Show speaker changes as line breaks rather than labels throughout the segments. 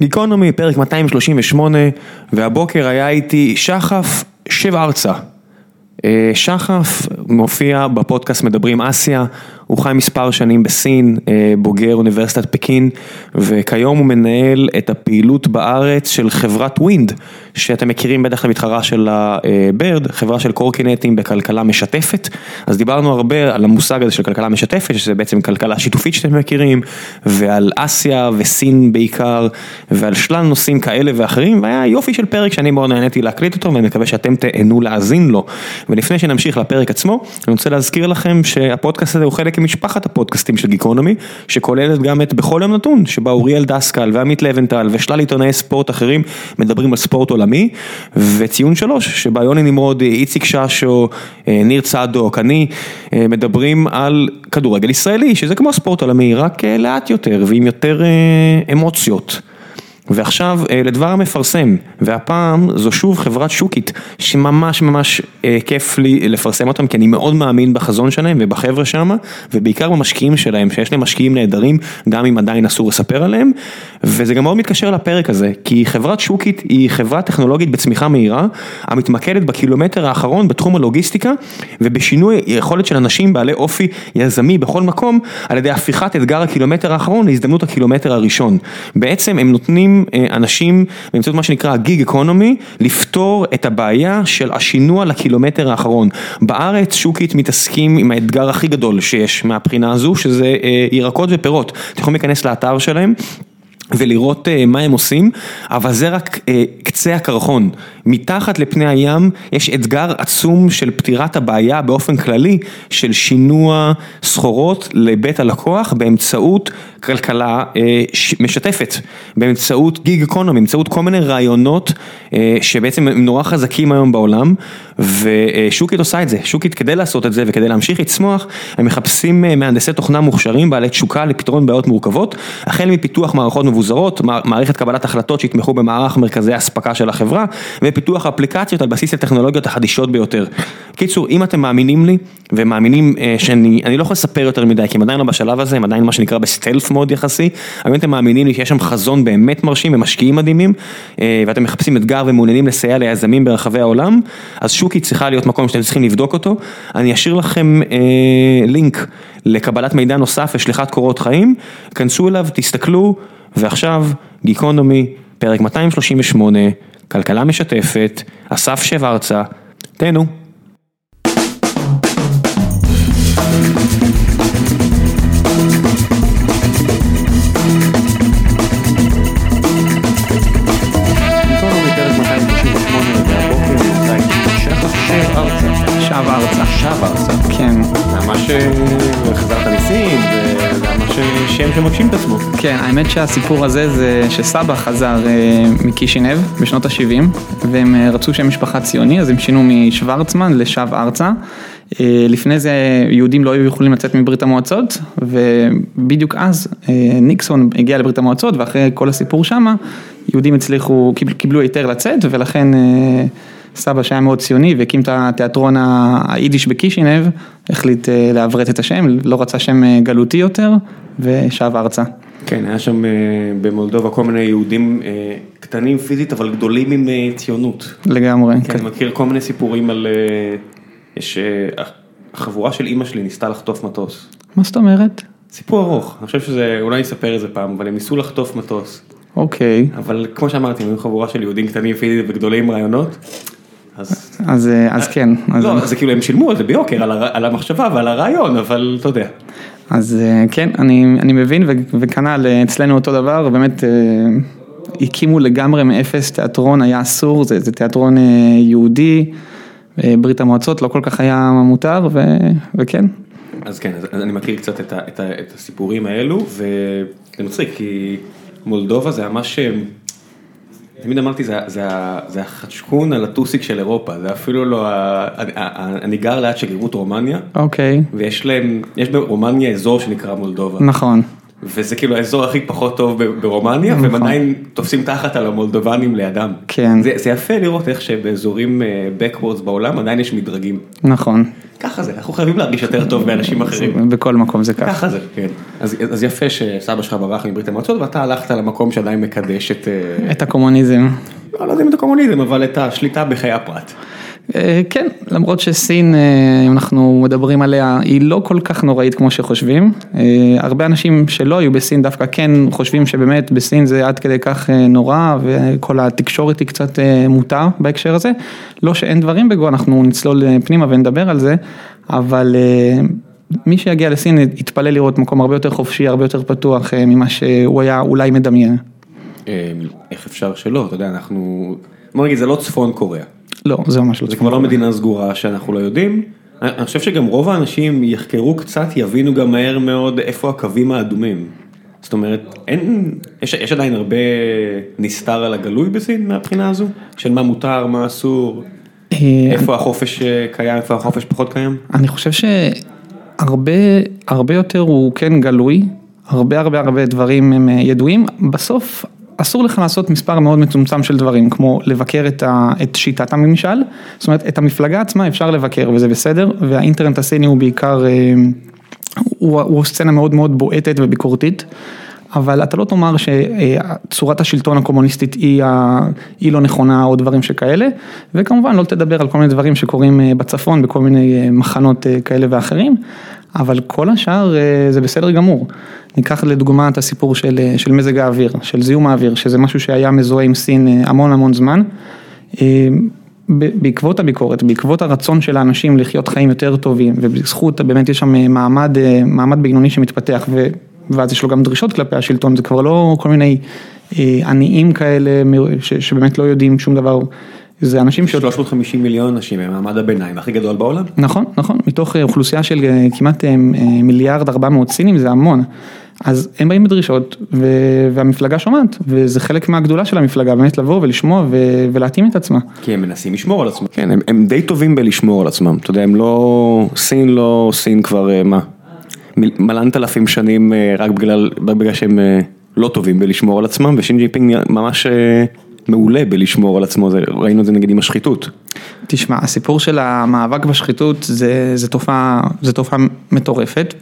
גיקונומי, פרק 238, והבוקר היה איתי שחף שוורצה. אה, שחף מופיע בפודקאסט מדברים אסיה, הוא חי מספר שנים בסין, אה, בוגר אוניברסיטת פקין, וכיום הוא מנהל את הפעילות בארץ של חברת Wind, שאתם מכירים בטח למתחרה של ה Bird, חברה של קורקינטים בכלכלה משתפת, אז דיברנו הרבה על המושג הזה של כלכלה משתפת, שזה בעצם כלכלה שיתופית שאתם מכירים, ועל אסיה וסין בעיקר, ועל שלל נושאים כאלה ואחרים, והיה יופי של פרק שאני מאוד נהניתי להקליט אותו, ואני מקווה שאתם תהנו להאזין לו. ולפני שנמשיך לפרק עצמו, אני רוצה להזכיר לכם שהפודקאסט הזה הוא חלק ממשפחת הפודקאסטים של גיקונומי, שכוללת גם את בכל יום נתון, שבה אוריאל דסקל ועמית לבנטל ושלל עיתונאי ספורט אחרים מדברים על ספורט עולמי, וציון שלוש, שבה יוני נמרוד, איציק ששו, אה, ניר צדוק, אני, אה, מדברים על כדורגל ישראלי, שזה כמו ספורט עולמי, רק אה, לאט יותר ועם יותר אמוציות. ועכשיו לדבר המפרסם, והפעם זו שוב חברת שוקית שממש ממש אה, כיף לי לפרסם אותם כי אני מאוד מאמין בחזון שלהם ובחבר'ה שם ובעיקר במשקיעים שלהם שיש להם משקיעים נהדרים גם אם עדיין אסור לספר עליהם וזה גם מאוד מתקשר לפרק הזה כי חברת שוקית היא חברה טכנולוגית בצמיחה מהירה המתמקדת בקילומטר האחרון בתחום הלוגיסטיקה ובשינוי יכולת של אנשים בעלי אופי יזמי בכל מקום על ידי הפיכת אתגר הקילומטר האחרון להזדמנות הקילומטר הראשון. בעצם הם נותנים אה, אנשים באמצעות מה שנקרא גיג אקונומי לפתור את הבעיה של השינוע לקילומטר האחרון. בארץ שוקית מתעסקים עם האתגר הכי גדול שיש מהבחינה הזו שזה אה, ירקות ופירות. אתם יכולים להיכנס לאתר שלהם. ולראות uh, מה הם עושים, אבל זה רק uh, קצה הקרחון. מתחת לפני הים יש אתגר עצום של פתירת הבעיה באופן כללי, של שינוע סחורות לבית הלקוח באמצעות כלכלה uh, משתפת, באמצעות גיג אקונומי, באמצעות כל מיני רעיונות uh, שבעצם הם נורא חזקים היום בעולם, ושוקית עושה את זה. שוקית כדי לעשות את זה וכדי להמשיך לצמוח, הם מחפשים uh, מהנדסי תוכנה מוכשרים, בעלי תשוקה לפתרון בעיות מורכבות, החל מפיתוח מערכות מבוזרות, מערכת קבלת החלטות שיתמכו במערך מרכזי האספקה של החברה ופיתוח אפליקציות על בסיס הטכנולוגיות החדישות ביותר. קיצור, אם אתם מאמינים לי ומאמינים אה, שאני לא יכול לספר יותר מדי כי הם עדיין לא בשלב הזה, הם עדיין מה שנקרא בסטלף מוד יחסי, אבל אם אתם מאמינים לי שיש שם חזון באמת מרשים ומשקיעים מדהימים אה, ואתם מחפשים אתגר ומעוניינים לסייע ליזמים ברחבי העולם, אז שוקי צריכה להיות מקום שאתם צריכים לבדוק אותו. אני אשאיר לכם אה, לינק לקבלת מידע נוסף ושליחת קורות חיים, כנסו אליו, תסתכלו. ועכשיו, גיקונומי, פרק 238, כלכלה משתפת, אסף שוורצה, תהנו. שמגשים את עצמו.
כן, האמת שהסיפור הזה זה שסבא חזר אה, מקישינב בשנות ה-70, והם אה, רצו שם משפחה ציוני, אז הם שינו משוורצמן לשב ארצה. אה, לפני זה יהודים לא היו יכולים לצאת מברית המועצות, ובדיוק אז ניקסון הגיע לברית המועצות, ואחרי כל הסיפור שמה, יהודים הצליחו, קיבלו היתר לצאת, ולכן... סבא שהיה מאוד ציוני והקים את התיאטרון היידיש בקישינב, החליט אה, לעברת את השם, לא רצה שם אה, גלותי יותר, ושב ארצה.
כן, היה שם אה, במולדובה כל מיני יהודים קטנים פיזית, אבל גדולים עם ציונות.
לגמרי.
כן, אני מכיר כל מיני סיפורים על... יש... החבורה של אימא שלי ניסתה לחטוף מטוס.
מה זאת אומרת?
סיפור ארוך, אני חושב שזה, אולי נספר את זה פעם, אבל הם ניסו לחטוף מטוס.
אוקיי.
אבל כמו שאמרתי, הם היו חבורה של יהודים קטנים פיזית וגדולים רעיונות.
אז, אז, אז כן.
לא, זה כאילו הם שילמו על זה ביוקר, על המחשבה ועל הרעיון, אבל אתה יודע.
אז כן, אני, אני מבין וכנ"ל אצלנו אותו דבר, באמת הקימו לגמרי מאפס תיאטרון, היה אסור, זה, זה תיאטרון יהודי, ברית המועצות לא כל כך היה מותר, ו, וכן.
אז כן, אז אני מכיר קצת את, ה, את, ה, את הסיפורים האלו, וזה מצחיק, כי מולדובה זה ממש... תמיד אמרתי, זה זה, זה החדשקון על הטוסיק של אירופה, זה אפילו לא, אני גר ליד שגרירות רומניה,
אוקיי,
ויש להם, יש ברומניה אזור שנקרא מולדובה.
נכון.
וזה כאילו האזור הכי פחות טוב ברומניה, נכון. והם עדיין תופסים תחת על המולדובנים לידם.
כן.
זה זה יפה לראות איך שבאזורים backwards בעולם עדיין יש מדרגים.
נכון.
ככה זה, אנחנו חייבים להרגיש יותר טוב מאנשים אחרים.
בכל מקום זה ככה.
ככה זה, כן. אז, אז יפה שסבא שלך ברח מברית המועצות ואתה הלכת למקום שעדיין מקדש את... אה,
את הקומוניזם.
לא, לא יודע אם את הקומוניזם, אבל את השליטה בחיי הפרט.
אה, כן, למרות שסין, אה, אם אנחנו מדברים עליה, היא לא כל כך נוראית כמו שחושבים. אה, הרבה אנשים שלא היו בסין דווקא כן חושבים שבאמת בסין זה עד כדי כך נורא וכל התקשורת היא קצת מוטה בהקשר הזה. לא שאין דברים בגו, אנחנו נצלול פנימה ונדבר על זה, אבל מי שיגיע לסין יתפלא לראות מקום הרבה יותר חופשי, הרבה יותר פתוח ממה שהוא היה אולי מדמיין.
איך אפשר שלא, אתה יודע, אנחנו, בוא נגיד, זה לא צפון קוריאה.
לא, זה ממש לא.
זה כבר לא מדינה סגורה שאנחנו לא יודעים. אני חושב שגם רוב האנשים יחקרו קצת, יבינו גם מהר מאוד איפה הקווים האדומים. זאת אומרת, אין, יש, יש עדיין הרבה נסתר על הגלוי בסין מהבחינה הזו? של מה מותר, מה אסור, אה, איפה החופש אה, קיים, איפה החופש פחות קיים?
אני חושב שהרבה הרבה יותר הוא כן גלוי, הרבה הרבה הרבה דברים הם אה, ידועים, בסוף אסור לך לעשות מספר מאוד מצומצם של דברים, כמו לבקר את, ה, את שיטת הממשל, זאת אומרת את המפלגה עצמה אפשר לבקר וזה בסדר, והאינטרנט הסיני הוא בעיקר, אה, הוא, הוא סצנה מאוד מאוד בועטת וביקורתית. אבל אתה לא תאמר שצורת השלטון הקומוניסטית היא, ה... היא לא נכונה או דברים שכאלה, וכמובן לא תדבר על כל מיני דברים שקורים אה, בצפון בכל מיני אה, מחנות כאלה ואחרים, אבל כל השאר זה בסדר גמור. ניקח לדוגמה את הסיפור של, של מזג האוויר, של זיהום האוויר, שזה משהו שהיה מזוהה עם סין אה, המון המון זמן. אה, בעקבות הביקורת, בעקבות הרצון של האנשים לחיות חיים יותר טובים, ובזכות באמת יש שם אה, מעמד, מעמד בינוני שמתפתח, ו, ואז יש לו גם דרישות כלפי השלטון, זה כבר לא כל מיני עניים כאלה ש, שבאמת לא יודעים שום דבר. זה אנשים
ש... 350 מיליון אנשים הם מעמד הביניים הכי גדול בעולם.
נכון, נכון, מתוך אוכלוסייה של כמעט מיליארד 400 סינים זה המון. אז הם באים בדרישות והמפלגה שומעת, וזה חלק מהגדולה של המפלגה, באמת לבוא ולשמוע ולהתאים את עצמה.
כי הם מנסים לשמור על עצמם. כן, הם, הם די טובים בלשמור על עצמם, אתה יודע, הם לא, סין לא סין כבר, אה, מה, מלנת אלפים שנים אה, רק בגלל, רק בגלל שהם אה, לא טובים בלשמור על עצמם, ושין פינג ממש מעולה בלשמור על עצמו, זה, ראינו את זה נגיד עם השחיתות.
תשמע, הסיפור של המאבק בשחיתות זה, זה תופעה, זה תופעה מטורפת.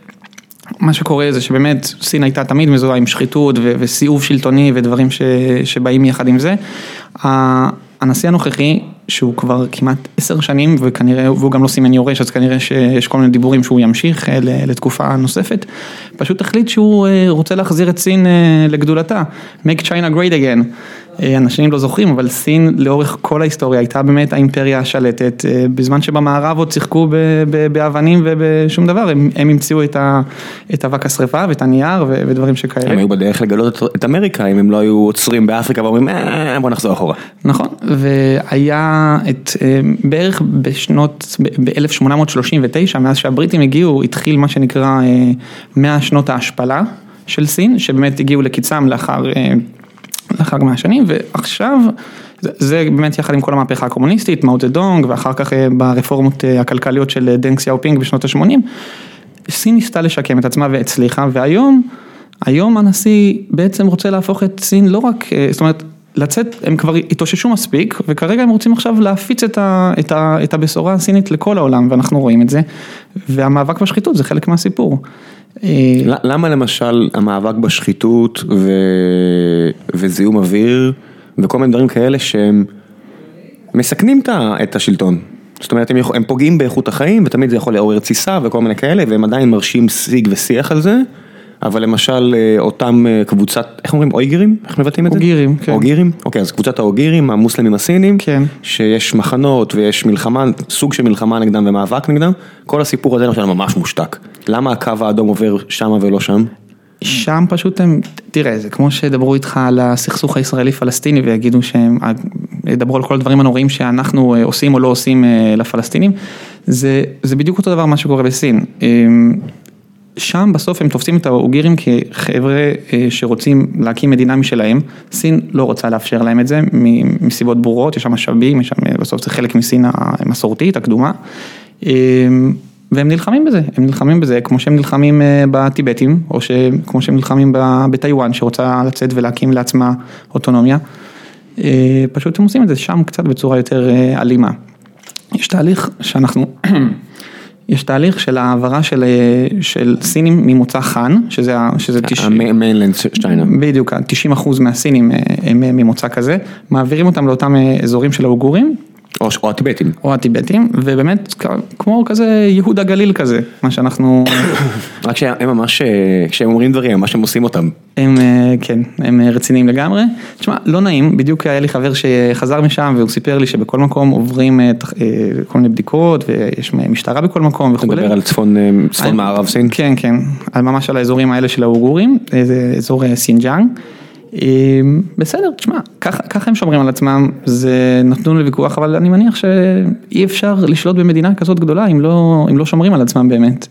מה שקורה זה שבאמת סין הייתה תמיד מזוהה עם שחיתות וסיאוב שלטוני ודברים ש, שבאים יחד עם זה. הנשיא הנוכחי, שהוא כבר כמעט עשר שנים וכנראה, והוא גם לא סימן יורש, אז כנראה שיש כל מיני דיבורים שהוא ימשיך אה, לתקופה נוספת, פשוט החליט שהוא אה, רוצה להחזיר את סין אה, לגדולתה, make China great again. אה, אנשים לא זוכרים, אבל סין לאורך כל ההיסטוריה הייתה באמת האימפריה השלטת, אה, בזמן שבמערב עוד שיחקו באבנים ובשום דבר, הם, הם המציאו את, ה, את אבק השרפה ואת הנייר ודברים שכאלה.
הם היו בדרך לגלות את אמריקה, אם הם לא היו עוצרים באפריקה ואומרים, אה, בוא נחזור אחורה.
נכון, והיה את, בערך בשנות, ב-1839, מאז שהבריטים הגיעו, התחיל מה שנקרא 100 שנות ההשפלה של סין, שבאמת הגיעו לקיצם לאחר לאחר מאה שנים, ועכשיו, זה, זה באמת יחד עם כל המהפכה הקומוניסטית, מאו דונג, ואחר כך אה, ברפורמות אה, הכלכליות של אה, דנג סיאופינג בשנות ה-80, סין ניסתה לשקם את עצמה והצליחה, והיום, היום הנשיא בעצם רוצה להפוך את סין לא רק, זאת אומרת, לצאת, הם כבר התאוששו מספיק, וכרגע הם רוצים עכשיו להפיץ את, ה, את, ה, את הבשורה הסינית לכל העולם, ואנחנו רואים את זה, והמאבק בשחיתות זה חלק מהסיפור.
אה, למה למשל המאבק בשחיתות ו... וזיהום אוויר וכל מיני דברים כאלה שהם מסכנים את השלטון? זאת אומרת הם, יכול... הם פוגעים באיכות החיים ותמיד זה יכול לעורר תסיסה וכל מיני כאלה והם עדיין מרשים שיג ושיח על זה. אבל למשל אה, אותם אה, קבוצת, איך אומרים, אויגרים? איך מבטאים את זה?
אוגירים, כן.
אוגירים? אוקיי, אז קבוצת האוגירים, המוסלמים הסינים,
כן.
שיש מחנות ויש מלחמה, סוג של מלחמה נגדם ומאבק נגדם, כל הסיפור הזה למשל ממש מושתק. למה הקו האדום עובר שם ולא שם?
שם פשוט הם, תראה, זה כמו שידברו איתך על הסכסוך הישראלי-פלסטיני ויגידו שהם, ידברו על כל הדברים הנוראים שאנחנו אה, עושים או לא עושים לפלסטינים, זה, זה בדיוק אותו דבר מה שקורה בסין. שם בסוף הם תופסים את האוגירים כחבר'ה אה, שרוצים להקים מדינה משלהם, סין לא רוצה לאפשר להם את זה מסיבות ברורות, יש שם משאבים, יש שם, בסוף זה חלק מסין המסורתית, הקדומה. אה, והם נלחמים בזה, הם נלחמים בזה כמו שהם נלחמים אה, בטיבטים, או כמו שהם נלחמים בטיוואן שרוצה לצאת ולהקים לעצמה אוטונומיה. פשוט הם עושים את זה שם קצת בצורה יותר אלימה. יש תהליך שאנחנו יש תהליך של העברה של, של סינים ממוצא חאן, שזה, שזה
המיינלנד צ'יינה.
בדיוק, 90% מהסינים הם ממוצא כזה, מעבירים אותם לאותם אזורים של האוגורים.
או, או הטיבטים.
או הטיבטים, ובאמת כמו כזה יהודה גליל כזה, מה שאנחנו...
רק שהם ממש, כשהם אומרים דברים, ממש הם עושים אותם.
הם, כן, הם רציניים לגמרי. תשמע, לא נעים, בדיוק היה לי חבר שחזר משם והוא סיפר לי שבכל מקום עוברים כל מיני בדיקות ויש משטרה בכל מקום וכולי.
אתה מדבר על צפון, צפון מערב סין?
כן, כן, ממש על האזורים האלה של האוגורים, אזור סינג'אנג. בסדר, תשמע, ככה הם שומרים על עצמם, זה נתון לוויכוח, אבל אני מניח שאי אפשר לשלוט במדינה כזאת גדולה אם לא, אם לא שומרים על עצמם באמת.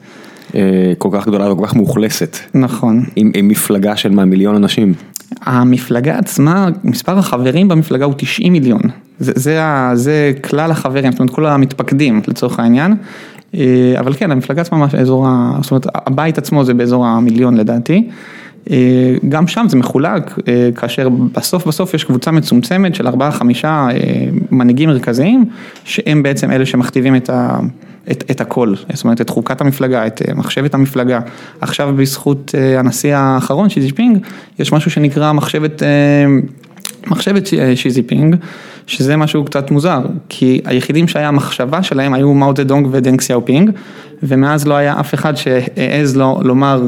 כל כך גדולה וכל כך מאוכלסת.
נכון.
עם, עם מפלגה של מה, מיליון אנשים.
המפלגה עצמה, מספר החברים במפלגה הוא 90 מיליון. זה, זה, זה כלל החברים, זאת אומרת כל המתפקדים לצורך העניין. אבל כן, המפלגה עצמה, אזור, זאת אומרת, הבית עצמו זה באזור המיליון לדעתי. גם שם זה מחולק, כאשר בסוף בסוף יש קבוצה מצומצמת של ארבעה חמישה מנהיגים מרכזיים, שהם בעצם אלה שמכתיבים את ה... את, את הכל, זאת אומרת את חוקת המפלגה, את מחשבת המפלגה. עכשיו בזכות הנשיא האחרון שי ג'ינפינג, יש משהו שנקרא מחשבת, מחשבת שי ג'ינפינג, שזה משהו קצת מוזר, כי היחידים שהיה המחשבה שלהם היו מאו דדונג ודנג סיאופינג, ומאז לא היה אף אחד שהעז לא, לומר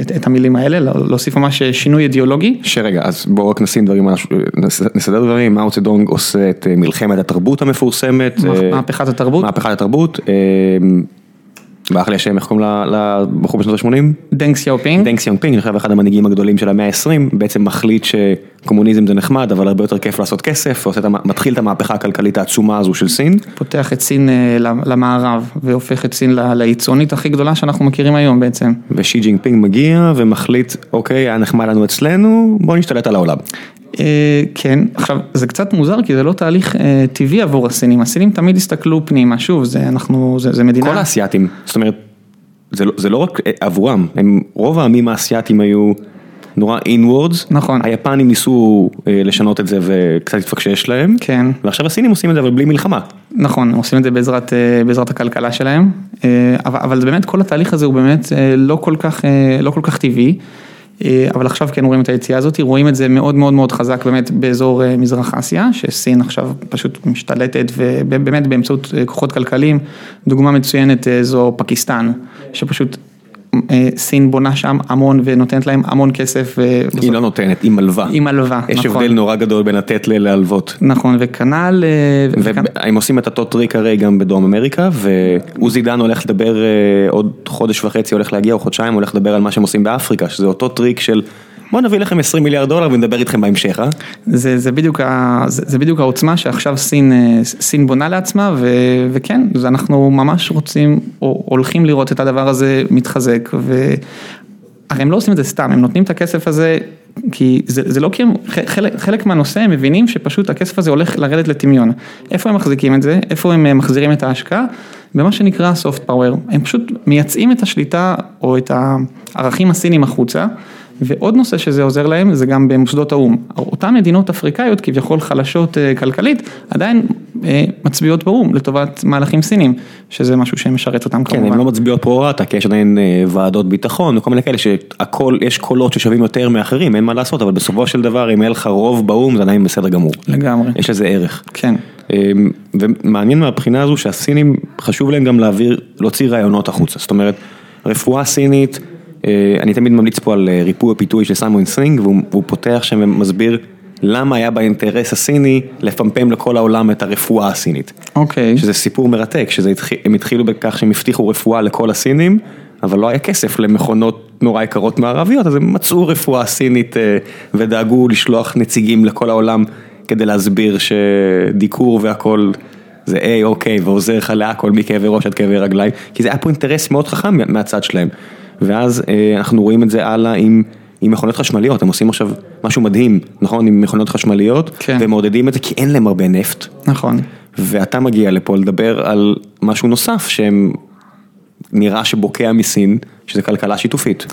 את, את המילים האלה, להוסיף ממש שינוי אידיאולוגי.
שרגע, אז בואו רק נשים דברים, נסדר דברים, מאו דדונג עושה את מלחמת התרבות המפורסמת.
מהפכת התרבות.
מהפכת התרבות. ברח לי השם, איך קוראים לבחור בשנות ה-80?
דנג סיאופינג.
דנג סיאופינג, אני חושב אחד המנהיגים הגדולים של המאה ה-20, בעצם מחליט שקומוניזם זה נחמד, אבל הרבה יותר כיף לעשות כסף, מתחיל את המהפכה הכלכלית העצומה הזו של סין.
פותח את סין למערב, והופך את סין ליצואנית הכי גדולה שאנחנו מכירים היום בעצם.
ושי ג'ינפינג מגיע ומחליט, אוקיי, היה נחמד לנו אצלנו, בוא נשתלט על העולם.
כן, עכשיו זה קצת מוזר כי זה לא תהליך טבעי עבור הסינים, הסינים תמיד הסתכלו פנימה, שוב, זה אנחנו, זה מדינה.
כל האסייתים, זאת אומרת, זה לא, זה לא רק עבורם, הם, רוב העמים האסייתים היו נורא inwards,
נכון,
היפנים ניסו לשנות את זה וקצת התפקשש להם,
כן,
ועכשיו הסינים עושים את זה אבל בלי מלחמה.
נכון, הם עושים את זה בעזרת, בעזרת הכלכלה שלהם, אבל, אבל באמת כל התהליך הזה הוא באמת לא כל כך, לא כל כך טבעי. אבל עכשיו כן רואים את היציאה הזאת, רואים את זה מאוד מאוד מאוד חזק באמת באזור מזרח אסיה, שסין עכשיו פשוט משתלטת ובאמת באמצעות כוחות כלכליים, דוגמה מצוינת זו פקיסטן, שפשוט סין בונה שם המון ונותנת להם המון כסף.
היא לא נותנת, היא מלווה.
היא מלווה,
נכון. יש הבדל נורא גדול בין לתת להלוות.
נכון, וכנ"ל.
והם עושים את אותו טריק הרי גם בדרום אמריקה, ועוזי דן הולך לדבר עוד חודש וחצי, הולך להגיע, או חודשיים, הולך לדבר על מה שהם עושים באפריקה, שזה אותו טריק של... בוא נביא לכם 20 מיליארד דולר ונדבר איתכם בהמשך, אה?
זה, זה, בדיוק, זה, זה בדיוק העוצמה שעכשיו סין, סין בונה לעצמה ו, וכן, אנחנו ממש רוצים או הולכים לראות את הדבר הזה מתחזק והרי הם לא עושים את זה סתם, הם נותנים את הכסף הזה כי זה, זה לא כי הם, חלק, חלק מהנושא הם מבינים שפשוט הכסף הזה הולך לרדת לטמיון. איפה הם מחזיקים את זה? איפה הם מחזירים את ההשקעה? במה שנקרא soft power, הם פשוט מייצאים את השליטה או את הערכים הסינים החוצה. ועוד נושא שזה עוזר להם זה גם במוסדות האו"ם, אותן מדינות אפריקאיות כביכול חלשות כלכלית עדיין מצביעות באו"ם לטובת מהלכים סינים, שזה משהו שמשרת אותם
כן,
כמובן.
הן לא מצביעות פרו רטה כי יש עדיין ועדות ביטחון וכל מיני כאלה שהכל, יש קולות ששווים יותר מאחרים, אין מה לעשות, אבל בסופו של דבר אם יהיה לך רוב באו"ם זה עדיין בסדר גמור.
לגמרי.
יש לזה ערך.
כן.
ומעניין מהבחינה הזו שהסינים חשוב להם גם להעביר, להוציא רעיונות החוצה, זאת אומרת רפואה סינית. אני תמיד ממליץ פה על ריפוי או פיתוי של סיימון סינג והוא פותח שם ומסביר למה היה באינטרס הסיני לפמפם לכל העולם את הרפואה הסינית.
אוקיי.
שזה סיפור מרתק, שהם התחילו בכך שהם הבטיחו רפואה לכל הסינים, אבל לא היה כסף למכונות נורא יקרות מערביות, אז הם מצאו רפואה סינית ודאגו לשלוח נציגים לכל העולם כדי להסביר שדיקור והכל זה איי אוקיי ועוזר לך להכל מכאבי ראש עד כאבי רגליים, כי זה היה פה אינטרס מאוד חכם מהצד שלהם. ואז אנחנו רואים את זה הלאה עם עם מכונות חשמליות, הם עושים עכשיו משהו מדהים, נכון? עם מכונות חשמליות,
כן.
ומעודדים את זה כי אין להם הרבה נפט.
נכון.
ואתה מגיע לפה לדבר על משהו נוסף שהם נראה שבוקע מסין, שזה כלכלה שיתופית.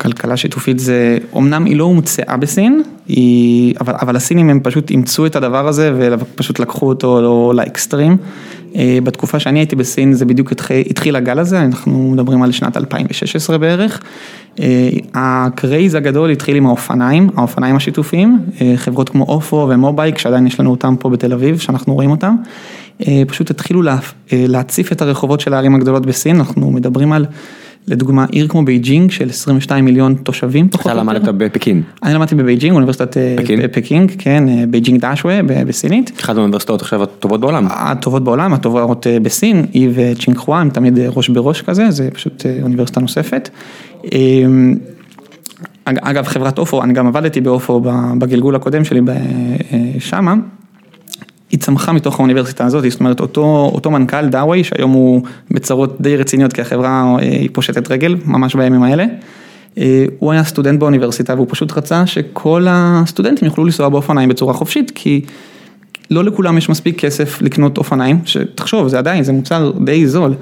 כלכלה שיתופית זה, אמנם היא לא הומצאה בסין, היא, אבל, אבל הסינים הם פשוט אימצו את הדבר הזה ופשוט לקחו אותו לאקסטרים. אה, בתקופה שאני הייתי בסין זה בדיוק התחיל הגל הזה, אנחנו מדברים על שנת 2016 בערך. אה, ה craze הגדול התחיל עם האופניים, האופניים השיתופיים, אה, חברות כמו אופו ומובייק, שעדיין יש לנו אותם פה בתל אביב, שאנחנו רואים אותם. פשוט התחילו להציף את הרחובות של הערים הגדולות בסין, אנחנו מדברים על לדוגמה עיר כמו בייג'ינג של 22 מיליון תושבים פחות או
יותר. אתה למדת בפקין.
אני למדתי בבייג'ינג, אוניברסיטת אה, פקין, פקינג, כן, אה, zh: 北京大学 בסינית.
אחת האוניברסיטאות עכשיו הטובות בעולם.
הטובות בעולם, הטובות אה, בסין, היא וצ'ינגחואה הם תמיד ראש בראש כזה, זה פשוט אוניברסיטה נוספת. אגב חברת אופו, אני גם עבדתי באופו בגלגול הקודם שלי שמה. היא צמחה מתוך האוניברסיטה הזאת, זאת אומרת אותו, אותו מנכ"ל דאווי שהיום הוא בצרות די רציניות כי החברה אה, היא פושטת רגל ממש בימים האלה. אה, הוא היה סטודנט באוניברסיטה והוא פשוט רצה שכל הסטודנטים יוכלו לנסוע באופניים בצורה חופשית כי לא לכולם יש מספיק כסף לקנות אופניים, שתחשוב זה עדיין, זה מוצר די זול.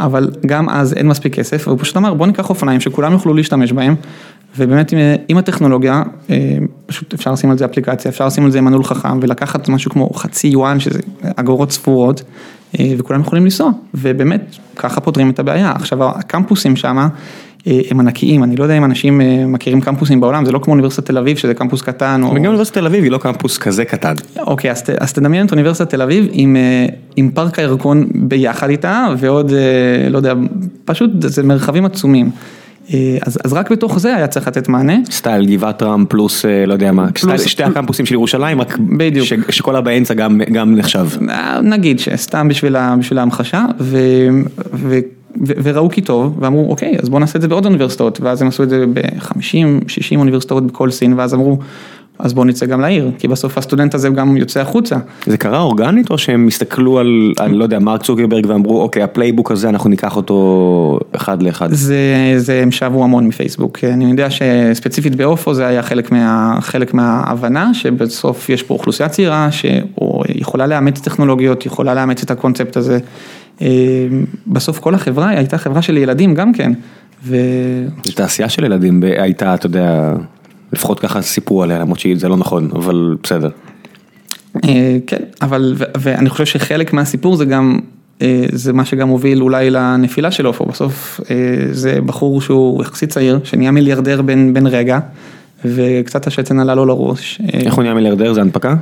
אבל גם אז אין מספיק כסף, והוא פשוט אמר בוא ניקח אופניים שכולם יוכלו להשתמש בהם, ובאמת עם, עם הטכנולוגיה, אה, פשוט אפשר לשים על זה אפליקציה, אפשר לשים על זה מנעול חכם ולקחת משהו כמו חצי יואן, שזה אגורות ספורות, אה, וכולם יכולים לנסוע, ובאמת ככה פותרים את הבעיה. עכשיו הקמפוסים שם אה, הם ענקיים, אני לא יודע אם אנשים מכירים קמפוסים בעולם, זה לא כמו אוניברסיטת תל אביב שזה קמפוס קטן.
או... גם אוניברסיטת תל אביב היא לא קמפוס כזה קטן.
אוקיי, אז, אז תדמיין את אוניברסיטת תל אביב עם, עם פארק הירקון ביחד איתה, ועוד, לא יודע, פשוט זה מרחבים עצומים. אה, אז, אז רק בתוך זה היה צריך לתת מענה.
סטייל גבעת רם פלוס אה, לא יודע מה, פלוס, סטייל שתי הקמפוסים של ירושלים, רק בדיוק. ש, שכל הבאמצע גם, גם נחשב.
אה, נגיד שסתם בשביל, בשביל ההמחשה, ו, ו, ו, וראו כי טוב, ואמרו אוקיי, אז בואו נעשה את זה בעוד אוניברסיטאות, ואז הם עשו את זה ב-50-60 אוניברסיטאות בכל סין, ואז אמרו, אז בואו נצא גם לעיר, כי בסוף הסטודנט הזה גם יוצא החוצה.
זה קרה אורגנית או שהם הסתכלו על, אני לא יודע, מרק צוקרברג ואמרו, אוקיי, ה playbook הזה, אנחנו ניקח אותו אחד לאחד.
זה, זה הם שאבו המון מפייסבוק. אני יודע שספציפית באופו זה היה חלק, מה, חלק מההבנה, שבסוף יש פה אוכלוסייה צעירה, שיכולה לאמץ טכנולוגיות, יכולה לאמץ את הקונספט הזה. אה, בסוף כל החברה הייתה חברה של ילדים גם כן. ו...
זו תעשייה של ילדים הייתה, אתה יודע... לפחות ככה סיפרו עליה, למרות שזה לא נכון, אבל בסדר.
אה, כן, אבל, ואני חושב שחלק מהסיפור זה גם, אה, זה מה שגם הוביל אולי לנפילה של אופו, בסוף אה, זה בחור שהוא יחסית צעיר, שנהיה מיליארדר בן, בן רגע, וקצת השצן עלה לו לראש.
איך הוא נהיה מיליארדר? זה הנפקה?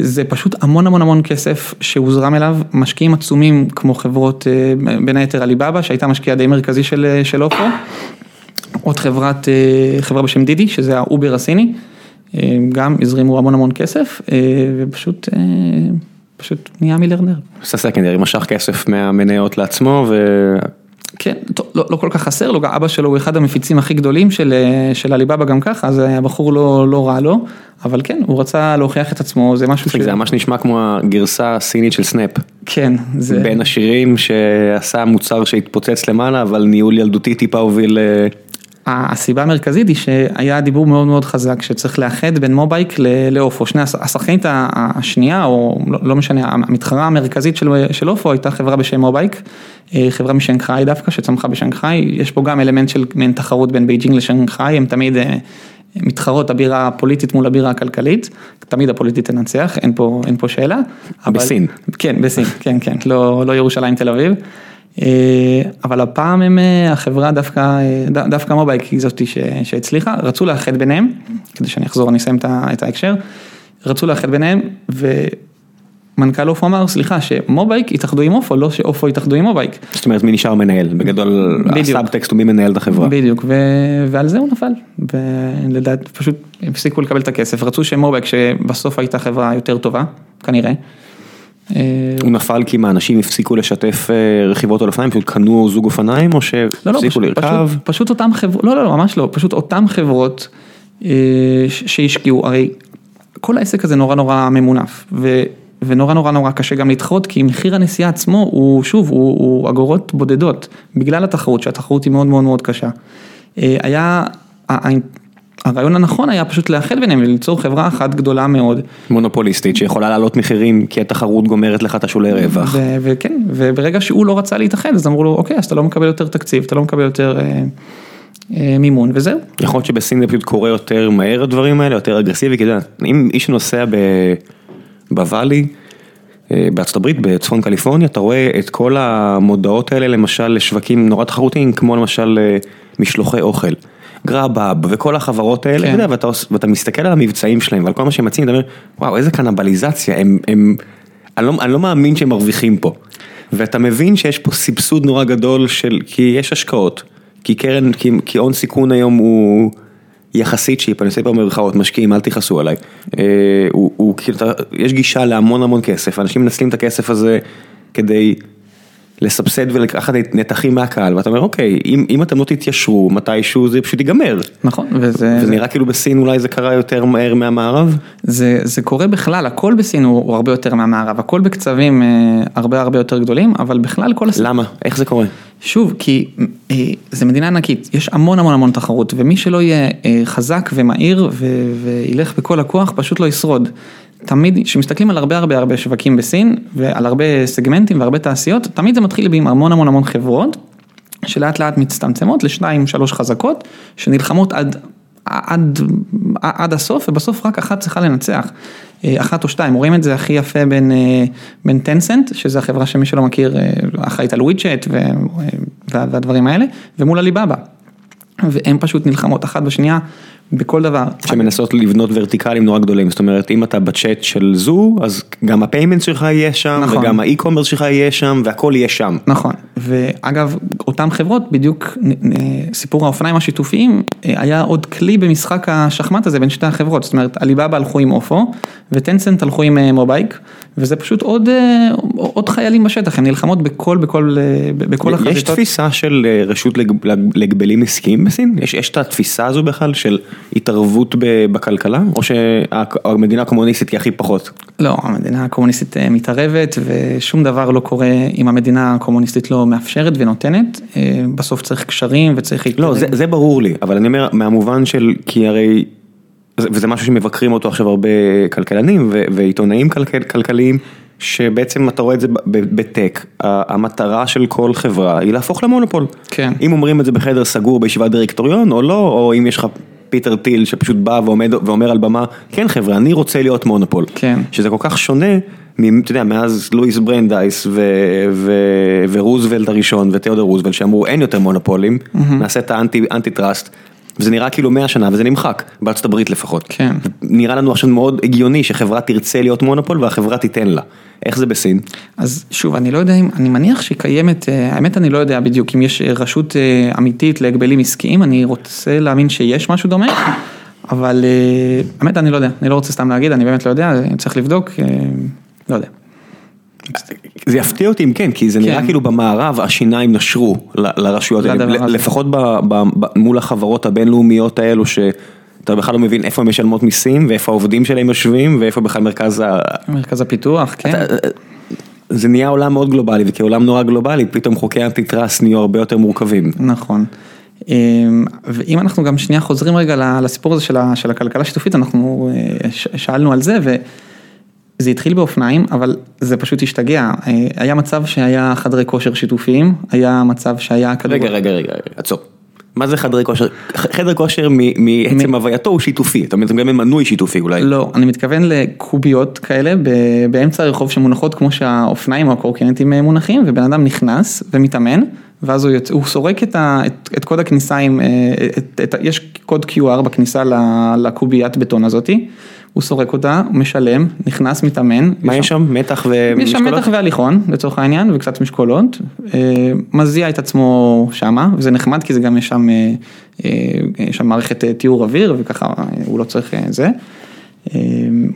זה פשוט המון המון המון כסף שהוזרם אליו, משקיעים עצומים כמו חברות, בין היתר עליבאבא, שהייתה משקיעה די מרכזי של, של אופו. עוד חברת, אה, חברה בשם דידי, שזה האובר הסיני, אה, גם הזרימו המון המון כסף, אה, ופשוט, פשוט נהיה מיליארנר.
עשה secondary, משך כסף מהמניות לעצמו ו...
כן, טוב, לא, לא כל כך חסר לו, אבא שלו הוא אחד המפיצים הכי גדולים של, של עליבאבא גם ככה, אז הבחור לא, לא רע לו, אבל כן, הוא רצה להוכיח את עצמו, זה משהו
ש... זה ממש נשמע כמו הגרסה הסינית של סנאפ.
כן,
זה... בין השירים שעשה מוצר שהתפוצץ למעלה, אבל ניהול ילדותי טיפה הוביל...
הסיבה המרכזית היא שהיה דיבור מאוד מאוד חזק שצריך לאחד בין מובייק לאופו, שני השחקנית השנייה או לא, לא משנה, המתחרה המרכזית של, של אופו הייתה חברה בשם מובייק, אה, חברה משנגחאי דווקא שצמחה בשנגחאי, יש פה גם אלמנט של מעין תחרות בין בייג'ינג לשנגחאי, הם תמיד אה, מתחרות הבירה הפוליטית מול הבירה הכלכלית, תמיד הפוליטית תנצח, אין פה, אין פה שאלה.
בסין.
אבל, כן, בסין, כן, כן, לא, לא ירושלים תל אביב. אה, אבל הפעם הם, אה, החברה דווקא, אה, דווקא מובייק היא זאתי שהצליחה, רצו לאחד ביניהם, כדי שאני אחזור, אני אסיים את ההקשר, רצו לאחד ביניהם, ומנכ"ל אופו אמר, סליחה, שמובייק יתאחדו עם אופו, לא שאופו יתאחדו עם מובייק.
זאת אומרת, מי נשאר מנהל? בגדול, הסאבטקסט הוא מי מנהל את החברה.
בדיוק, ו... ועל זה הוא נפל, ולדעת, פשוט הפסיקו לקבל את הכסף, רצו שמובייק, שבסוף הייתה חברה יותר טובה, כנראה.
אה, הוא נפל כי מה, אנשים הפסיקו לשתף אה, רכיבות על אופניים, פשוט קנו זוג אופניים או שהפסיקו לא, לא, לרכב?
פשוט, פשוט אותם חברות, לא, לא, לא, ממש לא, פשוט אותם חברות אה, שהשקיעו, הרי כל העסק הזה נורא נורא ממונף, ו, ונורא נורא נורא קשה גם להתחרות, כי מחיר הנסיעה עצמו הוא, שוב, הוא, הוא אגורות בודדות, בגלל התחרות, שהתחרות היא מאוד מאוד מאוד קשה. היה, הרעיון הנכון היה פשוט לאחד ביניהם וליצור חברה אחת גדולה מאוד.
מונופוליסטית שיכולה לעלות מחירים כי התחרות גומרת לך את השולי רווח.
וכן, וברגע שהוא לא רצה להתאחד אז אמרו לו אוקיי אז אתה לא מקבל יותר תקציב, אתה לא מקבל יותר אה, אה, מימון וזהו.
יכול להיות שבסין זה פשוט קורה יותר מהר הדברים האלה, יותר אגרסיבי, כי אם איש נוסע בוואלי. אה, בארצות הברית, בצפון קליפורניה, אתה רואה את כל המודעות האלה למשל לשווקים נורא תחרותיים, כמו למשל אה, משלוחי אוכל. גראבאב וכל החברות האלה,
כן.
אתה יודע, ואתה, ואתה מסתכל על המבצעים שלהם ועל כל מה שהם מציעים, אתה אומר, וואו, איזה קנבליזציה, הם, הם, אני לא, אני לא מאמין שהם מרוויחים פה. ואתה מבין שיש פה סבסוד נורא גדול של, כי יש השקעות, כי קרן, כי, כי הון סיכון היום הוא יחסית שיפ, אני עושה פה במרכאות, משקיעים, אל תכעסו עליי. אה, הוא, הוא, כאילו, יש גישה להמון המון כסף, אנשים מנצלים את הכסף הזה כדי לסבסד ולקחת נתחים מהקהל, ואתה אומר, אוקיי, אם, אם אתם לא תתיישרו מתישהו זה פשוט ייגמר.
נכון, וזה...
וזה
זה-
נראה כאילו בסין אולי זה קרה יותר מהר מהמערב?
זה, זה קורה בכלל, הכל בסין הוא, הוא הרבה יותר מהמערב, הכל בקצבים אה, הרבה הרבה יותר גדולים, אבל בכלל כל הסיפור,
למה? איך זה קורה?
שוב, כי אה, זה מדינה ענקית, יש המון המון המון תחרות, ומי שלא יהיה אה, חזק ומהיר ו, וילך בכל הכוח, פשוט לא ישרוד. תמיד, כשמסתכלים על הרבה הרבה הרבה שווקים בסין, ועל הרבה סגמנטים והרבה תעשיות, תמיד זה מתחיל עם המון המון המון חברות, שלאט לאט מצטמצמות לשתיים שלוש חזקות, שנלחמות עד, עד, עד הסוף, ובסוף רק אחת צריכה לנצח. אה, אחת או שתיים, רואים את זה הכי יפה בין, אה, בין טנסנט, שזה החברה שמי שלא מכיר, אה, אחראית על ווידג'ט והדברים האלה, ומול עליבאבא. והן פשוט נלחמות אחת בשנייה בכל דבר.
שמנסות לבנות verticals נורא גדולים, זאת אומרת אם אתה בצ'אט של זו, אז גם ה payment שלך יהיה שם,
נכון.
וגם ה e-commerce שלך יהיה שם, והכל יהיה שם.
נכון, ואגב, אותן חברות, בדיוק סיפור האופניים השיתופיים, אה, היה עוד כלי במשחק השחמט הזה בין שתי החברות, זאת אומרת, עליבאבא הלכו עם אופו, וטנסנט הלכו עם אה, מובייק, וזה פשוט עוד, אה, עוד חיילים בשטח, הן נלחמות בכל, בכל, בכל החזיתות.
יש תפיסה של רשות להגבלים עסקיים בסין? יש, יש את התפיסה הזו בכלל של התערבות בכלכלה? או שהמדינה הקומוניסטית היא הכי פחות?
לא, המדינה הקומוניסטית אה, מתערבת ושום דבר לא קורה אם המדינה הקומוניסטית לא מאפשרת ונותנת, אה, בסוף צריך קשרים וצריך...
לא, זה, זה ברור לי, אבל אני אומר מהמובן של, כי הרי, זה- וזה משהו שמבקרים אותו עכשיו הרבה כלכלנים ו- ועיתונאים כלכל, כלכליים, שבעצם אתה רואה את זה ב tech, המטרה של כל חברה היא להפוך למונופול.
כן.
אם אומרים את זה בחדר סגור בישיבת דירקטוריון או לא, או אם יש לך פיטר טיל שפשוט בא ועומד ואומר על במה, כן חבר'ה, אני רוצה להיות מונופול.
כן.
שזה כל כך שונה, מ- אתה יודע, מאז לואיס ברנדייס ו- ו- ורוזוולט הראשון ותיאודור רוזוולט שאמרו אין יותר מונופולים, נעשה את ה anti antitrust. וזה נראה כאילו 100 שנה וזה נמחק, בארצות הברית לפחות.
כן.
נראה לנו עכשיו מאוד הגיוני שחברה תרצה להיות מונופול והחברה תיתן לה. איך זה בסין?
אז שוב, אני לא יודע אם, אני מניח שהיא קיימת, אה, האמת אני לא יודע בדיוק אם יש אה, רשות אה, אמיתית להגבלים עסקיים, אני רוצה להאמין שיש משהו דומה, אבל האמת אני לא יודע, אני לא רוצה סתם להגיד, אני באמת לא יודע, צריך לבדוק, לא יודע.
זה יפתיע אותי אם כן, כי זה נראה
כן.
כאילו במערב השיניים נשרו לרשויות. לפחות מול החברות הבינלאומיות האלו שאתה בכלל לא מבין איפה הן משלמות מיסים ואיפה העובדים שלהם יושבים ואיפה בכלל מרכז ה...
מרכז הפיתוח, כן.
זה נהיה עולם מאוד גלובלי וכעולם נורא גלובלי פתאום חוקי אנטי טראסט נהיו הרבה יותר מורכבים.
נכון. אמ, ואם אנחנו גם שנייה חוזרים רגע לסיפור הזה של ה- של הכלכלה השיתופית, אנחנו אה, ש- שאלנו על זה וזה התחיל באופניים, אבל זה פשוט השתגע. אה, היה מצב שהיה חדרי כושר שיתופיים, היה מצב שהיה כדור...
רגע רגע רגע עצור. מה זה חדרי כושר? חדר כושר מ- מעצם הווייתו הוא שיתופי, אתה מתכוון למנוי שיתופי אולי.
לא, אני מתכוון לקוביות כאלה באמצע הרחוב שמונחות כמו שהאופניים או הקורקינטים אה, מונחים, ובן אדם נכנס ומתאמן, ואז הוא, יוצא, הוא סורק את, ה, את, את קוד הכניסה עם, אה, את, את, יש קוד QR בכניסה לקוביית בטון הזאתי, הוא סורק אותה, משלם, נכנס, מתאמן.
מה יש שם? מתח ומשקולות?
יש שם מתח והליכון לצורך העניין וקצת משקולות, אה, מזיע את עצמו שמה וזה נחמד כי זה גם יש שם, אה, אה, יש שם מערכת טיהור אוויר וככה הוא לא צריך זה, הוא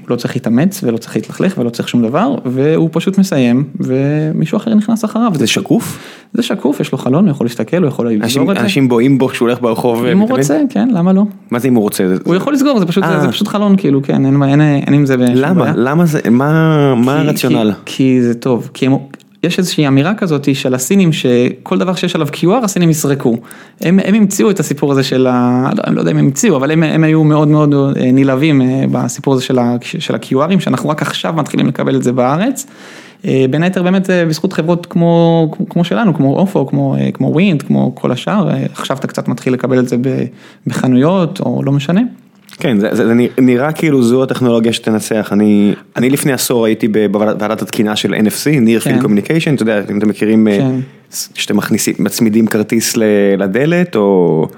לא צריך להתאמץ ולא צריך להתלכלך ולא צריך שום דבר והוא פשוט מסיים ומישהו אחר נכנס אחריו.
זה שקוף?
זה שקוף, יש לו חלון, הוא יכול להסתכל, הוא יכול לסגור את זה.
אנשים בואים בו כשהוא הולך ברחוב.
אם הוא? רוצה, כן, למה לא?
מה זה אם הוא רוצה?
הוא יכול לסגור, זה פשוט,
אה.
זה פשוט חלון כאילו, כן, אין, עם זה
למה? למה זה? מה הרציונל?
כי, זה טוב, כי יש איזושהי אמירה כזאת של הסינים שכל דבר שיש עליו QR הסינים יסרקו. הם, הם המציאו את הסיפור הזה של ה... לא, אני לא יודע אם הם המציאו, אבל הם, הם היו מאוד מאוד אה, נלהבים אה, בסיפור הזה של, ה, של ה-QRים, שאנחנו רק עכשיו מתחילים לקבל את זה בארץ. אה, בין היתר באמת בזכות חברות כמו, כמו שלנו, כמו אופו, כמו, כמו ווינד, כמו כל השאר, עכשיו אתה קצת מתחיל לקבל את זה בחנויות או לא משנה.
כן, זה, זה, זה נראה כאילו זו הטכנולוגיה שתנצח, אני, אני לפני עשור הייתי בוועדת התקינה של NFC, Near
כן.
Field Communication, אתה יודע, אם אתם מכירים, אה,
כן.
שאתם מכניסים, מצמידים כרטיס לדלת, או...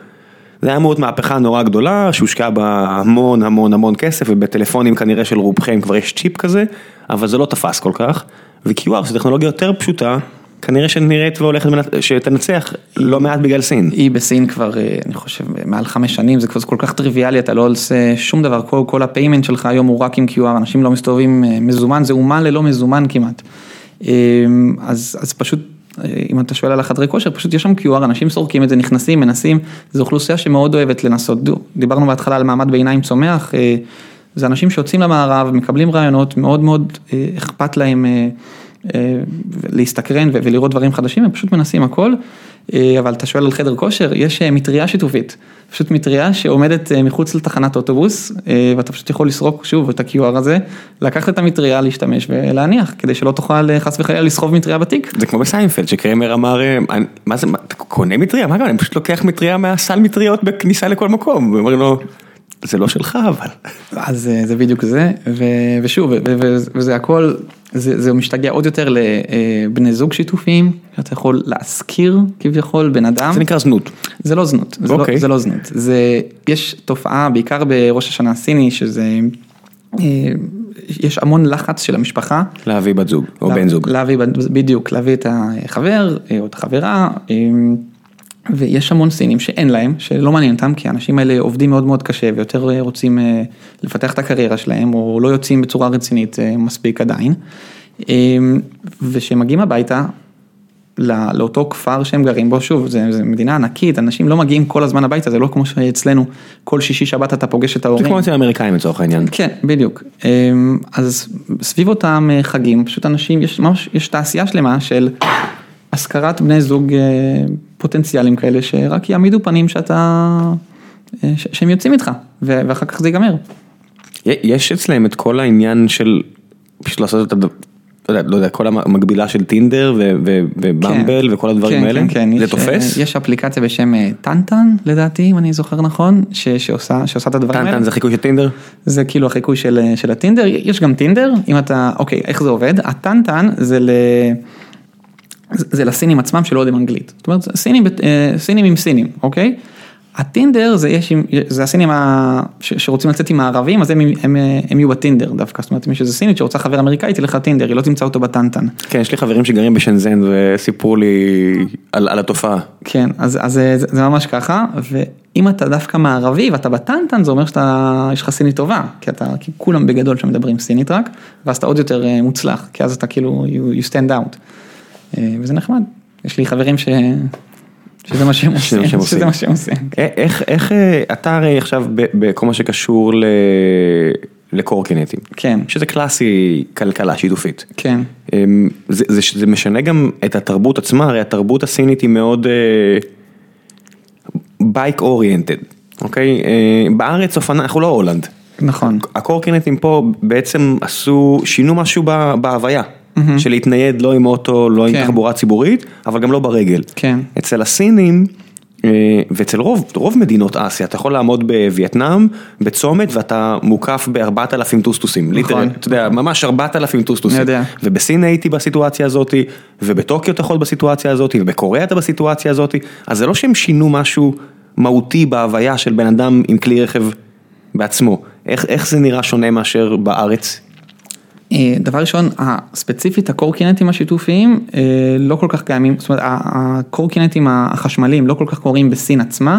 זה היה להיות מהפכה נורא גדולה, שהושקע בה המון המון המון כסף, ובטלפונים כנראה של רובכם כבר יש צ'יפ כזה, אבל זה לא תפס כל כך, ו-QR זו טכנולוגיה יותר פשוטה, כנראה שנראית והולכת, שתנצח לא מעט בגלל סין.
היא בסין כבר, אה, אני חושב, מעל חמש שנים, זה כבר כל כך טריוויאלי, אתה לא עושה שום דבר, כל, כל ה payment שלך היום הוא רק עם QR, אנשים לא מסתובבים אה, מזומן, זה אומה ללא מזומן כמעט. אה, אז, אז פשוט, אם אתה שואל על החדרי כושר, פשוט יש שם QR, אנשים סורקים את זה, נכנסים, מנסים, זו אוכלוסייה שמאוד אוהבת לנסות, דיברנו בהתחלה על מעמד ביניים צומח, זה אנשים שיוצאים למערב, מקבלים רעיונות, מאוד מאוד אכפת להם. אה, להסתקרן ולראות דברים חדשים, הם פשוט מנסים הכל, אה, אבל אתה שואל על חדר כושר, יש אה, מטריה שיתופית, פשוט מטריה שעומדת מחוץ לתחנת אוטובוס, ואתה פשוט יכול לסרוק שוב את ה-QR הזה, לקחת את המטריה, להשתמש ולהניח, כדי שלא תוכל חס וחלילה לסחוב מטריה בתיק.
זה כמו בסיינפלד שקרמר אמר, מה זה, אתה קונה מטריה? מה גם, אני פשוט לוקח מטריה מהסל מטריות בכניסה לכל מקום, ואומרים לו, זה לא שלך אבל.
אז אה, זה בדיוק זה, ו- ושוב, ו- ו- וזה הכל, זה, זה משתגע עוד יותר לבני זוג שיתופיים, שאתה יכול להשכיר כביכול בן אדם.
זה נקרא זנות.
זה לא זנות, זה,
אוקיי.
לא, זה לא זנות, זה, יש תופעה בעיקר בראש השנה הסיני שזה, אה, יש המון לחץ של המשפחה.
להביא בת זוג, או
לה-
בן זוג.
להביא, בדיוק, להביא את החבר אה, או את החברה. ויש המון סינים שאין להם, שלא מעניין אותם, כי האנשים האלה עובדים מאוד מאוד קשה ויותר רוצים אה, לפתח את הקריירה שלהם, או לא יוצאים בצורה רצינית אה, מספיק עדיין. אה, וכשהם מגיעים הביתה, לא- לאותו כפר שהם גרים בו, שוב, זה, זה מדינה ענקית, אנשים לא מגיעים כל הזמן הביתה, זה לא כמו שאצלנו, כל שישי שבת אתה פוגש את
זה
ההורים.
כמו אצל האמריקאים לצורך העניין.
כן, בדיוק. אמ, אז סביב אותם אה, חגים, פשוט אנשים, יש ממש, יש תעשייה שלמה של השכרת בני זוג אה, פוטנציאליים כאלה, שרק יעמידו פנים שאתה, אה, שהם יוצאים איתך, ואחר כך זה ייגמר.
יש אצלם את כל העניין של פשוט לעשות את הדבר, לא יודע, לא כל המקבילה של טינדר ובמבל
כן.
וכל הדברים
כן,
האלה,
כן, כן.
זה
יש,
תופס?
אה, יש אפליקציה בשם טנטן, לדעתי, אם אני זוכר נכון, ש- שעושה, שעושה את הדברים האלה.
טנטן זה חיקוי של טינדר?
זה כאילו החיקוי של, של הטינדר, יש גם טינדר, אם אתה, אוקיי, איך זה עובד? הטנטן זה ל... זה לסינים עצמם שלא יודעים אנגלית. זאת אומרת, סינים, אה, סינים עם סינים, אוקיי? הטינדר זה, יש, זה הסינים ה, ש, שרוצים לצאת עם הערבים, אז הם, הם, אה, הם יהיו בטינדר דווקא. זאת אומרת, אם יש איזה סינית שרוצה חבר אמריקאי, תלך לטינדר, היא לא תמצא אותו בטנטן.
כן, יש לי חברים שגרים בשנזן וסיפרו לי על על התופעה.
כן, אז, אז זה, זה ממש ככה, ואם אתה דווקא מערבי ואתה בטנטן, זה אומר שאתה, יש לך סינית טובה, כי אתה, כי כולם בגדול שם מדברים סינית רק, ואז אתה עוד יותר אה, מוצלח, כי אז אתה כאילו, you, you stand out. אה, וזה נחמד, יש לי חברים ש... שזה מה שהם
שזה
עושים,
עושים.
שזה מה שהם עושים.
א- איך, איך, אה, אתה הרי עכשיו בכל מה שקשור ל- לקורקינטים,
כן,
שזה קלאסי כלכלה שיתופית.
כן,
אמ, זה, זה, זה משנה גם את התרבות עצמה, הרי התרבות הסינית היא מאוד bike oriented, אוקיי? אה, בארץ אופנה, אנחנו לא הולנד.
נכון,
הקורקינטים פה בעצם עשו, שינו משהו בהוויה, של להתנייד לא עם אוטו, לא עם
כן.
תחבורה ציבורית, אבל גם לא ברגל.
כן,
אצל הסינים, אה, ואצל רוב, רוב מדינות אסיה, אתה יכול לעמוד בווייטנאם, בצומת, ואתה מוקף בארבעת אלפים טוסטוסים. literal, אתה יודע, ממש ארבעת אלפים טוסטוסים.
אני יודע.
ובסין הייתי בסיטואציה הזאת, ובטוקיו אתה יכול בסיטואציה הזאת, ובקוריאה אתה בסיטואציה הזאת, אז זה לא שהם שינו משהו מהותי בהוויה של בן אדם עם כלי רכב בעצמו. איך, איך זה נראה שונה מאשר בארץ?
אה, דבר ראשון, הספציפית הקורקינטים השיתופיים אה, לא כל כך קיימים, זאת אומרת הקורקינטים החשמליים לא כל כך קורים בסין עצמה.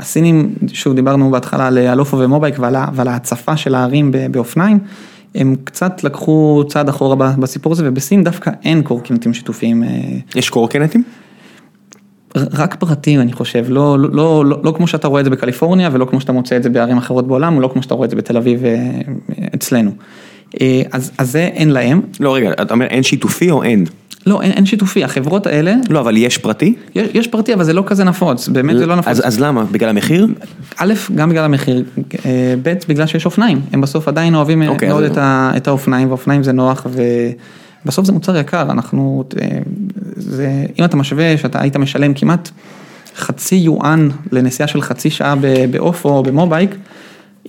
הסינים, שוב דיברנו בהתחלה על אלופו ומובייק ועל, ההצפה של הערים באופניים, הם קצת לקחו צעד אחורה בסיפור הזה ובסין דווקא אין קורקינטים שיתופיים. אה,
יש קורקינטים?
רק פרטים אני חושב, לא, לא, לא, לא, לא כמו שאתה רואה את זה בקליפורניה ולא כמו שאתה מוצא את זה בערים אחרות בעולם, ולא כמו שאתה רואה את זה בתל אביב אצלנו. אה, אז, אז זה אין להם,
לא, רגע, אתה אומר אין שיתופי או אין?
לא, אין, אין שיתופי, החברות האלה,
לא, אבל יש פרטי?
יש, יש פרטי, אבל זה לא כזה נפוץ, באמת זה לא נפוץ.
אז, אז למה? בגלל המחיר?
א', גם בגלל המחיר, אה, ב', בגלל שיש אופניים, הם בסוף עדיין אוהבים אה,
אוקיי,
מאוד
אז-
את, ה, את האופניים, ואופניים זה נוח, ובסוף זה מוצר יקר, אנחנו, זה, אם אתה משווה שאתה היית משלם כמעט חצי יואן לנסיעה של חצי שעה באופו או במובייק,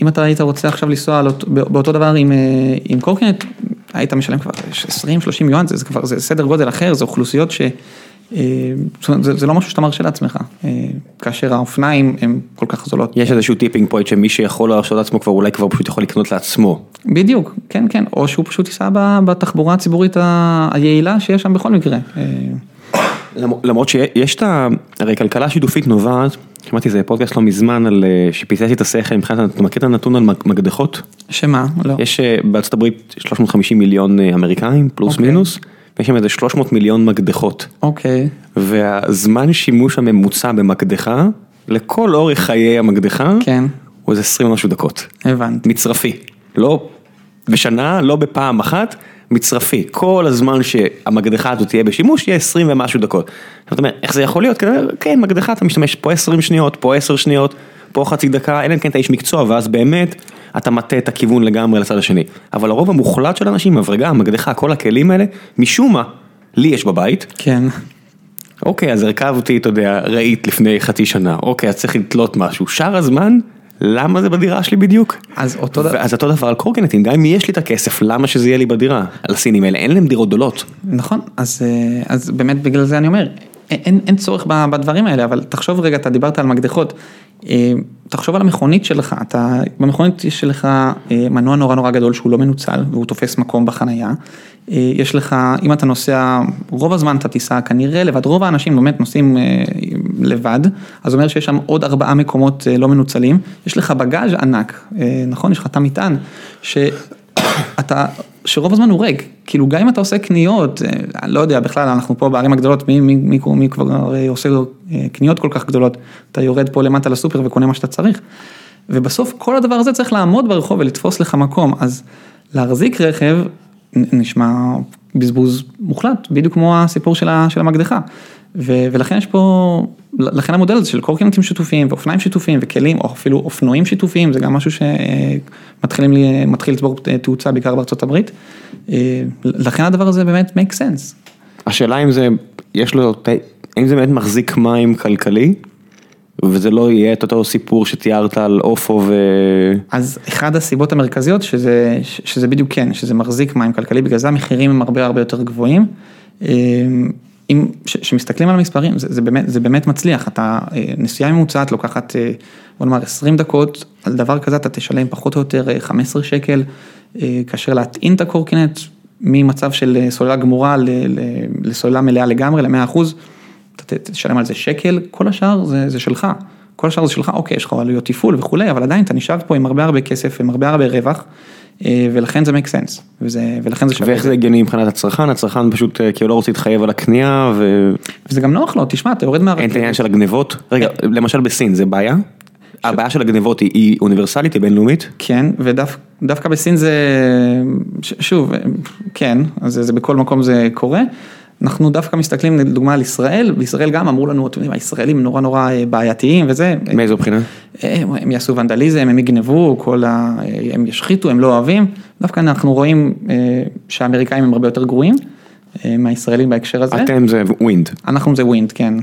אם אתה היית רוצה עכשיו לנסוע באותו דבר עם, אה, עם קורקינט, היית משלם כבר 20-30 יואן, זה, זה כבר, זה סדר גודל אחר, זה אוכלוסיות ש... אה, זה, זה לא משהו שאתה מרשה לעצמך, אה, כאשר האופניים הן כל כך זולות.
יש איזשהו tipping point שמי שיכול להרשות לעצמו כבר אולי כבר פשוט יכול לקנות לעצמו.
בדיוק, כן, כן, או שהוא פשוט ייסע בתחבורה הציבורית היעילה שיש שם בכל מקרה.
למ- למרות שיש את ה... הרי כלכלה שיתופית נובעת, שמעתי איזה פודקאסט לא מזמן על אה, שפיצץ את השכל מבחינת, אתה מכיר את הנתון על מק- מקדחות?
שמה? לא.
יש אה, בארצות הברית 350 מיליון אה, אמריקאים פלוס
אוקיי.
מינוס, ויש שם איזה 300 מיליון מקדחות.
אוקיי,
והזמן שימוש הממוצע במקדחה, לכל אורך חיי המקדחה,
כן,
הוא איזה 20 ומשהו דקות.
הבנתי.
מצרפי. לא בשנה, לא בפעם אחת, מצרפי. כל הזמן שהמקדחה הזאת תהיה בשימוש, יהיה 20 ומשהו דקות. אתה אומר, איך זה יכול להיות? כן, מקדחה אתה משתמש פה 20 שניות, פה 10 שניות, פה חצי דקה, אלא אם כן אתה איש מקצוע, ואז באמת אתה מטה את הכיוון לגמרי לצד השני. אבל הרוב המוחלט של האנשים, מברגה, מקדחה, כל הכלים האלה, משום מה, לי יש בבית,
כן,
אוקיי, אז הרכבתי, אתה יודע, רהיט לפני חצי שנה, אוקיי, אז צריך לתלות משהו. שאר הזמן, למה זה בדירה שלי בדיוק?
אז אותו דבר,
אז אותו דבר על קורקינטים, גם אם יש לי את הכסף, למה שזה יהיה לי בדירה? על הסינים האלה, אין להם דירות גדולות.
נכון, אז, אה, אז באמת בגלל זה אני אומר, אין, אין צורך בדברים האלה, אבל תחשוב רגע, אתה דיברת על מקדחות, אה, תחשוב על המכונית שלך, אתה, במכונית יש לך אה, מנוע נורא נורא גדול שהוא לא מנוצל והוא תופס מקום בחנייה, יש לך, אם אתה נוסע, רוב הזמן אתה תיסע כנראה לבד, רוב האנשים באמת נוסעים לבד, אז אומר שיש שם עוד ארבעה מקומות אה, לא מנוצלים, יש לך בגאז' ענק, אה, נכון? יש לך תא מטען, שאתה, שרוב הזמן הוא ריק, כאילו גם אם אתה עושה קניות, אה, אני לא יודע, בכלל אנחנו פה בערים הגדולות, מי, מי, מי, מי כבר עושה קניות כל כך גדולות, אתה יורד פה למטה לסופר וקונה מה שאתה צריך, ובסוף כל הדבר הזה צריך לעמוד ברחוב ולתפוס לך מקום, אז להחזיק רכב נשמע בזבוז מוחלט, בדיוק כמו הסיפור של המקדחה. ו, ולכן יש פה, לכן המודל הזה של קורקינטים שיתופיים ואופניים שיתופיים וכלים, או אפילו אופנועים שיתופיים, זה גם משהו שמתחילים לי, מתחיל לצבור תאוצה בעיקר בארצות הברית. אה, לכן הדבר הזה באמת make sense.
השאלה אם זה, יש לו, האם זה באמת מחזיק מים כלכלי, וזה לא יהיה את אותו סיפור שתיארת על אופו ו...
אז אחד הסיבות המרכזיות שזה, שזה בדיוק כן, שזה מחזיק מים כלכלי, בגלל זה המחירים הם הרבה הרבה יותר גבוהים. אם, כשמסתכלים על המספרים, זה, זה, באמת, זה באמת מצליח, אתה, אה, נסיעה ממוצעת לוקחת, אה, בוא נאמר 20 דקות, על דבר כזה אתה תשלם פחות או יותר אה, 15 שקל, אה, כאשר להטעין את הקורקינט ממצב של סוללה גמורה לסוללה מלאה לגמרי, ל-100 אחוז, אתה תשלם על זה שקל, כל השאר זה, זה שלך. כל השאר זה שלך, אוקיי, יש לך עלויות תפעול וכולי, אבל עדיין אתה נשאר פה עם הרבה הרבה כסף, עם הרבה הרבה רווח, ולכן זה make sense, וזה, ולכן זה שווה.
ואיך זה הגיוני מבחינת הצרכן, הצרכן פשוט אה, כאילו לא רוצה להתחייב על הקנייה ואין
וזה גם נוח לו, תשמע, אתה יורד מהרכבת.
את העניין של הגנבות. רגע, למשל בסין זה בעיה? הבעיה של הגנבות היא- היא אוניברסלית, היא בינלאומית?
כן, ודווקא בסין זה, ש- שוב, כן, אז זה, זה בכל מקום זה קורה. אנחנו דווקא מסתכלים לדוגמה על ישראל, בישראל גם אמרו לנו, אתם יודעים, הישראלים נורא נורא אה, בעייתיים וזה.
מאיזו בחינה?
הם, הם יעשו ונדליזם, הם יגנבו, כל ה... הם ישחיתו, הם לא אוהבים. דווקא אנחנו רואים אה, שהאמריקאים הם הרבה יותר גרועים אה, מהישראלים בהקשר הזה.
אתם זה ווינד,
אנחנו זה ווינד, כן.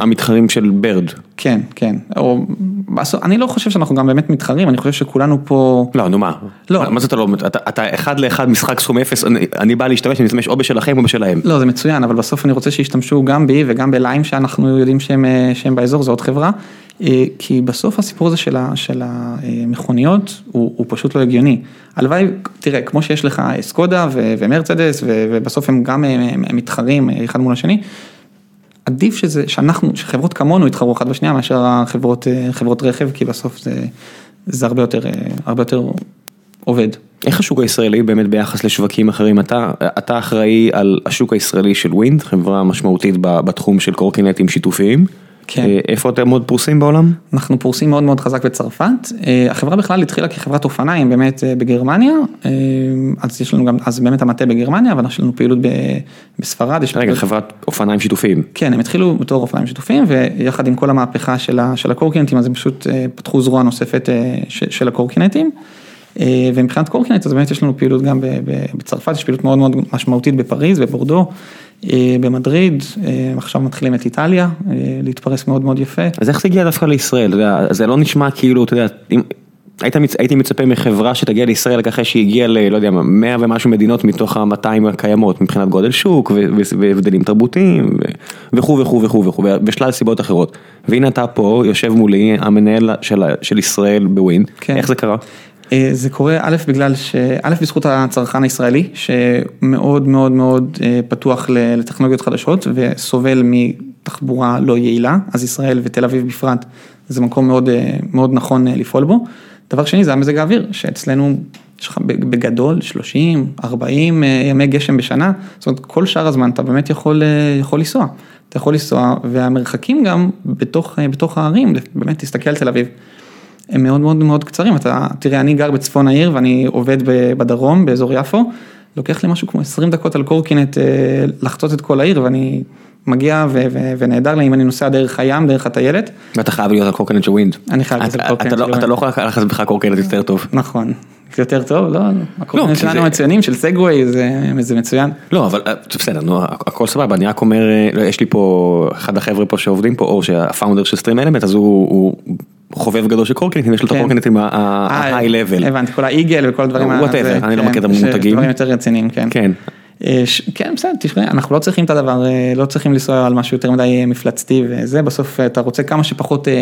המתחרים של ברד.
כן, כן. או, בסוף- אני לא חושב שאנחנו גם באמת מתחרים, אני חושב שכולנו פה...
לא, נו מה?
לא.
מה- מה זה אתה לא, אתה- אתה אחד לאחד משחק סכום אפס, אני- אני בא להשתמש, אני משתמש או בשלכם או בשלהם.
לא, זה מצוין, אבל בסוף אני רוצה שישתמשו גם בי וגם בליים שאנחנו יודעים שהם, אה, שהם באזור, זו עוד חברה. אה, כי בסוף הסיפור הזה של, ה, של המכוניות הוא, הוא פשוט לא הגיוני. הלוואי, תראה, כמו שיש לך סקודה ו- ומרצדס ו- ובסוף הם גם אה, הם, הם מתחרים אה, אחד מול השני. עדיף שזה, שאנחנו, שחברות כמונו יתחרו אחת בשנייה מאשר החברות, חברות רכב, כי בסוף זה, זה הרבה יותר, הרבה יותר עובד.
איך השוק הישראלי באמת ביחס לשווקים אחרים? אתה, אתה אחראי על השוק הישראלי של ווינד, חברה משמעותית בתחום של קורקינטים שיתופיים.
כן.
אה, איפה אתם עוד פרוסים בעולם?
אנחנו פורסים מאוד מאוד חזק בצרפת, אה, החברה בכלל התחילה כחברת אופניים באמת אה, בגרמניה, אז יש לנו גם, אז באמת המטה בגרמניה, אבל יש לנו פעילות ב- בספרד,
רגע,
פעילות-
חברת אופניים שיתופיים.
כן, הם התחילו בתור אופניים שיתופיים, ויחד עם כל המהפכה של, ה, של הקורקינטים, אז הם פשוט פתחו זרוע נוספת של הקורקינטים. אה, ומבחינת קורקינט, אז באמת יש לנו פעילות גם בצרפת, יש פעילות מאוד מאוד משמעותית בפריז, בבורדו, אה, במדריד, אה, עכשיו מתחילים את איטליה, להתפרס מאוד מאוד יפה.
אז איך זה הגיע דווקא לישראל? זה לא נשמע כאילו, אתה יודע, אם... היית הייתי מצפה מחברה שתגיע לישראל רק אחרי שהיא הגיעה ל... לא יודע מה, 100 ומשהו מדינות מתוך ה-200 הקיימות מבחינת גודל שוק והבדלים תרבותיים וכו' וכו' וכו' וכו' ושלל סיבות אחרות. והנה אתה פה יושב מולי המנהל של, של ישראל בווין,
כן.
איך זה קרה?
אה, זה קורה א' בגלל ש... א' בזכות הצרכן הישראלי שמאוד מאוד מאוד אה, פתוח לטכנולוגיות חדשות וסובל מתחבורה לא יעילה, אז ישראל ותל אביב בפרט זה מקום מאוד, אה, מאוד נכון לפעול בו. דבר שני זה המזג האוויר, שאצלנו יש לך בגדול 30, 40 אה, ימי גשם בשנה, זאת אומרת כל שאר הזמן אתה באמת יכול, יכול לנסוע. אתה יכול לנסוע והמרחקים גם בתוך, בתוך הערים, באמת תסתכל על תל אביב. הם מאוד מאוד מאוד קצרים, אתה, תראה, אני גר בצפון העיר ואני עובד בדרום, באזור יפו, לוקח לי משהו כמו 20 דקות על קורקינט אה, לחצות את כל העיר ואני מגיע ו- ו- ונהדר לי אם אני נוסע דרך הים, דרך הטיילת,
ואתה חייב להיות על קורקינט של ווינד.
אני חייב להיות על קורקינט
לא-
של
אתה
ווינד.
לא יכול לקחת בך קורקינט יותר טוב.
נכון, יותר טוב, לא, הקורקינט
כי
שלנו
זה-
מצוינים, של סגווי, זה, מצוין,
לא, אבל אה, בסדר, נו, הכל סבבה, אני רק אומר, אה, לא, יש לי פה, אחד החבר'ה פה שעובדים פה, אור, שהפאונדר של סטרים אלמנט, אז הוא חובב גדול של קורקינטים, יש לו את
כן.
הקורקינטים
אה,
ה-high level.
הבנתי, כל האיגל וכל הדברים,
Whatever,
הזה,
אני לא
כן,
מכיר את המותגים.
דברים יותר רציניים, כן.
כן.
אה, כן, בסדר, תשמע, אנחנו לא צריכים את הדבר, אה, לא צריכים לנסוע על משהו יותר מדי אה, מפלצתי וזה, בסוף אה, אתה רוצה כמה שפחות... אה,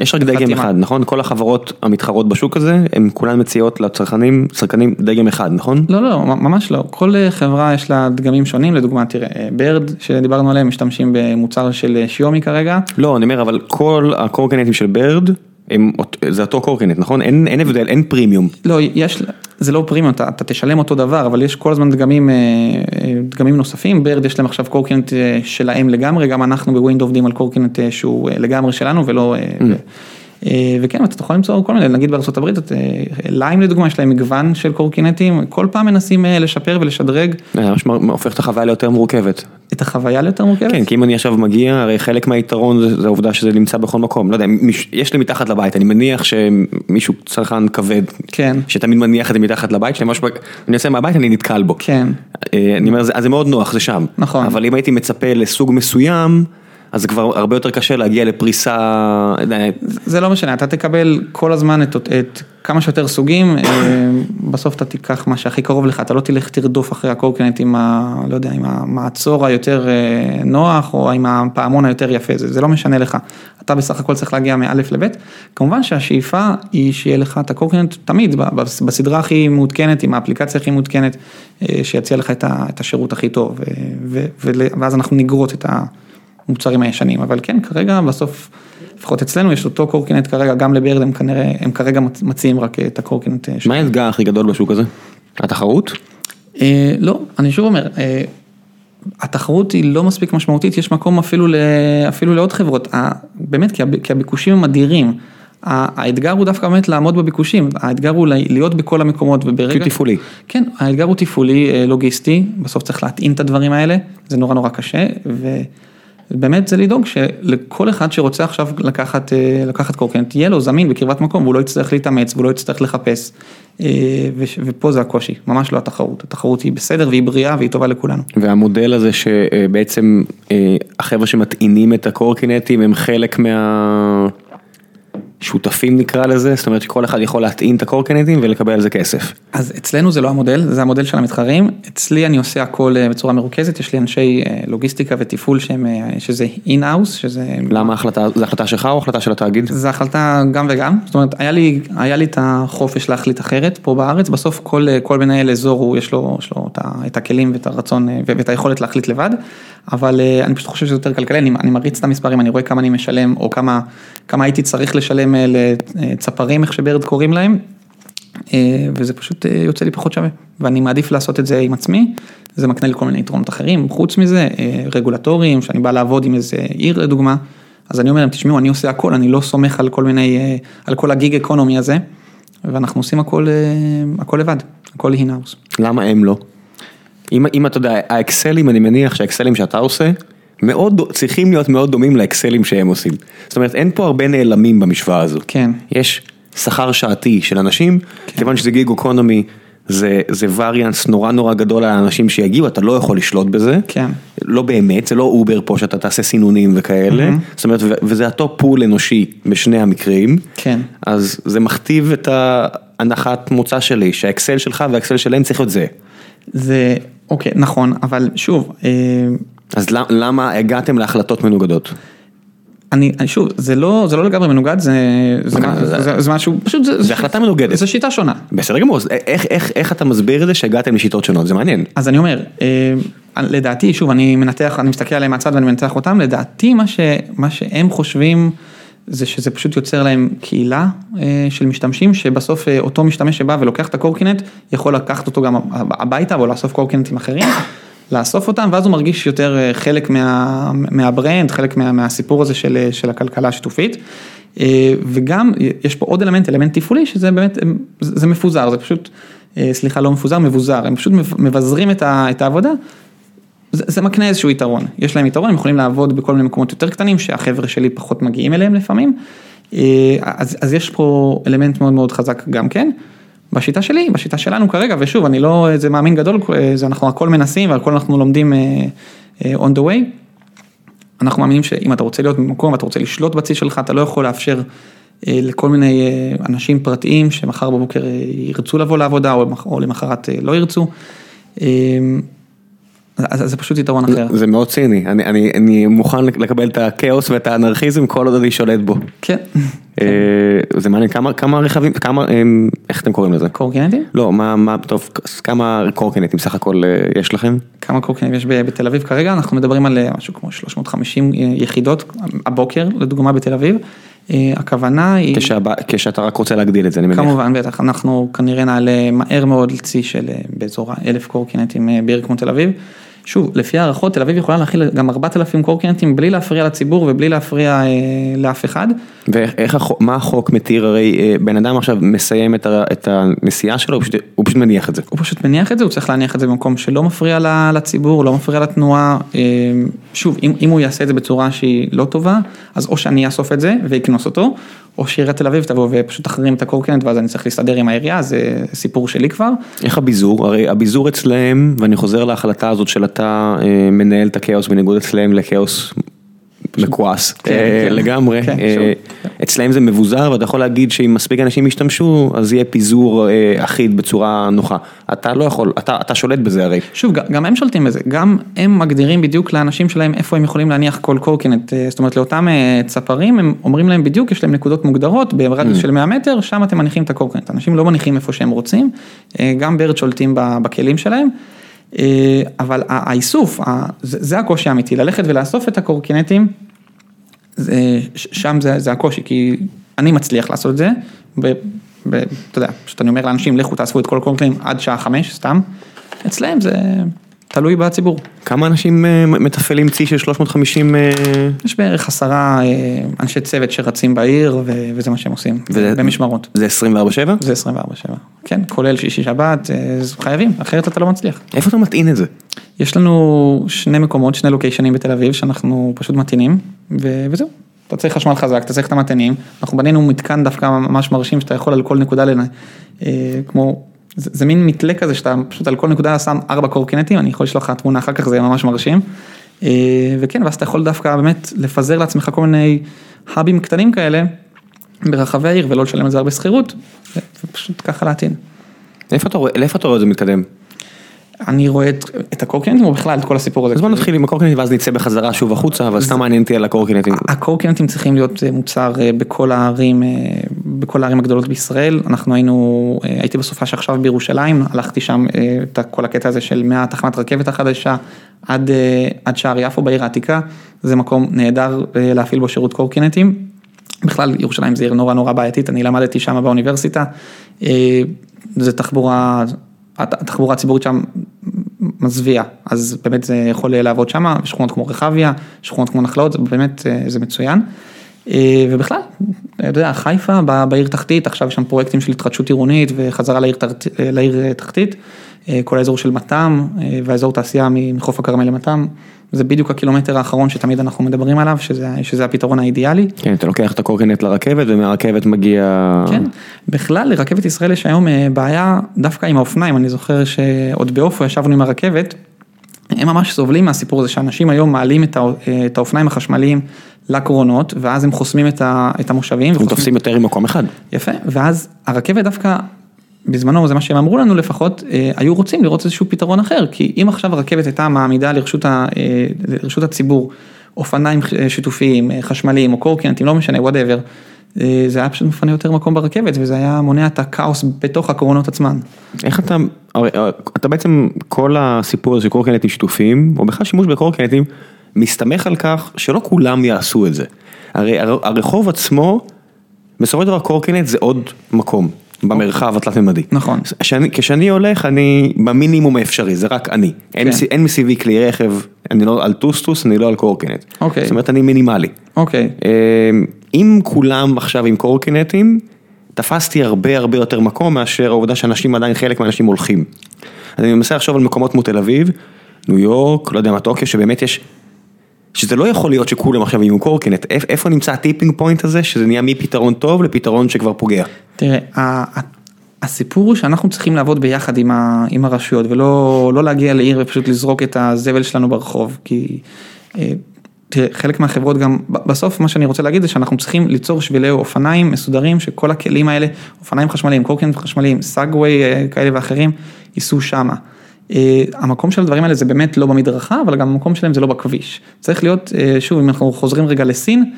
יש רק דגם. אחד, נכון? כל החברות המתחרות בשוק הזה, הן כולן מציעות לצרכנים, צרכנים דגם אחד, נכון?
לא, לא, ממש לא. כל אה, חברה יש לה דגמים שונים, לדוגמה, תראה, אה, ברד, שדיברנו עליהם, משתמשים במוצר של אה, שיאומי כרגע.
לא, אני אומר, אבל כל הקורקינטים של ברד, זה אותו קורקינט, נכון? אין אין הבדל, אין פרימיום.
לא, יש, זה לא פרימיום, אתה, אתה תשלם אותו דבר, אבל יש כל הזמן דגמים, אה, אה, דגמים נוספים, ברד יש להם עכשיו קורקינט אה, שלהם לגמרי, גם אנחנו בווינד עובדים על קורקינט שהוא לגמרי שלנו ולא... אה, וכן, אתה יכול למצוא כל מיני, נגיד את, אה, ליים לדוגמה, יש להם מגוון של קורקינטים, כל פעם מנסים אה, לשפר ולשדרג
זה ממש הופך את החוויה ליותר מורכבת.
את החוויה ליותר מורכבת.
כן, כי אם אני עכשיו מגיע, הרי חלק מהיתרון זה, זה העובדה שזה נמצא בכל מקום. לא יודע, מיש, יש לי מתחת לבית, אני מניח שמישהו צרכן כבד,
כן.
שתמיד מניח את זה מתחת לבית שלי, ממש, אני יוצא מהבית, אני נתקל בו.
כן.
אה, אני אומר, אז זה מאוד נוח, זה שם.
נכון.
אבל אם הייתי מצפה לסוג מסוים, אז כבר הרבה יותר קשה להגיע לפריסה, אה,
זה לא משנה, אתה תקבל כל הזמן את, את כמה שיותר סוגים, אה, בסוף אתה תיקח מה שהכי קרוב לך, אתה לא תלך תרדוף אחרי הקורקינט עם ה... לא יודע, עם המעצור היותר אה, נוח, או עם הפעמון היותר יפה, זה, זה לא משנה לך. אתה בסך הכל צריך להגיע מאלף לבית. כמובן שהשאיפה היא שיהיה לך את הקורקינט תמיד, בסדרה הכי מעודכנת, עם האפליקציה הכי מעודכנת, שיציע לך את, ה, את השירות הכי טוב, ו, ו, ואז אנחנו נגרוט את ה... מוצרים הישנים, אבל כן, כרגע בסוף, לפחות אצלנו יש אותו קורקינט כרגע, גם לברד הם כנראה, הם כרגע מצ- מציעים רק את הקורקינט. אה,
מה האתגר הכי גדול בשוק הזה? התחרות?
אה, לא, אני שוב אומר, אה, התחרות היא לא מספיק משמעותית, יש מקום אפילו, ל, אפילו לעוד חברות, ה, באמת, כי, הב, כי הביקושים הם אדירים. האתגר הוא דווקא באמת לעמוד בביקושים, האתגר הוא להיות בכל המקומות וברגע...
כי תפעולי.
כן, האתגר הוא תפעולי, אה, לוגיסטי, בסוף צריך להתאים את הדברים האלה, זה נורא נורא קשה, ובאמת זה לדאוג שלכל אחד שרוצה עכשיו לקחת, אה, לקחת קורקינט, יהיה לו זמין בקרבת מקום, והוא לא יצטרך להתאמץ, והוא לא יצטרך לחפש, אה, ופה זה הקושי, ממש לא התחרות, התחרות היא בסדר והיא בריאה והיא טובה לכולנו.
והמודל הזה שבעצם אה, החבר'ה שמטעינים את הקורקינטים הם חלק מהשותפים נקרא לזה, זאת אומרת שכל אחד יכול להטעין את הקורקינטים ולקבל על זה כסף.
אז אצלנו זה לא המודל, זה המודל של המתחרים, אצלי אני עושה הכל אה, בצורה מרוכזת, יש לי אנשי אה, לוגיסטיקה ותפעול שהם, אה, שזה in-house, שזה...
למה ההחלטה, זו החלטה שלך או החלטה של התאגיד?
זו החלטה גם וגם, זאת אומרת, היה לי, היה לי את החופש להחליט אחרת. פה בארץ, בסוף כל, כל מנהל אזור הוא, יש לו, יש לו את, את הכלים ואת הרצון ואת היכולת להחליט לבד, אבל אני פשוט חושב שזה יותר כלכלי, אני, אני מריץ את המספרים, אני רואה כמה אני משלם, או כמה, כמה הייתי צריך לשלם אה, לצפרים, איך שברד קוראים להם, אה, וזה פשוט אה, יוצא לי פחות שווה, ואני מעדיף לעשות את זה עם עצמי, זה מקנה לי כל מיני יתרונות אחרים, חוץ מזה, רגולטוריים, שאני בא לעבוד עם איזה עיר לדוגמה, אז אני אומר להם, תשמעו, אני עושה הכל, אני לא סומך על כל מיני, על כל הגיג אקונומי הזה, ואנחנו עושים הכל, הכל לבד, הכל הינאוס.
למה הם לא? אם, אם אתה יודע, האקסלים, אני מניח שהאקסלים שאתה עושה, מאוד, צריכים להיות מאוד דומים לאקסלים שהם עושים. זאת אומרת, אין פה הרבה נעלמים במשוואה הזו.
כן.
יש שכר שעתי של אנשים, כיוון שזה gig economy, זה, זה variance נורא נורא גדול על האנשים שיגיעו, אתה לא יכול לשלוט בזה.
כן.
לא באמת, זה לא אובר פה שאתה תעשה סינונים וכאלה. זאת אומרת, ו- וזה אותו pool אנושי בשני המקרים.
כן.
אז זה מכתיב את ההנחת מוצא שלי, שהאקסל שלך והאקסל שלהם צריך להיות זה.
זה, אוקיי, נכון, אבל שוב, אה,
אז למ- למה הגעתם להחלטות מנוגדות?
אני, אני שוב, זה לא, זה לא לגמרי מנוגד, זה, זה, מה- זה, זה משהו, פשוט זה,
זה החלטה מנוגדת.
זו שיטה שונה.
בסדר גמור, אז איך, איך, איך אתה מסביר את זה שהגעתם לשיטות שונות? זה מעניין.
אז אני אומר, אה, לדעתי, שוב, אני מנתח, אני מסתכל עליהם מהצד ואני מנתח אותם, לדעתי מה, ש, מה שהם חושבים זה שזה פשוט יוצר להם קהילה אה, של משתמשים, שבסוף אה, אותו משתמש שבא ולוקח את הקורקינט, יכול לקחת אותו גם הביתה או לאסוף קורקינטים אחרים, לאסוף אותם, ואז הוא מרגיש יותר אה, חלק מה, מה brand, חלק מה, מהסיפור הזה של, אה, של הכלכלה השיתופית. אה, וגם יש פה עוד אלמנט, אלמנט תפעולי, שזה באמת, זה מפוזר, זה פשוט, סליחה, לא מפוזר, מבוזר, הם פשוט מבזרים את העבודה. זה, זה מקנה איזשהו יתרון, יש להם יתרון, הם יכולים לעבוד בכל מיני מקומות יותר קטנים, שהחבר'ה שלי פחות מגיעים אליהם לפעמים. אז, אז יש פה אלמנט מאוד מאוד חזק גם כן. בשיטה שלי, בשיטה שלנו כרגע, ושוב, אני לא איזה מאמין גדול, זה אנחנו הכל מנסים והכל אנחנו לומדים אה, אה, on the way. אנחנו מאמינים שאם אתה רוצה להיות במקום, אתה רוצה לשלוט בצי שלך, אתה לא יכול לאפשר אה, לכל מיני אנשים פרטיים שמחר בבוקר ירצו לבוא לעבודה או, או למחרת לא ירצו. אז זה פשוט יתרון אחר.
זה מאוד ציני, אני, אני, אני מוכן לקבל את הכאוס ואת האנרכיזם כל עוד אני שולט בו.
כן.
אה, זה מעניין, כמה, כמה רכבים, כמה, איך אתם קוראים לזה?
קורקינטים?
לא, מה, מה, טוב, כמה קורקינטים סך הכל אה, יש לכם?
כמה קורקינטים יש בתל אביב כרגע? אנחנו מדברים על אה, משהו כמו 350 יחידות הבוקר, לדוגמה בתל אביב. אה, הכוונה היא...
כשאתה רק רוצה להגדיל את זה, אני מניח.
כמובן, בטח, אנחנו כנראה נעלה מהר מאוד לצי של אה, באזור האלף קורקינטים אה, בעיר כמו תל אביב. שוב, לפי הערכות, תל אביב יכולה להכיל גם 4,000 קורקינטים בלי להפריע לציבור ובלי להפריע אה, לאף אחד.
ואיך, החוק- מה החוק מתיר, הרי אה, בן אדם עכשיו מסיים את ה- את הנסיעה שלו, הוא פשוט- הוא פשוט מניח את זה.
הוא פשוט מניח את זה, הוא צריך להניח את זה במקום שלא מפריע לציבור, לא מפריע לתנועה. אה, שוב, אם, אם הוא יעשה את זה בצורה שהיא לא טובה, אז או שאני אאסוף את זה ואקנוס אותו, או שעיריית תל אביב תבוא ופשוט תחרים את הקורקינט ואז אני צריך להסתדר עם העירייה, זה סיפור שלי כבר.
איך הביזור? הרי הביזור אצלהם, ואני חוזר להחלטה הזאת של אתה אה, מנהל את הכאוס בניגוד אצלהם לכאוס מכועס.
כן,
אה,
כן.
לגמרי,
כן,
אה. אצלהם זה מבוזר ואתה יכול להגיד שאם מספיק אנשים ישתמשו אז יהיה פיזור אה, אחיד בצורה נוחה, אתה לא יכול, אתה שולט בזה הרי.
שוב, גם הם שולטים בזה, גם הם מגדירים בדיוק לאנשים שלהם איפה הם יכולים להניח כל קורקינט, אה, זאת אומרת לאותם אה, צפרים, הם אומרים להם בדיוק, יש להם נקודות מוגדרות ברדיוס של 100 מטר, שם אתם מניחים את הקורקינט, אנשים לא מניחים איפה שהם רוצים, אה, גם ברד שולטים בכלים שלהם, אה, אבל ה- האיסוף, זה הקושי האמיתי, ללכת ולאסוף את הקורקינטים, שם זה, הקושי, כי אני מצליח לעשות את זה, ב, ב, אתה יודע, פשוט אני אומר לאנשים, לכו תאספו את כל הקורקינטים עד שעה חמש, סתם, אצלהם זה תלוי בציבור.
כמה אנשים אה, מתפעלים צי של 350? אה,
יש בערך עשרה אה, אנשי צוות שרצים בעיר, וזה מה שהם עושים,
וזה-
במשמרות.
זה 24/7?
זה 24/7, כן, כולל שישי שבת, חייבים, אחרת אתה לא מצליח.
איפה אתה מטעין את זה?
יש לנו שני מקומות, שני לוקיישנים בתל אביב, שאנחנו פשוט מטעינים, וזהו. אתה צריך חשמל חזק, אתה צריך את המטענים, אנחנו בנינו מתקן דווקא ממש מרשים, שאתה יכול על כל נקודה, לנ... אה, כמו, זה, זה מין מתלה כזה, שאתה פשוט על כל נקודה שם ארבע קורקינטים, אני יכול לשלוח לך תמונה אחר כך, זה יהיה ממש מרשים. אה, וכן, ואז אתה יכול דווקא באמת לפזר לעצמך כל מיני האבים קטנים כאלה, ברחבי העיר, ולא לשלם על זה הרבה שכירות, ופשוט ככה להטעין.
לאיפה אתה רואה את זה מתקדם?
אני רואה את, את הקורקינטים, או בכלל את כל הסיפור הזה.
אז בוא נתחיל עם הקורקינט ואז נצא בחזרה שוב החוצה, אבל סתם מעניין אותי על הקורקינטים.
הקורקינטים צריכים להיות אה, מוצר אה, בכל הערים, אה, בכל הערים הגדולות בישראל. אנחנו היינו, הייתי בסופה שעכשיו בירושלים, הלכתי שם את כל הקטע הזה של מהתחנת רכבת החדשה עד, עד שער יפו בעיר העתיקה. זה מקום נהדר להפעיל בו שירות קורקינטים. בכלל ירושלים זה עיר נורא נורא בעייתית, אני למדתי שם באוניברסיטה. זה תחבורה, התחבורה הציבורית שם מזוויע, אז באמת זה יכול לעבוד שם, שכונות כמו רחביה, שכונות כמו נחלאות, זה באמת, אה, זה מצוין. אה, ובכלל, אתה יודע, חיפה בעיר תחתית, עכשיו יש שם פרויקטים של התחדשות עירונית וחזרה לעיר, תחת- לעיר אה, תחתית, כל האזור של מתם והאזור תעשייה מחוף הכרמל למתם, זה בדיוק הקילומטר האחרון שתמיד אנחנו מדברים עליו, שזה, שזה הפתרון האידיאלי.
כן, אתה לוקח את הקורקינט לרכבת ומהרכבת מגיע...
כן, בכלל לרכבת ישראל יש היום אה, בעיה דווקא עם האופניים, אני זוכר שעוד באופו ישבנו עם הרכבת, הם ממש סובלים מהסיפור הזה שאנשים היום מעלים את הא- את האופניים החשמליים לקרונות, ואז הם חוסמים את המושבים.
הם
וחוסמים-
תופסים יותר ממקום אחד.
יפה, ואז הרכבת דווקא, בזמנו זה מה שהם אמרו לנו לפחות, אה, היו רוצים לראות איזשהו פתרון אחר, כי אם עכשיו הרכבת הייתה מעמידה לרשות, ה, אה, לרשות הציבור אופניים אה, שיתופיים, חשמליים או קורקינטים, לא משנה, whatever, זה היה פשוט מפנה יותר מקום ברכבת וזה היה מונע את הכאוס בתוך הקרונות עצמן.
איך אתה, הרי, אתה בעצם, כל הסיפור הזה של קורקינטים שיתופיים, או בכלל שימוש בקורקינטים, מסתמך על כך שלא כולם יעשו את זה. הרי הר- הרחוב עצמו, בסופו של דבר קורקינט זה עוד מקום במרחב התלת-ממדי.
נכון.
כשאני, כשאני הולך, אני במינימום האפשרי, זה רק אני. אין,
כן.
מסי- אין מסביבי כלי רכב, אני לא על טוסטוס, אני לא על קורקינט.
אוקיי.
זאת אומרת, אני מינימלי.
אוקיי,
אה, אם כולם עכשיו עם קורקינטים, תפסתי הרבה הרבה יותר מקום מאשר העובדה שאנשים עדיין, חלק מהאנשים הולכים. אז אני מנסה לחשוב על מקומות כמו תל אביב, ניו יורק, לא יודע מה, טוקיו, שבאמת יש, שזה לא יכול להיות שכולם עכשיו יהיו קורקינט, איפ- איפה נמצא ה tipping point הזה, שזה נהיה מפתרון טוב לפתרון שכבר פוגע.
תראה, הסיפור הוא שאנחנו צריכים לעבוד ביחד עם, ה, עם הרשויות ולא לא להגיע לעיר ופשוט לזרוק את הזבל שלנו ברחוב, כי אה, תראה, חלק מהחברות גם, בסוף מה שאני רוצה להגיד זה שאנחנו צריכים ליצור שבילי אופניים מסודרים שכל הכלים האלה, אופניים חשמליים, קורקינט חשמליים, סגוויי אה, כאלה ואחרים, ייסעו שמה. אה, המקום של הדברים האלה זה באמת לא במדרכה, אבל גם המקום שלהם זה לא בכביש. צריך להיות, אה, שוב, אם אנחנו חוזרים רגע לסין,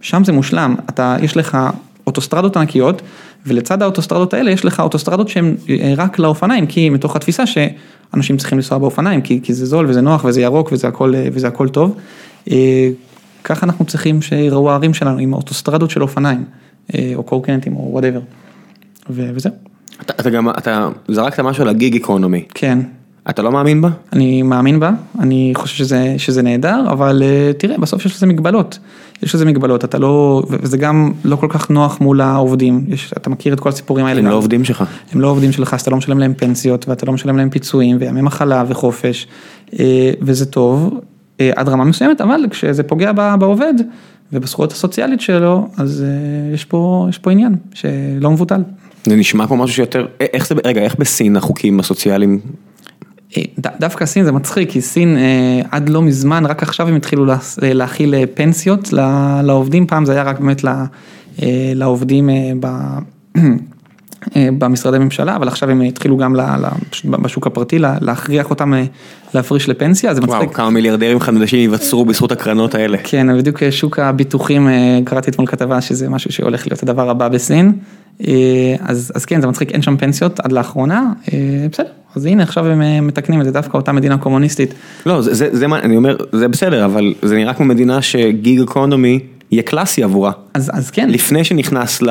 שם זה מושלם, אתה, יש לך אוטוסטרדות ענקיות, ולצד האוטוסטרדות האלה יש לך אוטוסטרדות שהן אה, רק לאופניים, כי מתוך התפיסה שאנשים צריכים לנסוע באופניים, כי, כי זה זול וזה נוח וזה ירוק וזה הכל, וזה הכל טוב. ככה אנחנו צריכים שיראו הערים שלנו עם אוטוסטרדות של אופניים, או קורקינטים או whatever. וזהו,
אתה, אתה גם, אתה זרקת משהו על הגיג איקונומי,
כן.
אתה לא מאמין בה?
אני מאמין בה, אני חושב שזה, שזה נהדר, אבל אה, תראה, בסוף יש לזה מגבלות. יש לזה מגבלות, אתה לא, וזה גם לא כל כך נוח מול העובדים, יש, אתה מכיר את כל הסיפורים האלה.
הם
גם.
לא עובדים שלך.
הם לא עובדים שלך, אז אתה לא משלם להם פנסיות, ואתה לא משלם להם פיצויים, וימי מחלה וחופש, אה, וזה טוב אה, עד רמה מסוימת, אבל כשזה פוגע בעובד ובזכויות הסוציאלית שלו, אז יש פה, יש פה עניין שלא מבוטל.
זה נשמע כמו משהו שיותר, איך זה, רגע, איך בסין החוקים הסוציאליים
דווקא סין זה מצחיק, כי סין אה, עד לא מזמן, רק עכשיו הם התחילו לה- להכיל אה, פנסיות לעובדים, פעם זה היה רק באמת אה, לעובדים אה, אה, במשרדי ממשלה, אבל עכשיו הם התחילו גם בשוק הפרטי לה- להכריח אותם אה, להפריש לפנסיה, זה
וואו,
מצחיק.
כמה מיליארדרים חדשים ייווצרו בזכות הקרנות האלה.
כן, בדיוק שוק הביטוחים, אה, קראתי אתמול כתבה שזה משהו שהולך להיות הדבר הבא בסין. אה, אז, אז כן, זה מצחיק, אין שם פנסיות עד לאחרונה, אה, בסדר, אז הנה עכשיו הם אה, מתקנים את זה, דווקא אותה מדינה קומוניסטית.
לא, זה, זה, זה מה, אני אומר, זה בסדר, אבל זה נראה כמו מדינה שגיג אקונומי יהיה קלאסי עבורה.
אז, אז כן,
לפני שנכנס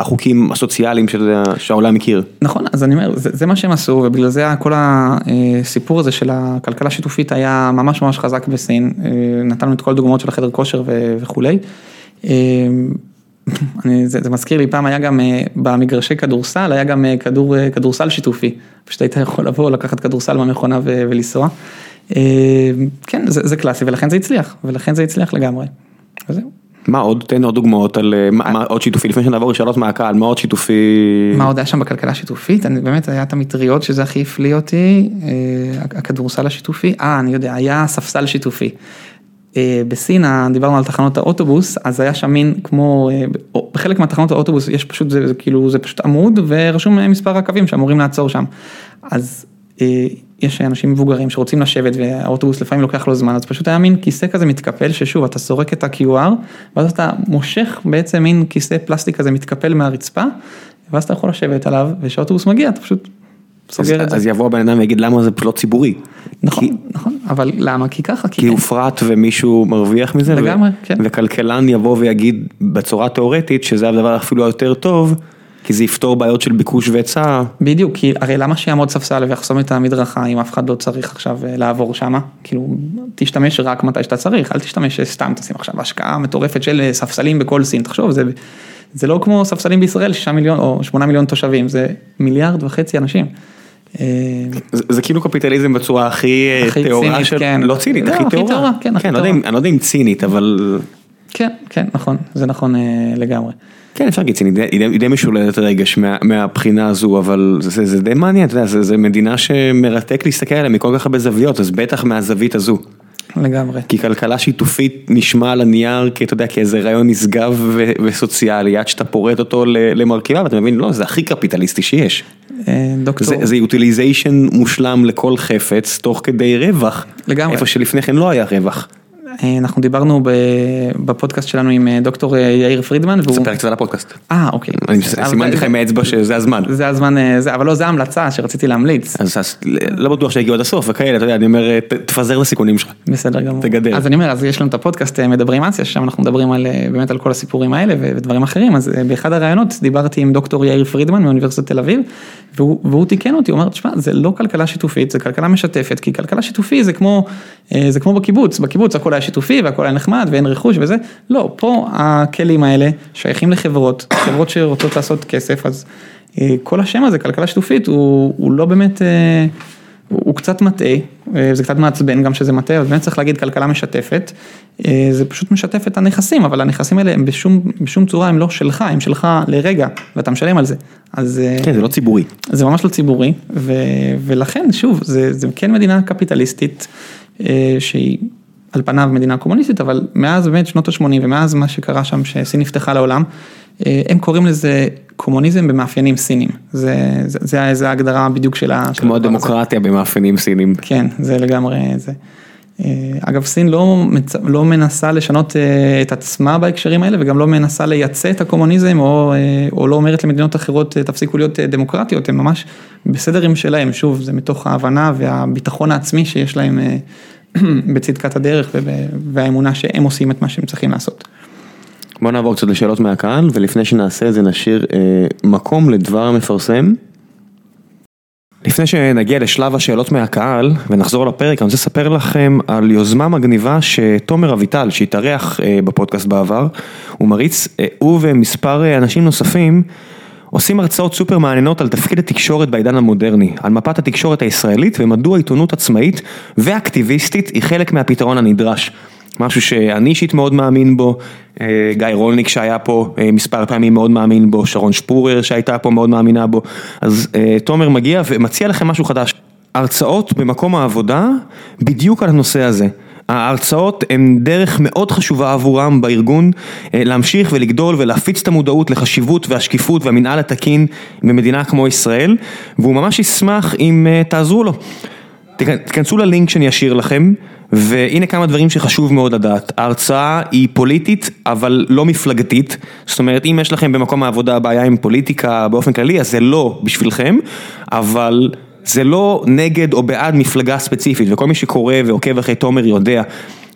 לחוקים הסוציאליים של- שהעולם מכיר.
נכון, אז אני אומר, זה, זה מה שהם עשו, ובגלל זה כל הסיפור הזה של הכלכלה השיתופית היה ממש ממש חזק בסין, נתנו את כל הדוגמאות של החדר כושר וכולי. אני, זה, זה מזכיר לי, פעם היה גם אה, במגרשי כדורסל, היה גם אה, כדור, אה, כדורסל שיתופי, פשוט היית יכול לבוא, לקחת כדורסל במכונה ו- ולנסוע. כן, זה, זה קלאסי, ולכן זה הצליח, ולכן זה הצליח לגמרי. וזהו.
מה עוד, תן עוד דוגמאות על מה, מה עוד שיתופי, לפני שנעבור לשאלות מהקהל, מה עוד שיתופי?
מה עוד היה שם בכלכלה השיתופית? אני באמת, היה את המטריות שזה הכי הפליא אותי, הכדורסל השיתופי, אה, אני יודע, היה ספסל שיתופי. אה, בסין, דיברנו על תחנות האוטובוס, אז היה שם מין כמו, אה, בחלק מהתחנות האוטובוס יש פשוט, זה, זה כאילו, זה פשוט עמוד ורשום אה, מספר הקווים שאמורים לעצור שם. אז יש אנשים מבוגרים שרוצים לשבת והאוטובוס לפעמים לוקח לו זמן, אז פשוט היה מין כיסא כזה מתקפל, ששוב, אתה סורק את ה-QR, ואז אתה מושך בעצם מין כיסא פלסטיק כזה מתקפל מהרצפה, ואז אתה יכול לשבת עליו, וכשהאוטובוס מגיע, אתה פשוט סוגר את זה.
אז יבוא הבן אדם ויגיד למה זה לא ציבורי.
נכון,
כי,
נכון, אבל למה? כי ככה,
כי הופרט ומישהו מרוויח מזה.
לגמרי, כן.
וכלכלן יבוא ויגיד בצורה תיאורטית שזה הדבר אפילו היותר טוב, כי זה יפתור בעיות של ביקוש והיצע.
בדיוק, כי הרי למה שיעמוד ספסל ויחסום את המדרכה אם אף אחד לא צריך עכשיו אה, לעבור שמה? כאילו, תשתמש רק מתי שאתה צריך, אל תשתמש אה, סתם, תשים עכשיו השקעה מטורפת של אה, ספסלים בכל סין, תחשוב, זה, זה לא כמו ספסלים בישראל, שישה מיליון או שמונה מיליון תושבים, זה מיליארד וחצי אנשים. אה,
זה, כאילו קפיטליזם בצורה הכי, אה, טהורה של...
כן.
לא צינית,
לא,
הכי טהורה.
כן,
אני לא יודע אם-
טהורה.
אני לא יודע אם צינית, אבל...
כן, כן, נכון, זה נכון אה, לגמרי.
כן, אפשר להגיד צינית, היא די- היא די משוללת רגש מה, מהבחינה הזו, אבל זה, זה די מעניין, אתה יודע, זה, זה מדינה שמרתק להסתכל עליה מכל כך הרבה זוויות, אז בטח מהזווית הזו.
לגמרי.
כי כלכלה שיתופית נשמע על הנייר, כי אתה יודע, כאיזה רעיון נשגב ו- וסוציאלי, עד שאתה פורט אותו ל- למרכיביו, ואתה מבין, לא, זה הכי קפיטליסטי שיש.
אה, דוקטור,
זה, זה utilization מושלם לכל חפץ, תוך כדי רווח.
לגמרי.
איפה שלפני כן לא היה רווח.
אה, אנחנו דיברנו בפודקאסט שלנו עם אה, דוקטור אה, יאיר פרידמן.
ספר קצת על הפודקאסט.
אה, אוקיי.
אני סימנתי לך עם האצבע שזה הזמן.
זה הזמן, זה, אבל לא, זה ההמלצה שרציתי להמליץ.
אז, לא בטוח שהגיעו עד הסוף וכאלה, אתה יודע, אני אומר, תפזר את הסיכונים שלך.
בסדר גמור.
תגדל.
אז אני אומר, אז יש לנו את הפודקאסט מדברים אסיה, ששם אנחנו מדברים על, באמת על כל הסיפורים האלה ודברים אחרים, אז באחד הראיונות דיברתי עם דוקטור יאיר פרידמן מאוניברסיטת תל אביב, והוא, והוא תיקן אותי, הוא אומר, תשמע, זה לא כלכלה שיתופית, זה כלכלה משתפת, כי כלכלה שיתופי זה כמו, זה כמו בקיבוץ, בקיבוץ הכל היה שיתופי והכל היה נחמד ואין רכוש וזה, לא, פה הכלים האלה שייכים לחברות, חברות שרוצות לעשות כסף, אז אה, כל השם הזה, כלכלה שיתופית, הוא, הוא לא באמת... אה, הוא הוא קצת מטעה, אה, זה קצת מעצבן גם שזה מטעה, אז באמת צריך להגיד כלכלה משתפת, זה פשוט משתף את הנכסים, אבל הנכסים האלה הם בשום, בשום צורה הם לא שלך, הם שלך לרגע, ואתה משלם על זה. אז
כן, זה לא ציבורי.
זה ממש לא ציבורי, ו, ולכן שוב, זה, זה כן מדינה קפיטליסטית, שהיא על פניו מדינה קומוניסטית, אבל מאז באמת שנות ה-80 ומאז מה שקרה שם, שסין נפתחה לעולם, אה, הם קוראים לזה קומוניזם במאפיינים סינים, זה, זה, זה, ההגדרה בדיוק של ה...
כמו. הדמוקרטיה במאפיינים סינים.
כן, זה לגמרי זה. אה, אגב, סין לא. לא מנסה לשנות אה, את עצמה בהקשרים האלה וגם לא מנסה לייצא את הקומוניזם או, או לא אומרת למדינות אחרות תפסיקו להיות דמוקרטיות, הם ממש בסדר עם שלהם, שוב, זה מתוך ההבנה והביטחון העצמי שיש להם בצדקת הדרך. והאמונה שהם עושים את מה שהם צריכים לעשות.
בוא נעבור קצת לשאלות מהקהל, ולפני שנעשה את זה נשאיר אה, מקום לדבר המפרסם. לפני שנגיע לשלב השאלות מהקהל ונחזור לפרק, אני רוצה לספר לכם על יוזמה מגניבה שתומר אביטל, שהתארח אה, בפודקאסט בעבר, הוא מריץ, אה, הוא ומספר אה, אנשים נוספים, עושים הרצאות סופר מעניינות על תפקיד התקשורת בעידן המודרני, על מפת התקשורת הישראלית ומדוע עיתונות עצמאית ואקטיביסטית היא חלק מהפתרון הנדרש. משהו שאני אישית מאוד מאמין בו, אה, גיא רולניק שהיה פה אה, מספר פעמים מאוד מאמין בו, שרון שפורר שהייתה פה מאוד מאמינה בו, אז אה, תומר מגיע ומציע לכם משהו חדש, הרצאות במקום העבודה בדיוק על הנושא הזה. ההרצאות הן דרך מאוד חשובה עבורם בארגון אה, להמשיך ולגדול ולהפיץ את המודעות לחשיבות והשקיפות והמנהל התקין במדינה כמו ישראל והוא ממש ישמח אם אה, תעזרו לו. תיכ- תיכנסו ללינק שאני אשאיר לכם, והנה כמה דברים שחשוב מאוד לדעת. ההרצאה היא פוליטית, אבל לא מפלגתית. זאת אומרת, אם יש לכם במקום העבודה בעיה עם פוליטיקה באופן כללי, אז זה לא בשבילכם, אבל זה לא נגד או בעד מפלגה ספציפית, וכל מי שקורא ועוקב אחרי תומר יודע.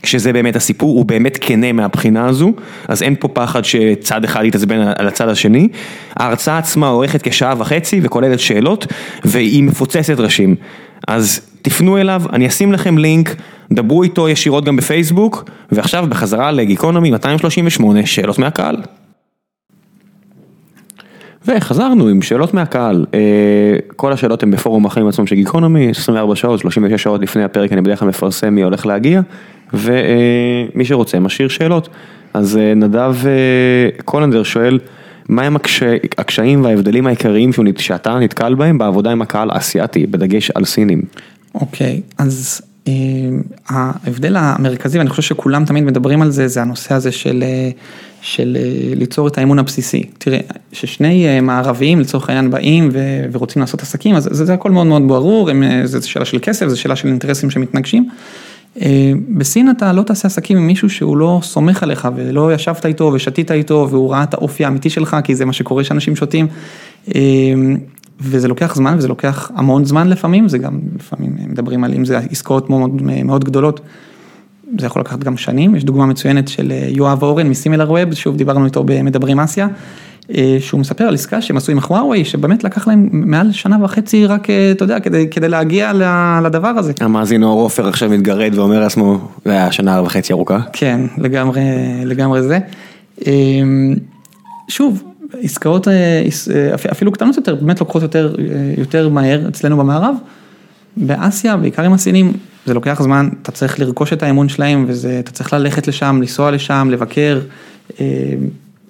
שזה באמת הסיפור, הוא באמת כנה מהבחינה הזו, אז אין פה פחד שצד אחד יתעצבן על הצד השני. ההרצאה עצמה אורכת כשעה וחצי וכוללת שאלות, והיא מפוצצת ראשים. אז תפנו אליו, אני אשים לכם לינק, דברו איתו ישירות גם בפייסבוק, ועכשיו בחזרה לגיקונומי 238, שאלות מהקהל. וחזרנו עם שאלות מהקהל, אה, כל השאלות הן בפורום החיים עצמם של גיקונומי, 24 שעות, 36 שעות לפני הפרק אני בדרך כלל מפרסם מי הולך להגיע, ומי שרוצה משאיר שאלות. אז אה, נדב אה, קולנדר שואל, מהם הקשי- הקשיים וההבדלים העיקריים שאתה נתקל בהם בעבודה עם הקהל האסייתי, בדגש על סינים?
אוקיי, אז אה, ההבדל המרכזי, ואני חושב שכולם תמיד מדברים על זה, זה הנושא הזה של, אה, של אה, ליצור את האמון הבסיסי. תראה, ששני אה, מערביים לצורך העניין באים ו- ורוצים לעשות עסקים, אז זה, זה הכל מאוד מאוד ברור, אה, זה שאלה של כסף, זה שאלה של אינטרסים שמתנגשים. אה, בסין אתה לא תעשה עסקים עם מישהו שהוא לא סומך עליך ולא ישבת איתו ושתית איתו והוא ראה את האופי האמיתי שלך, כי זה מה שקורה שאנשים שותים. וזה לוקח זמן וזה לוקח המון זמן לפעמים, זה גם לפעמים מדברים על אם זה עסקאות מאוד, מאוד גדולות, זה יכול לקחת גם שנים, יש דוגמה מצוינת של אה, יואב אורן מסימילר ווב, שוב דיברנו איתו במדברים אסיה, אה, שהוא מספר על עסקה שהם עשו עם חוואווי, שבאמת לקח להם מעל שנה וחצי רק, אה, אתה יודע, כדי, כדי להגיע לדבר הזה.
המאזין אור עופר עכשיו מתגרד ואומר לעצמו, זה היה שנה וחצי ארוכה.
כן, לגמרי, לגמרי זה. אמ, שוב, עסקאות אה, אה, אפ- אפילו קטנות יותר, באמת לוקחות יותר, אה, יותר מהר אצלנו במערב. באסיה, בעיקר עם הסינים, זה לוקח זמן, אתה צריך לרכוש את האמון שלהם, ואתה צריך ללכת לשם, לנסוע לשם, לבקר.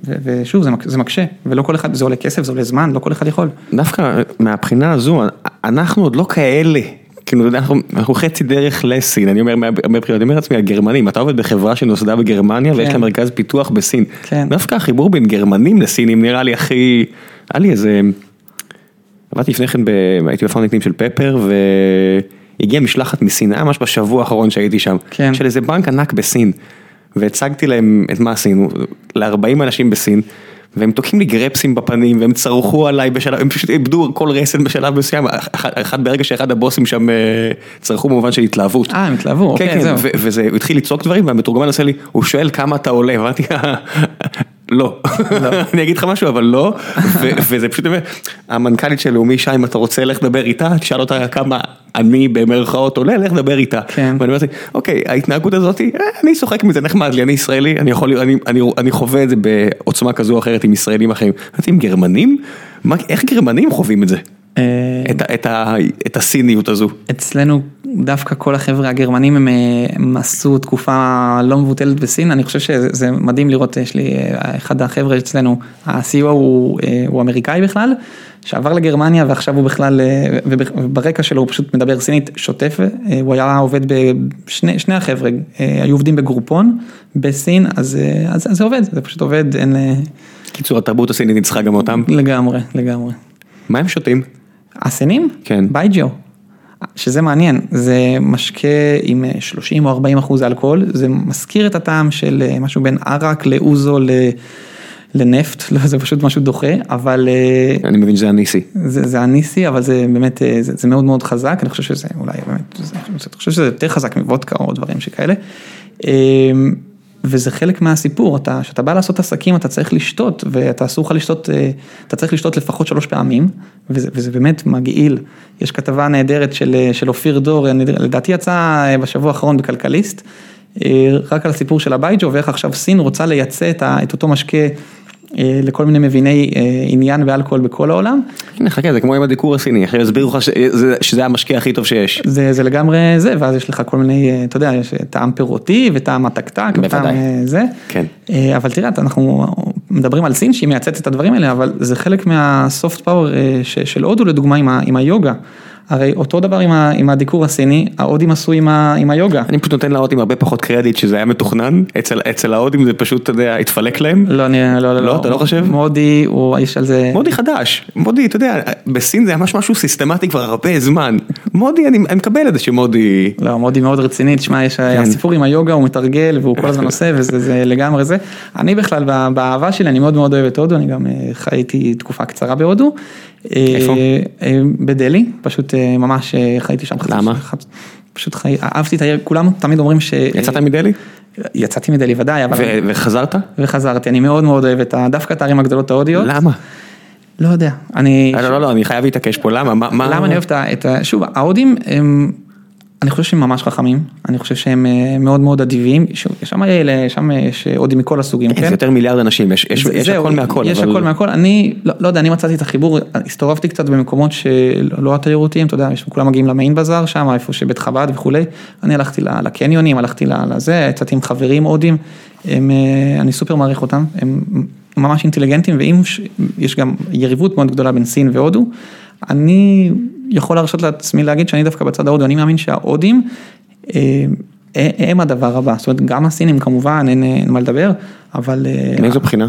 ושוב, זה, זה מקשה, ולא כל אחד, זה עולה כסף, זה עולה זמן, לא כל אחד יכול.
דווקא מהבחינה הזו, אנחנו עוד לא כאלה. כאילו, אתה יודע, אנחנו, חצי דרך לסין, אני אומר מהבחינות, אני אומר לעצמי, הגרמנים, אתה עובד בחברה שנוסדה בגרמניה ויש
כן.
לה מרכז פיתוח בסין.
כן.
דווקא החיבור בין גרמנים לסינים נראה לי הכי, היה לי איזה, עבדתי לפני כן. הייתי בפאונדינגטים של פפר והגיעה משלחת מסין, היה ממש בשבוע האחרון שהייתי שם,
כן.
של איזה בנק ענק בסין, והצגתי להם את מה עשינו, ל-40 אנשים בסין. והם תוקעים לי גרפסים בפנים והם צרחו עליי בשלב, הם פשוט איבדו כל רסן בשלב מסוים, אחד, אחד ברגע שאחד הבוסים שם אה, צרחו במובן של התלהבות.
אה, הם התלהבו,
כן,
אוקיי,
כן,
זהו.
וזה, התחיל לצעוק דברים והמתורגמן עושה לי, הוא שואל כמה אתה עולה, ואמרתי, לא, אני אגיד לך משהו אבל לא, וזה פשוט המנכ"לית של לאומי שי, אם אתה רוצה לך לדבר איתה, תשאל אותה כמה אני במרכאות עולה, לך לדבר איתה.
כן.
ואני אומר לעצמי, אוקיי, ההתנהגות הזאת, אה, אני צוחק מזה, נחמד לי, אני ישראלי, אני יכול, אני, חווה את זה בעוצמה כזו או אחרת עם ישראלים אחרים. אמרתי, עם גרמנים? איך גרמנים חווים את זה?
אה,
את, את, את הסיניות הזו.
אצלנו דווקא כל החבר'ה הגרמנים הם, הם עשו תקופה לא מבוטלת בסין, אני חושב שזה זה מדהים לראות, יש לי אה, אחד החבר'ה אצלנו, ה-CEO הוא, אה, הוא אמריקאי בכלל, שעבר לגרמניה ועכשיו הוא בכלל, וב- וברקע שלו הוא פשוט מדבר סינית שוטף, הוא היה עובד בשני שני החבר'ה, היו עובדים בגרופון בסין, אז, אז, אז זה עובד, זה פשוט עובד, אין,
קיצור, התרבות הסינית ניצחה גם אותם.
לגמרי, לגמרי.
מה הם שותים?
הסינים?
כן.
בייג'ו. שזה מעניין, זה משקה עם אה, 30 או 40 אחוז אלכוהול, זה מזכיר את הטעם של אה, משהו בין ערק לאוזו ל- לנפט, לא, זה פשוט משהו דוחה, אבל אה,
אני מבין שזה הניסי.
זה, זה הניסי, אבל זה באמת, אה, זה, זה מאוד מאוד חזק, אני חושב שזה אולי באמת, זה, אני חושב שזה יותר חזק מוודקה או דברים שכאלה. אה, וזה חלק מהסיפור, אתה, כשאתה בא לעשות עסקים אתה צריך לשתות, ואתה אסור לך לשתות, אה, אתה צריך לשתות לפחות שלוש פעמים, וזה, וזה באמת מגעיל. יש כתבה נהדרת של, אה, של אופיר דור, אני- לדעתי יצאה אה, בשבוע האחרון בכלכליסט, אה, רק על הסיפור של הבייג'ו ואיך עכשיו סין רוצה לייצא את, ה, את אותו משקה אה, לכל מיני מביני אה, עניין ואלכוהול בכל העולם.
הנה חכה זה כמו עם הדיקור הסיני, אחרי יסבירו לך שזה- המשקה הכי טוב שיש.
זה, זה לגמרי זה, ואז יש לך כל מיני, אה, אתה יודע, יש טעם פירותי וטעם מתקתק, וטעם. אה, זה.
כן.
אה, אבל תראה, אנחנו מדברים על סין שהיא מייצאת את הדברים האלה, אבל זה חלק מהסופט פאוור אה, של הודו לדוגמה עם, ה, עם היוגה. הרי אותו דבר עם, ה, עם הדיקור הסיני, ההודים עשו עם, ה, עם היוגה.
אני פשוט נותן להודים הרבה פחות קרדיט שזה היה מתוכנן, אצל, אצל ההודים זה פשוט, אתה יודע, התפלק להם.
לא, אני, לא, לא,
לא, אתה לא חושב?
מודי, הוא, יש על זה,
מודי חדש, מודי, אתה יודע, בסין זה ממש משהו סיסטמטי כבר הרבה זמן. מודי, אני, אני מקבל את זה שמודי...
לא, מודי מאוד רציני, תשמע, יש
כן.
הסיפור עם היוגה, הוא מתרגל והוא כל הזמן עושה וזה זה לגמרי זה. אני בכלל, בא- באהבה שלי, אני מאוד מאוד אוהב את הודו, אני גם אה, חייתי תקופה קצרה בהודו.
איפה?
אה, אה, בדלהי, פשוט אה, ממש חייתי שם. חצי-
למה?
פשוט. אהבתי את העיר, כולם תמיד אומרים ש...
יצאת מדלהי?
יצאתי מדלהי ודאי, אבל...
וחזרת?
וחזרתי, אני מאוד מאוד אוהב את ה... דווקא את הערים הגדולות ההודיות.
למה?
לא יודע, אני...
לא, לא, לא, אני חייב להתעקש פה, למה? מה- מה-
למה אני אוהב. את ה- שוב, ההודים הם, אני חושב שהם ממש חכמים, אני חושב שהם אה, מאוד מאוד אדיבים, שם אלה, שם יש הודים מכל הסוגים,
זה
כן?
יותר מיליארד אנשים, יש, יש,
זה-
יש
זהו,
הכל מהכל,
יש
אבל-
הכל מהכל, אני לא, לא יודע, אני מצאתי את החיבור, הסתובבתי קצת במקומות שלא התיירותיים, אתה יודע, כולם מגיעים למיין בזאר שם, איפה שבית חב"ד וכולי, אני הלכתי לקניונים, הלכתי לזה, יצאתי עם חברים הודים, אה, אני סופר מעריך אותם, הם ממש אינטליגנטים, ואם יש גם יריבות מאוד גדולה בין סין והודו, אני יכול להרשות לעצמי להגיד שאני דווקא בצד ההודי, אני מאמין שההודים, אה, הם הדבר הבא, זאת אומרת גם הסינים כמובן, אין, אין מה לדבר, אבל... אה,
מאיזו בחינה?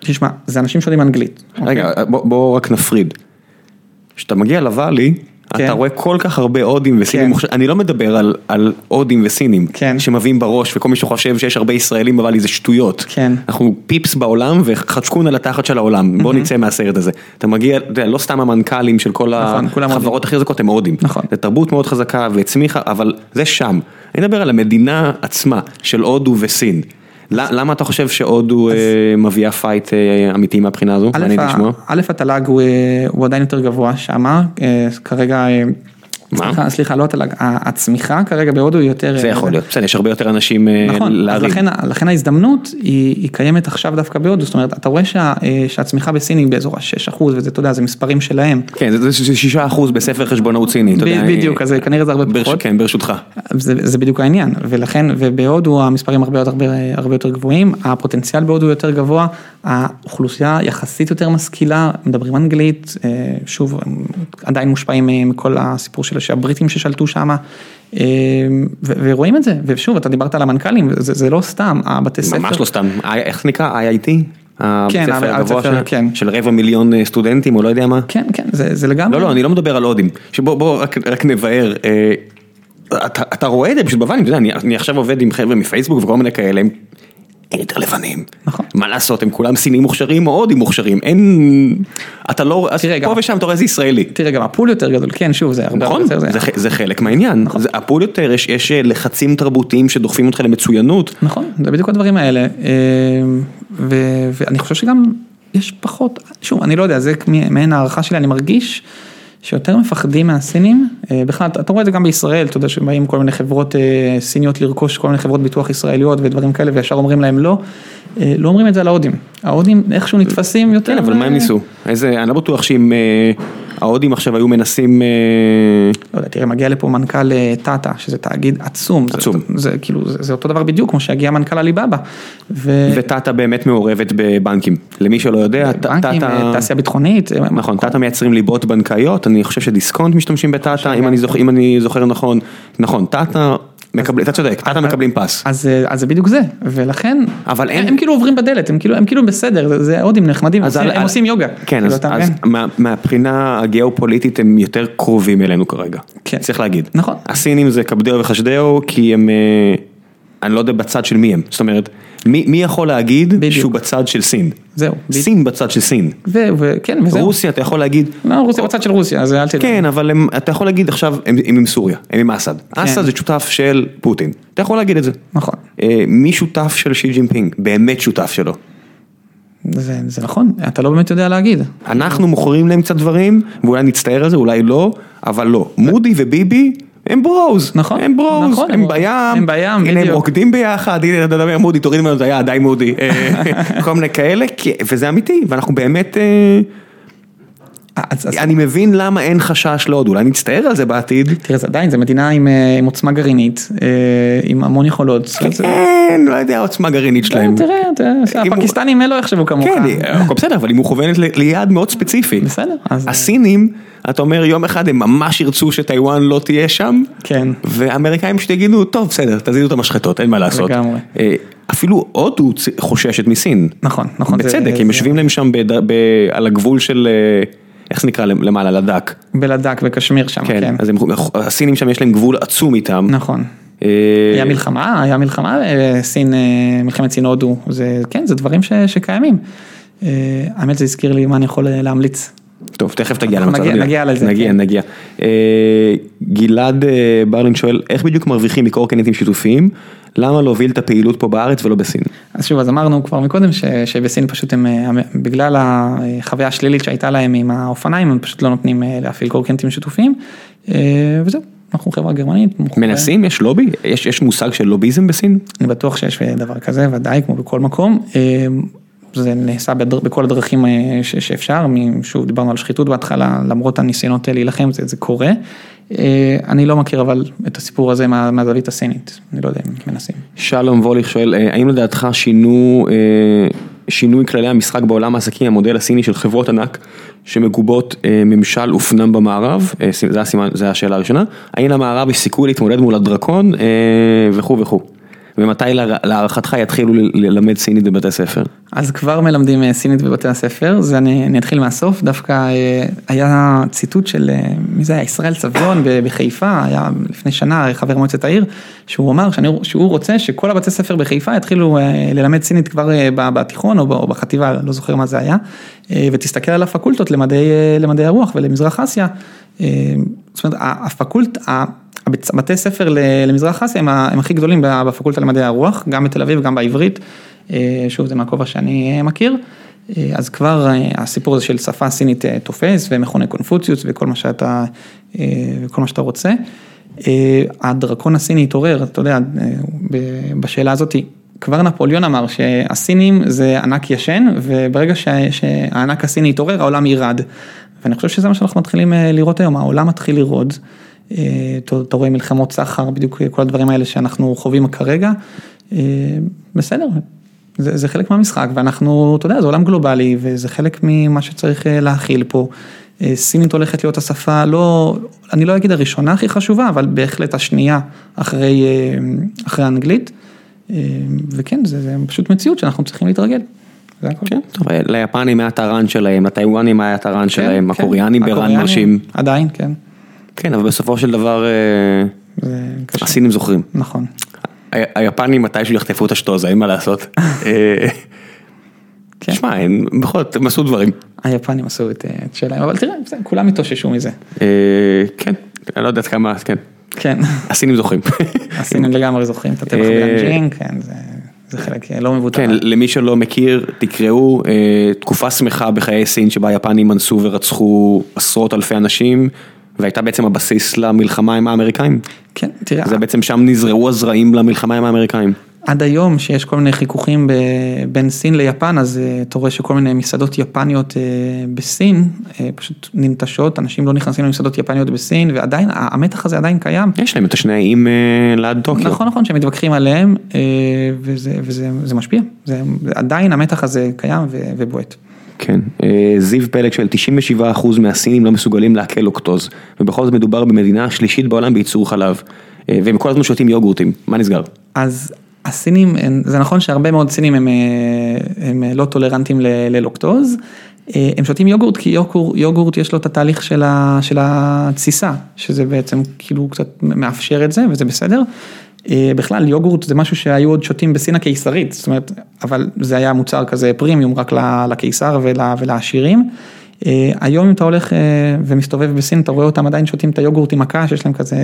תשמע, זה אנשים שיודעים אנגלית.
רגע, בוא, בוא רק נפריד. כשאתה מגיע לוואלי,
כן.
אתה רואה כל כך הרבה הודים וסינים
כן.
מוכשרים, אני לא מדבר על, על הודים וסינים,
כן.
שמביאים בראש וכל מי שחושב שיש הרבה ישראלים בוואלי זה שטויות.
כן.
אנחנו פיפס בעולם וחדשקון על התחת של העולם, בוא נצא מהסרט הזה. אתה מגיע, אתה יודע, לא סתם המנכ"לים של כל
נכון,
החברות הכי חזקות הם הודים.
נכון.
זה תרבות מאוד חזקה והצמיחה, אבל זה שם. אני מדבר על המדינה עצמה של הודו וסין. למה אתה חושב שהודו אה, מביאה fight אה, אמיתי מהבחינה הזו?
א', התל"ג הוא, אה, הוא עדיין יותר גבוה שמה, כרגע, אה, סליחה, לא התל"ג, הצמיחה כרגע בהודו היא יותר...
זה יכול להיות, בסדר, יש הרבה יותר אנשים אה,
נכון, אז
להרים.
לכן, ההזדמנות היא, היא קיימת עכשיו דווקא בהודו, זאת אומרת, אתה רואה שה, אה, שהצמיחה בסין היא באזור ה-6 וזה, אתה יודע, זה מספרים שלהם.
כן, זה- זה זה שישה אחוז בספר חשבונאות סיני, אתה יודע.
בדיוק, אז כנראה זה הרבה
ברש-
פחות.
כן, ברשותך.
זה, זה בדיוק העניין, ולכן, ובהודו המספרים הרבה יותר, הרבה, הרבה יותר גבוהים, הפוטנציאל בהודו יותר גבוה, האוכלוסייה יחסית יותר משכילה, מדברים אנגלית, אה, שוב, עדיין מושפעים אה, מכל הסיפור של שהבריטים ששלטו שם, אה, ורואים את זה, ושוב, אתה דיברת על המנכ"לים, זה, זה לא סתם, הבתי ספר.
ממש לא סתם, I- איך זה נקרא? IIT?
כן, הבית
הגבוה של-
כן.
של רבע מיליון אה, סטודנטים או לא יודע מה.
כן, כן, זה, זה לגמרי.
לא, לא, אני לא מדבר על הודים. שבוא, בוא רק, רק נבהר. אה, אתה, אתה רואה את זה פשוט בוואנים, אתה יודע, אני, אני עכשיו עובד עם חבר'ה מפייסבוק וכל מיני כאלה, הם אין יותר לבנים.
נכון.
מה לעשות, הם כולם סינים מוכשרים או הודים מוכשרים, אין... אתה לא...
תראה,
פה
גם-
ושם אתה רואה איזה ישראלי.
תראה, גם הפול יותר גדול, כן, שוב, זה הרבה
נכון,
יותר,
זה, ח- זה חלק מהעניין. זה, הפול יותר, יש, יש אה, לחצים תרבותיים שדוחפים אותך למצוינות.
נכון, זה בדיוק הדברים האלה, אה, ו- ואני חושב שגם יש פחות, שוב, אני לא יודע, זה מעין הערכה שלי, אני מרגיש שיותר מפחדים מהסינים, אה, בכלל, אתה רואה את זה גם בישראל, אתה יודע שבאים כל מיני חברות אה, סיניות לרכוש כל מיני חברות ביטוח ישראליות ודברים כאלה, וישר אומרים להם לא, אה, לא אומרים את זה על ההודים, ההודים איכשהו נתפסים יותר.
כן, אבל מה הם ניסו? איזה, אני לא בטוח שאם ההודים עכשיו היו מנסים... אה,
לא יודע, תראה, מגיע לפה מנכ"ל אה, טאטה, שזה תאגיד עצום,
עצום.
זה כאילו, זה אותו דבר בדיוק כמו שהגיע מנכ"ל עליבאבא.
וטאטה באמת מעורבת בבנקים. למי שלא יודע, ט-
בנקים,
טאטה...
אה, תעשייה ביטחונית.
נכון, טאטה מייצרים ליבות בנקאיות, אני חושב שדיסקונט משתמשים בטאטה, אם אני זוכר- אם אני זוכר נכון. נכון, טאטה, אתה צודק, טאטה מקבלים פס.
אז, אה, אז זה בדיוק זה, ולכן,
אבל
הם, הם כאילו עוברים בדלת, הם כאילו, הם כאילו בסדר, זה, הודים נחמדים, הם, עושים,
על-
הם
על-
עושים יוגה.
כן,
כאילו,
אז
אתה
אז
מבין?
מה- מהבחינה הגיאופוליטית הם יותר קרובים אלינו כרגע.
כן.
צריך להגיד.
נכון.
הסינים זה קפדאו וחשדאו, כי הם, אה, אני לא יודע בצד של מי הם. זאת אומרת, מי מי יכול להגיד
בדיוק.
שהוא בצד של סין?
זהו, בדיוק.
סין בצד של סין.
ו, וכן, וזהו.
רוסיה, אתה יכול להגיד,
לא, רוסיה בצד של רוסיה, אז אל תדאג.
כן, אבל הם, אתה יכול להגיד עכשיו, הם, הם עם סוריה, הם עם אסד. אסד זה שותף של פוטין. אתה יכול להגיד את זה.
נכון,
אה, מי שותף של שי ג'ינפינג? באמת שותף שלו.
זה, זה נכון, אתה לא באמת יודע להגיד.
אנחנו מוכרים להם קצת דברים, ואולי נצטער על זה, אולי לא, אבל לא. מודי וביבי הם ברוז.
נכון,
הם ברוז,
נכון,
הם
הם-
בים.
הם בים,
הנה הם
בדיוק.
רוקדים ביחד, הנה אתה מדבר מודי, תוריד ממנו את היד, די מודי. אה, כל מיני כאלה, וזה אמיתי, ואנחנו באמת... אה,
אז, אז,
אני מבין למה אין חשש לעוד, אולי נצטער על זה בעתיד.
תראה, זה עדיין, זה מדינה עם, אה, עם עוצמה גרעינית, אה, עם המון יכולות.
כן, לא יודע, העוצמה הגרעינית שלהם.
תראה, תראה, הפקיסטנים לא יחשבו כמוך.
כן, הכל בסדר, אבל היא מכוונת ליעד מאוד ספציפי.
בסדר,
הסינים, אתה אומר יום אחד הם ממש ירצו שטיוואן לא תהיה שם,
כן.
והאמריקאים שתגידו, טוב בסדר, תזיזו את המשחטות, אין מה לעשות.
לגמרי.
אה, אפילו הודו חוששת מסין.
נכון, נכון.
בצדק, הם יושבים להם שם על הגבול של, אה, איך זה נקרא למעלה, לדק.
בלדק וקשמיר שם,
כן,
כן.
אז הם- הסינים שם יש להם גבול עצום איתם.
נכון.
אה,
היה מלחמה, היה מלחמה, אה, סין, אה, מלחמת סין הודו, זה, כן, זה דברים ש, שקיימים. האמת זה הזכיר לי מה אני יכול להמליץ.
טוב, תכף תגיע למצב.
נגיע-. נגיע לזה,
נגיע,
כן.
נגיע. גלעד ברלין שואל, איך בדיוק מרוויחים מקורקינטים שיתופיים? למה להוביל את הפעילות פה בארץ ולא בסין?
אז שוב, אז אמרנו כבר מקודם ש, שבסין פשוט הם, אה, בגלל החוויה השלילית שהייתה להם עם האופניים, הם פשוט לא נותנים אה, להפעיל קורקינטים שיתופיים, אה, וזהו, אנחנו חברה גרמנית.
מנסים? יש לובי? יש יש מושג של לוביזם בסין?
אני בטוח שיש דבר כזה, ודאי, כמו בכל מקום. זה נעשה בדר, בכל הדרכים ש, שאפשר, שוב דיברנו על שחיתות בהתחלה, למרות הניסיונות להילחם, זה, זה קורה. אה, אני לא מכיר אבל את הסיפור הזה מה, מהזווית הסינית, אני לא יודע אם מנסים.
שלום ווליך שואל, אה, האם לדעתך שינו, אה, שינוי כללי המשחק בעולם העסקים, המודל הסיני של חברות ענק שמגובות ממשל ופנם במערב, זה השאלה הראשונה, האם למערב יש סיכוי להתמודד מול הדרקון? וכו' וכו', ומתי לה- להערכתך יתחילו ללמד סינית בבתי ספר?
אז כבר מלמדים אה, סינית בבתי הספר, זה אני, אני אתחיל מהסוף, דווקא אה, היה ציטוט של, אה, מי זה היה, ישראל סביון ב- בחיפה, היה לפני שנה חבר מועצת העיר, שהוא אמר שאני, שהוא רוצה שכל הבתי ספר בחיפה יתחילו ללמד סינית כבר בתיכון או בחטיבה, לא זוכר מה זה היה, ותסתכל על הפקולטות למדעי, למדעי הרוח ולמזרח אסיה, זאת אומרת, הפקולט, ה- הבית- בתי ספר למזרח אסיה הם הם הכי גדולים בפקולטה למדעי הרוח, גם בתל אביב, גם בעברית. אה, שוב, זה מהכובע שאני אה, מכיר. אה, אז כבר הסיפור הזה של שפה סינית תופס ומכונה קונפוציוס וכל מה שאתה וכל מה שאתה רוצה. הדרקון הסיני התעורר, אתה יודע, בשאלה הזאת, כבר נפוליאון אמר שהסינים זה ענק ישן, וברגע שהענק הסיני התעורר, העולם ירד. ואני חושב שזה מה שאנחנו מתחילים לראות היום, העולם מתחיל לרעוד. אתה רואה מלחמות סחר, בדיוק כל הדברים האלה שאנחנו חווים כרגע. בסדר, זה, זה חלק מהמשחק ואנחנו, אתה יודע, זה עולם גלובלי וזה חלק ממה שצריך להכיל פה. סינית הולכת להיות השפה לא, אני לא אגיד הראשונה הכי חשובה, אבל בהחלט השנייה אחרי, אחרי האנגלית. וכן, זה, זה פשוט מציאות שאנחנו צריכים להתרגל.
כן, טוב, ליפנים היה את ה run שלהם, לטיוואנים היה את ה run שלהם, הקוריאנים ב run מרשים.
עדיין, כן.
כן, אבל בסופו של דבר, הסינים זוכרים.
נכון.
היפנים מתישהו יחטפו את השטוזה, אין מה לעשות. תשמע, בכל זאת, הם עשו דברים.
היפנים עשו את שלהם, אבל תראה, כולם התאוששו מזה.
כן, אני לא יודע עד כמה, כן.
כן.
הסינים זוכרים.
הסינים לגמרי זוכרים את הטבח בננג'ינג, כן, זה חלק לא מבוטל.
כן, למי שלא מכיר, תקראו, תקופה שמחה בחיי סין שבה היפנים אנסו ורצחו עשרות אלפי אנשים. והייתה בעצם הבסיס למלחמה עם האמריקאים.
כן, תראה.
זה בעצם שם נזרעו הזרעים למלחמה עם האמריקאים.
עד היום שיש כל מיני חיכוכים בין סין ליפן, אז אתה רואה שכל מיני מסעדות יפניות בסין פשוט ננטשות, אנשים לא נכנסים למסעדות יפניות בסין, ועדיין, המתח הזה עדיין קיים.
יש להם את השני האיים ליד טוקיו.
נכון, נכון, שהם מתווכחים עליהם, וזה משפיע. עדיין המתח הזה קיים ובועט.
כן, זיו פלג של 97% מהסינים לא מסוגלים לעכל לוקטוז, ובכל זאת מדובר במדינה השלישית בעולם בייצור חלב, והם כל הזמן שותים יוגורטים, מה נסגר?
אז הסינים, זה נכון שהרבה מאוד סינים הם, הם לא טולרנטים ללוקטוז, הם שותים יוגורט כי יוגורט, יוגורט יש לו את התהליך של, ה, של התסיסה, שזה בעצם כאילו קצת מאפשר את זה וזה בסדר. בכלל יוגורט זה משהו שהיו עוד שותים בסין הקיסרית, זאת אומרת, אבל זה היה מוצר כזה פרימיום רק לקיסר ולעשירים. היום אם אתה הולך ומסתובב בסין, אתה רואה אותם עדיין שותים את היוגורט עם הקש, יש להם כזה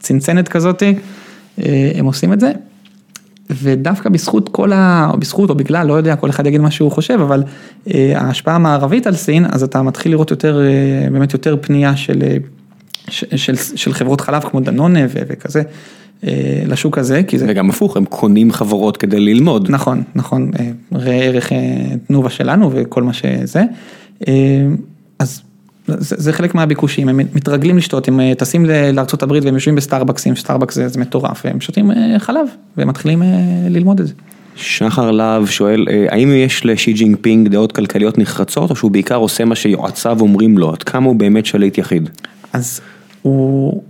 צנצנת כזאתי, הם עושים את זה. ודווקא בזכות כל ה... בזכות או בגלל, לא יודע, כל אחד יגיד מה שהוא חושב, אבל ההשפעה המערבית על סין, אז אתה מתחיל לראות יותר, באמת יותר פנייה של, של, של חברות חלב כמו דנונה וכזה. לשוק הזה, כי זה...
וגם הפוך, הם קונים חברות כדי ללמוד.
נכון, נכון, ראה ערך תנובה שלנו וכל מה שזה. אז זה חלק מהביקושים, הם מתרגלים לשתות, הם טסים לארה"ב והם יושבים בסטארבקסים, סטארבקס זה מטורף, והם שותים חלב, והם מתחילים ללמוד את זה.
שחר להב שואל, האם יש לשי ג'ינג פינג דעות כלכליות נחרצות, או שהוא בעיקר עושה מה שיועציו אומרים לו, עד כמה הוא באמת שליט יחיד?
אז הוא...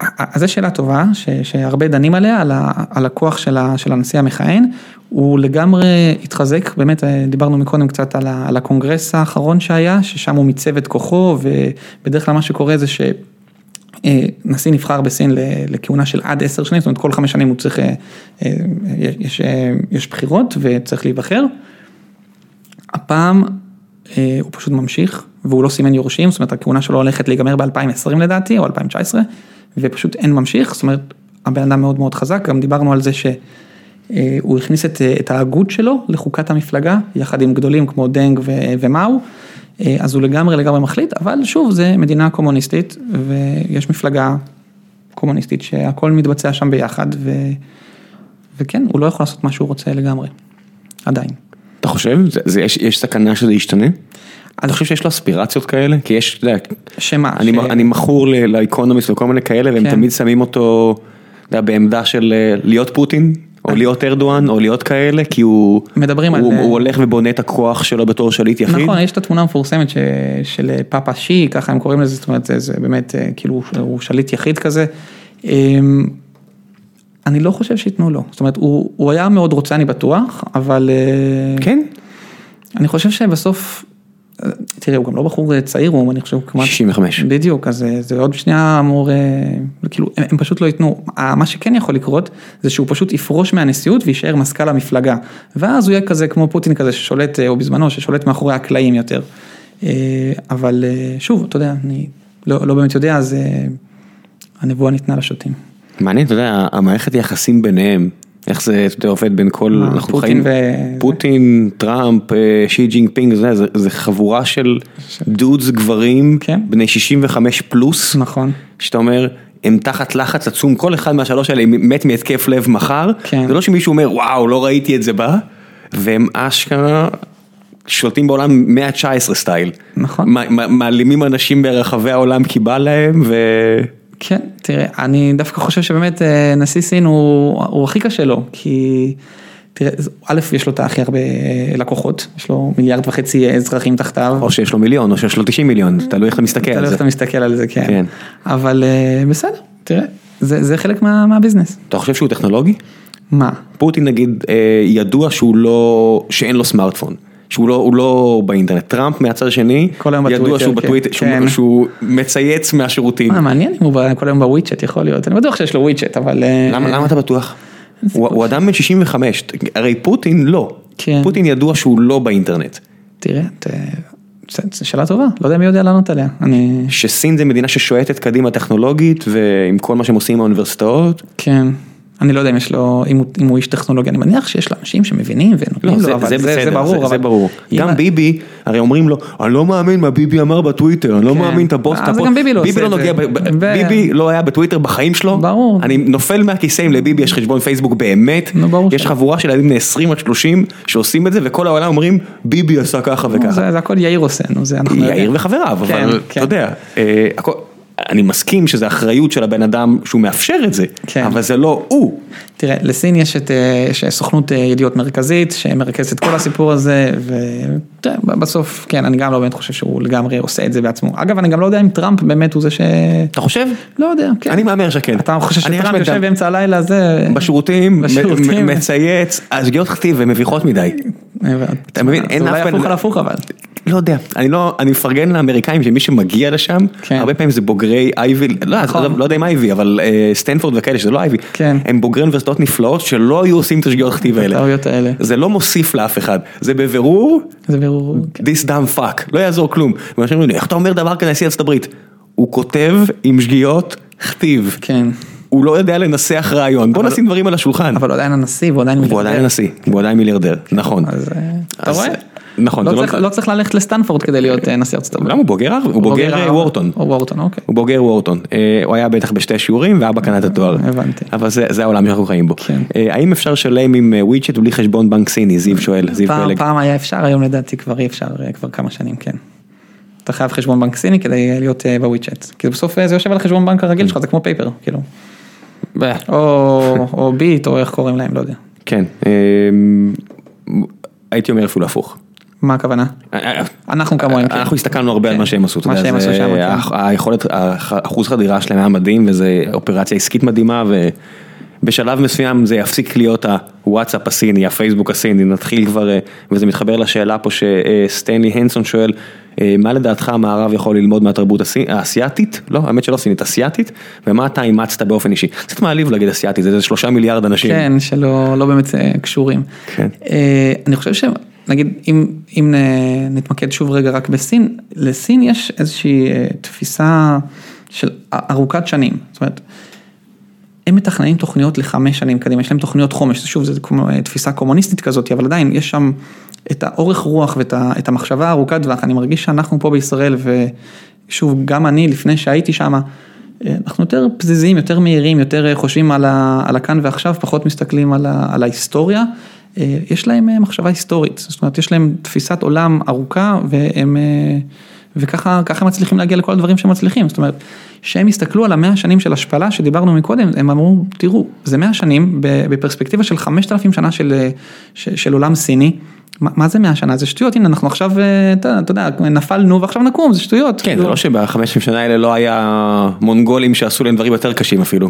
אז זו שאלה טובה, שהרבה דנים עליה, על הכוח של הנשיא המכהן, הוא לגמרי התחזק, באמת דיברנו מקודם קצת על הקונגרס האחרון שהיה, ששם הוא מיצב את כוחו, ובדרך כלל מה שקורה זה שנשיא נבחר בסין לכהונה של עד עשר שנים, זאת אומרת כל חמש שנים הוא צריך, יש, יש בחירות וצריך להיבחר. הפעם הוא פשוט ממשיך, והוא לא סימן יורשים, זאת אומרת הכהונה שלו הולכת להיגמר ב-2020 לדעתי, או 2019. ופשוט אין ממשיך, זאת אומרת, הבן אדם מאוד מאוד חזק, גם דיברנו על זה שהוא הכניס את, את ההגות שלו לחוקת המפלגה, יחד עם גדולים כמו דנג ומאו, אז הוא לגמרי לגמרי מחליט, אבל שוב, זה מדינה קומוניסטית, ויש מפלגה קומוניסטית שהכל מתבצע שם ביחד, ו, וכן, הוא לא יכול לעשות מה שהוא רוצה לגמרי, עדיין.
אתה חושב? זה, זה, יש, יש סכנה שזה ישתנה? אני חושב שיש לו אספירציות כאלה, כי יש, אתה יודע,
שמה?
אני, ש... אני מכור לאיקונומיסט וכל מיני כאלה, והם כן. תמיד שמים אותו, אתה יודע, בעמדה של להיות פוטין, או להיות ארדואן, או להיות כאלה, כי הוא,
מדברים
הוא,
על...
הוא הולך ובונה את הכוח שלו בתור שליט יחיד.
נכון, יש את התמונה המפורסמת ש, של פאפה שי, ככה הם קוראים לזה, זאת אומרת, זה, זה באמת, כאילו, הוא שליט יחיד כזה. אני לא חושב שייתנו לו, זאת אומרת, הוא, הוא היה מאוד רוצה, אני בטוח, אבל...
כן?
אני חושב שבסוף... תראה, הוא גם לא בחור צעיר, הוא אני חושב כמעט...
65.
בדיוק, אז זה עוד שנייה אמור, כאילו, הם, הם פשוט לא ייתנו, מה שכן יכול לקרות, זה שהוא פשוט יפרוש מהנשיאות ויישאר מזכ"ל המפלגה, ואז הוא יהיה כזה כמו פוטין כזה ששולט, או בזמנו, ששולט מאחורי הקלעים יותר. אבל שוב, אתה יודע, אני לא, לא באמת יודע, אז הנבואה ניתנה לשוטים.
מעניין, אתה יודע, המערכת יחסים ביניהם, איך זה עובד בין כל,
מה,
אנחנו
פוטין
חיים,
ו-
פוטין, טראמפ, אה, שי ג'ינג פינג, זה, זה, זה חבורה של dudes גברים,
כן.
בני 65 פלוס,
נכון.
שאתה אומר, הם תחת לחץ עצום, כל אחד מהשלוש האלה מת מהתקף לב מחר,
כן.
זה לא שמישהו אומר וואו לא ראיתי את זה בא, והם אשכרה שולטים בעולם מאה ה-19 סטייל,
נכון.
מעלימים אנשים ברחבי העולם כי בא להם, ו...
כן, תראה, אני דווקא חושב שבאמת אה, נשיא סין הוא, הוא הכי קשה לו, כי תראה, א', יש לו את הכי הרבה אה, לקוחות, יש לו מיליארד וחצי אזרחים תחתיו.
או שיש לו מיליון או שיש לו 90 מיליון, תלוי איך אתה מסתכל
תלוי
על
איך
זה.
אתה מסתכל על זה, כן.
כן.
אבל אה, בסדר, תראה, זה, זה חלק מה, מהביזנס.
אתה חושב שהוא טכנולוגי?
מה?
פוטין נגיד אה, ידוע שהוא לא, שאין לו סמארטפון. שהוא לא, הוא לא באינטרנט, טראמפ מהצד השני, ידוע שהוא
כן.
בטוויטר, שהוא,
כן.
שהוא מצייץ מהשירותים.
מה, מעניין אם הוא בא כל היום בוויצ'ט, יכול להיות, אני בטוח שיש לו וויצ'ט, אבל... אה,
למה, למה אתה בטוח? הוא, הוא אדם בן 65, הרי פוטין לא,
כן.
פוטין ידוע שהוא לא באינטרנט.
תראה, ת- זו- שאלה טובה, לא יודע מי יודע לענות עליה. אני...
שסין זה מדינה ששועטת קדימה טכנולוגית ועם כל מה שהם עושים מהאוניברסיטאות.
כן. אני לא יודע אם יש לו, אם הוא, אם הוא איש טכנולוגיה, אני מניח שיש לו אנשים שמבינים ונותנים
לא,
לו,
זה,
אבל
זה,
זה,
בסדר,
זה ברור.
זה, זה
אבל
ברור.
אם
גם
ה-
ביבי, הרי אומרים לו, אני לא מאמין מה ביבי אמר בטוויטר, אני לא
כן.
מאמין את הבוס,
אה,
את
זה
הפוסט."
גם ביבי לא
ביבי לא נוגע,
זה.
ב-
ו-
ביבי לא היה בטוויטר בחיים שלו,
ברור.
אני נופל מהכיסא אם לביבי יש חשבון פייסבוק באמת,
נו, ברור
יש
שלא.
חבורה של ילדים בני 20 עד 30 שעושים את זה וכל העולם אומרים ביבי עשה ככה וככה.
זה, זה הכל יאיר עושה, נו, זה אנחנו
יאיר. וחבריו,
כן,
אבל
כן.
אתה יודע, אה, אני מסכים שזה אחריות של הבן אדם שהוא מאפשר את זה,
כן.
אבל זה לא הוא.
תראה, לסין יש את אה, יש סוכנות אה, ידיעות מרכזית שמרכזת את כל הסיפור הזה, ובסוף, כן, אני גם לא באמת חושב שהוא לגמרי עושה את זה בעצמו. אגב, אני גם לא יודע אם טראמפ באמת הוא זה ש...
אתה חושב?
לא יודע, כן.
אני מהמר שכן.
אתה חושב שטראמפ יושב באמצע הלילה זה...
בשירותים,
בשירותים.
מצייץ, השגיאות כתיב הן מביכות מדי. אתה מבין, אין
זה
אף
אולי
בן-
הפוך על הפוך אבל.
לא יודע, אני לא, אני מפרגן לאמריקאים שמי שמגיע לשם,
כן.
הרבה פעמים זה בוגרי Ivy, לא,
נכון.
לא, יודע אם Ivy, אבל אה, סטנפורד וכאלה שזה לא Ivy,
כן.
הם בוגרי אוניברסיטאות נפלאות שלא היו עושים את השגיאות כתיב האלה. זה לא מוסיף לאף אחד, זה בבירור,
זה. כן.
this dumb fuck, לא יעזור כלום. ואנשים אומרים לי, איך אתה אומר דבר כזה נשיא ארצות הברית? הוא כותב עם שגיאות כתיב,
כן.
הוא לא יודע לנסח רעיון, בוא נשים דברים על השולחן.
אבל הוא עדיין הנשיא והוא עדיין
הוא
מיליארדר.
עדיין הנשיא, הוא עדיין מיליארדר, נכון.
אז אה, אתה רואה?
נכון,
לא צריך- לא צריך ללכת לסטנפורד כדי להיות אה, נשיא ארצות הברית.
למה הוא בוגר? הוא בוגר
הרווארד.
וורטון.
או וורטון, אוקיי.
הוא בוגר וורטון, אה, הוא היה בטח בשתי שיעורים ואבא קנה את התואר.
הבנתי.
אבל זה העולם שאנחנו חיים בו.
כן.
אה, האם אפשר לשלם עם אה, וויצ'אט בלי חשבון בנק סיני? זיו שואל, זיו פלג.
פעם היה אפשר, היום לדעתי כבר אי אפשר, אה, כבר כמה שנים, כן. אתה חייב חשבון בנק סיני כדי אה, להיות אה, בוויצ'אט. כי בסוף אה, זה יושב על החשבון בנק הרגיל שלך, זה כמו פייפר, כאילו. או או ביט, או איך קוראים להם, לא יודע.
כן, אה, הייתי אומר אפילו הפוך.
מה הכוונה? אנחנו כמוהם, כן.
אנחנו הסתכלנו הרבה על
כן.
מה שהם עשו,
מה שהם עשו שם, כן.
היכולת, אחוז חדירה שלהם היה מדהים וזה אופרציה עסקית מדהימה ובשלב מסוים זה יפסיק להיות הוואטסאפ הסיני, הפייסבוק הסיני, נתחיל כבר, אה, וזה מתחבר לשאלה פה שסטנלי הנסון שואל, אה, מה לדעתך המערב יכול ללמוד מהתרבות האסייתית? לא, האמת שלא סינית, אסייתית, ומה אתה אימצת באופן אישי? קצת מעליב להגיד אסייתית, זה שלושה מיליארד אנשים.
כן, שלא לא באמת אה, קשורים.
כן.
אה, אני חושב שנגיד, אם, אם נ- נתמקד שוב רגע רק בסין, לסין יש איזושהי אה, תפיסה של ארוכת שנים. זאת אומרת, הם מתכננים תוכניות לחמש שנים קדימה, יש להם תוכניות חומש, שוב, זו אה, תפיסה קומוניסטית כזאת, אבל עדיין יש שם את האורך רוח ואת המחשבה הארוכת טווח, אני מרגיש שאנחנו פה בישראל, ושוב, גם אני, לפני שהייתי שם, אנחנו יותר פזיזים, יותר מהירים, יותר אה, חושבים על, ה, על הכאן ועכשיו, פחות מסתכלים על, ה, על ההיסטוריה. אה, יש להם אה, מחשבה היסטורית, זאת אומרת, יש להם תפיסת עולם ארוכה, והם... אה, וככה ככה הם מצליחים להגיע לכל הדברים שהם מצליחים, זאת אומרת, שהם הסתכלו על המאה שנים של השפלה שדיברנו מקודם, הם אמרו, תראו, זה מאה שנים בפרספקטיבה של חמשת אלפים שנה של, של, של עולם סיני, מה, מה זה מאה שנה? זה שטויות, הנה אנחנו עכשיו, אה, אתה, אתה יודע, נפלנו ועכשיו נקום, זה שטויות.
כן, זה. לא שבחמש שנה האלה לא היה מונגולים שעשו להם דברים יותר קשים אפילו.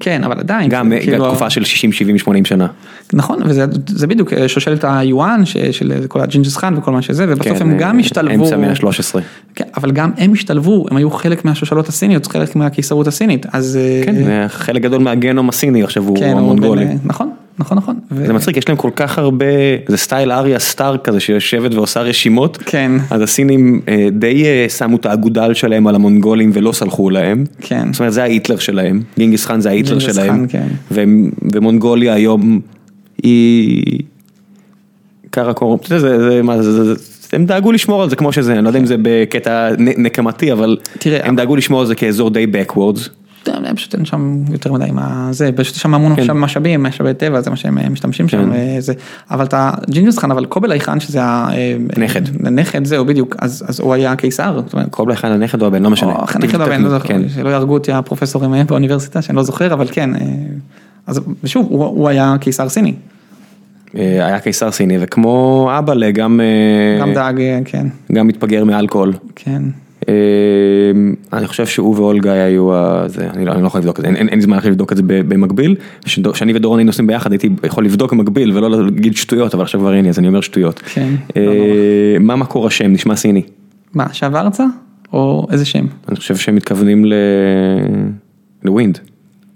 כן, אבל עדיין.
גם
כאילו,
תקופה של 60, 70, 80 שנה.
נכון, וזה זה בדיוק אה, שושלת היואן, ש- של כל הג'ינגיס חאן וכל מה שזה, ובסוף
כן,
הם גם
אה,
השתלבו.
אמצע מאה ה-13.
כן, אבל גם הם השתלבו, הם היו חלק מהשושלות הסיניות, חלק מהקיסרות הסינית, אז... אה,
כן, חלק גדול מהגנום הסיני עכשיו הוא
כן, הוא
המונגולי.
נכון, נכון, נכון. ו-
זה מצחיק, יש להם כל כך הרבה, זה סטייל אריה סטארק כזה שיושבת ועושה רשימות.
כן.
אז הסינים אה, די אה, שמו את האגודל שלהם על המונגולים ולא סלחו להם.
כן.
זאת אומרת זה ההיטלר שלהם, גינגיס חאן זה ההיטלר שלהם.
כן.
והם- ומונגוליה היום היא קרקור, אתה יודע, זה, זה, מה, זה, זה, זה, הם דאגו לשמור על זה כמו שזה, אני לא יודע אם זה בקטע נקמתי, אבל
תראה,
הם דאגו לשמור על זה כאזור די backwards.
יודע, פשוט אין שם יותר מדי מה זה, פשוט יש שם המון
כן.
משאבים, משאבי טבע, זה מה שהם אה, משתמשים שם,
כן.
וזה, אבל אתה, ג'ינגיס חאן, אבל קובלאי חאן שזה ה... אה,
נכד.
נכד, זהו, בדיוק, אז אז הוא היה קיסר,
קרוב לאחד הנכד או הבן, לא משנה.
או הנכד הבן, לא זוכר,
כן.
שלא יהרגו אותי הפרופסורים אה, באוניברסיטה, שאני לא זוכר, אבל כן, אה, אז ושוב, הוא הוא היה קיסר סיני,
אה, היה קיסר סיני, וכמו אבא גם, אה,
גם דאג, אה, כן,
גם מתפגר מאלכוהול.
כן,
אה, אני חושב שהוא ואולגה היו, ה- זה, אני לא אני לא יכול לבדוק את זה, אין- אין אין לי זמן לבדוק את זה במקביל. כשאני ודורון היינו נוסעים ביחד הייתי יכול לבדוק במקביל ולא להגיד שטויות, אבל עכשיו כבר אין לי אז אני אומר שטויות.
כן,
אה,
לא.
מה מקור השם? נשמע סיני.
מה, שב ארצה? או איזה שם?
אני חושב שהם מתכוונים ל... ל
Wind.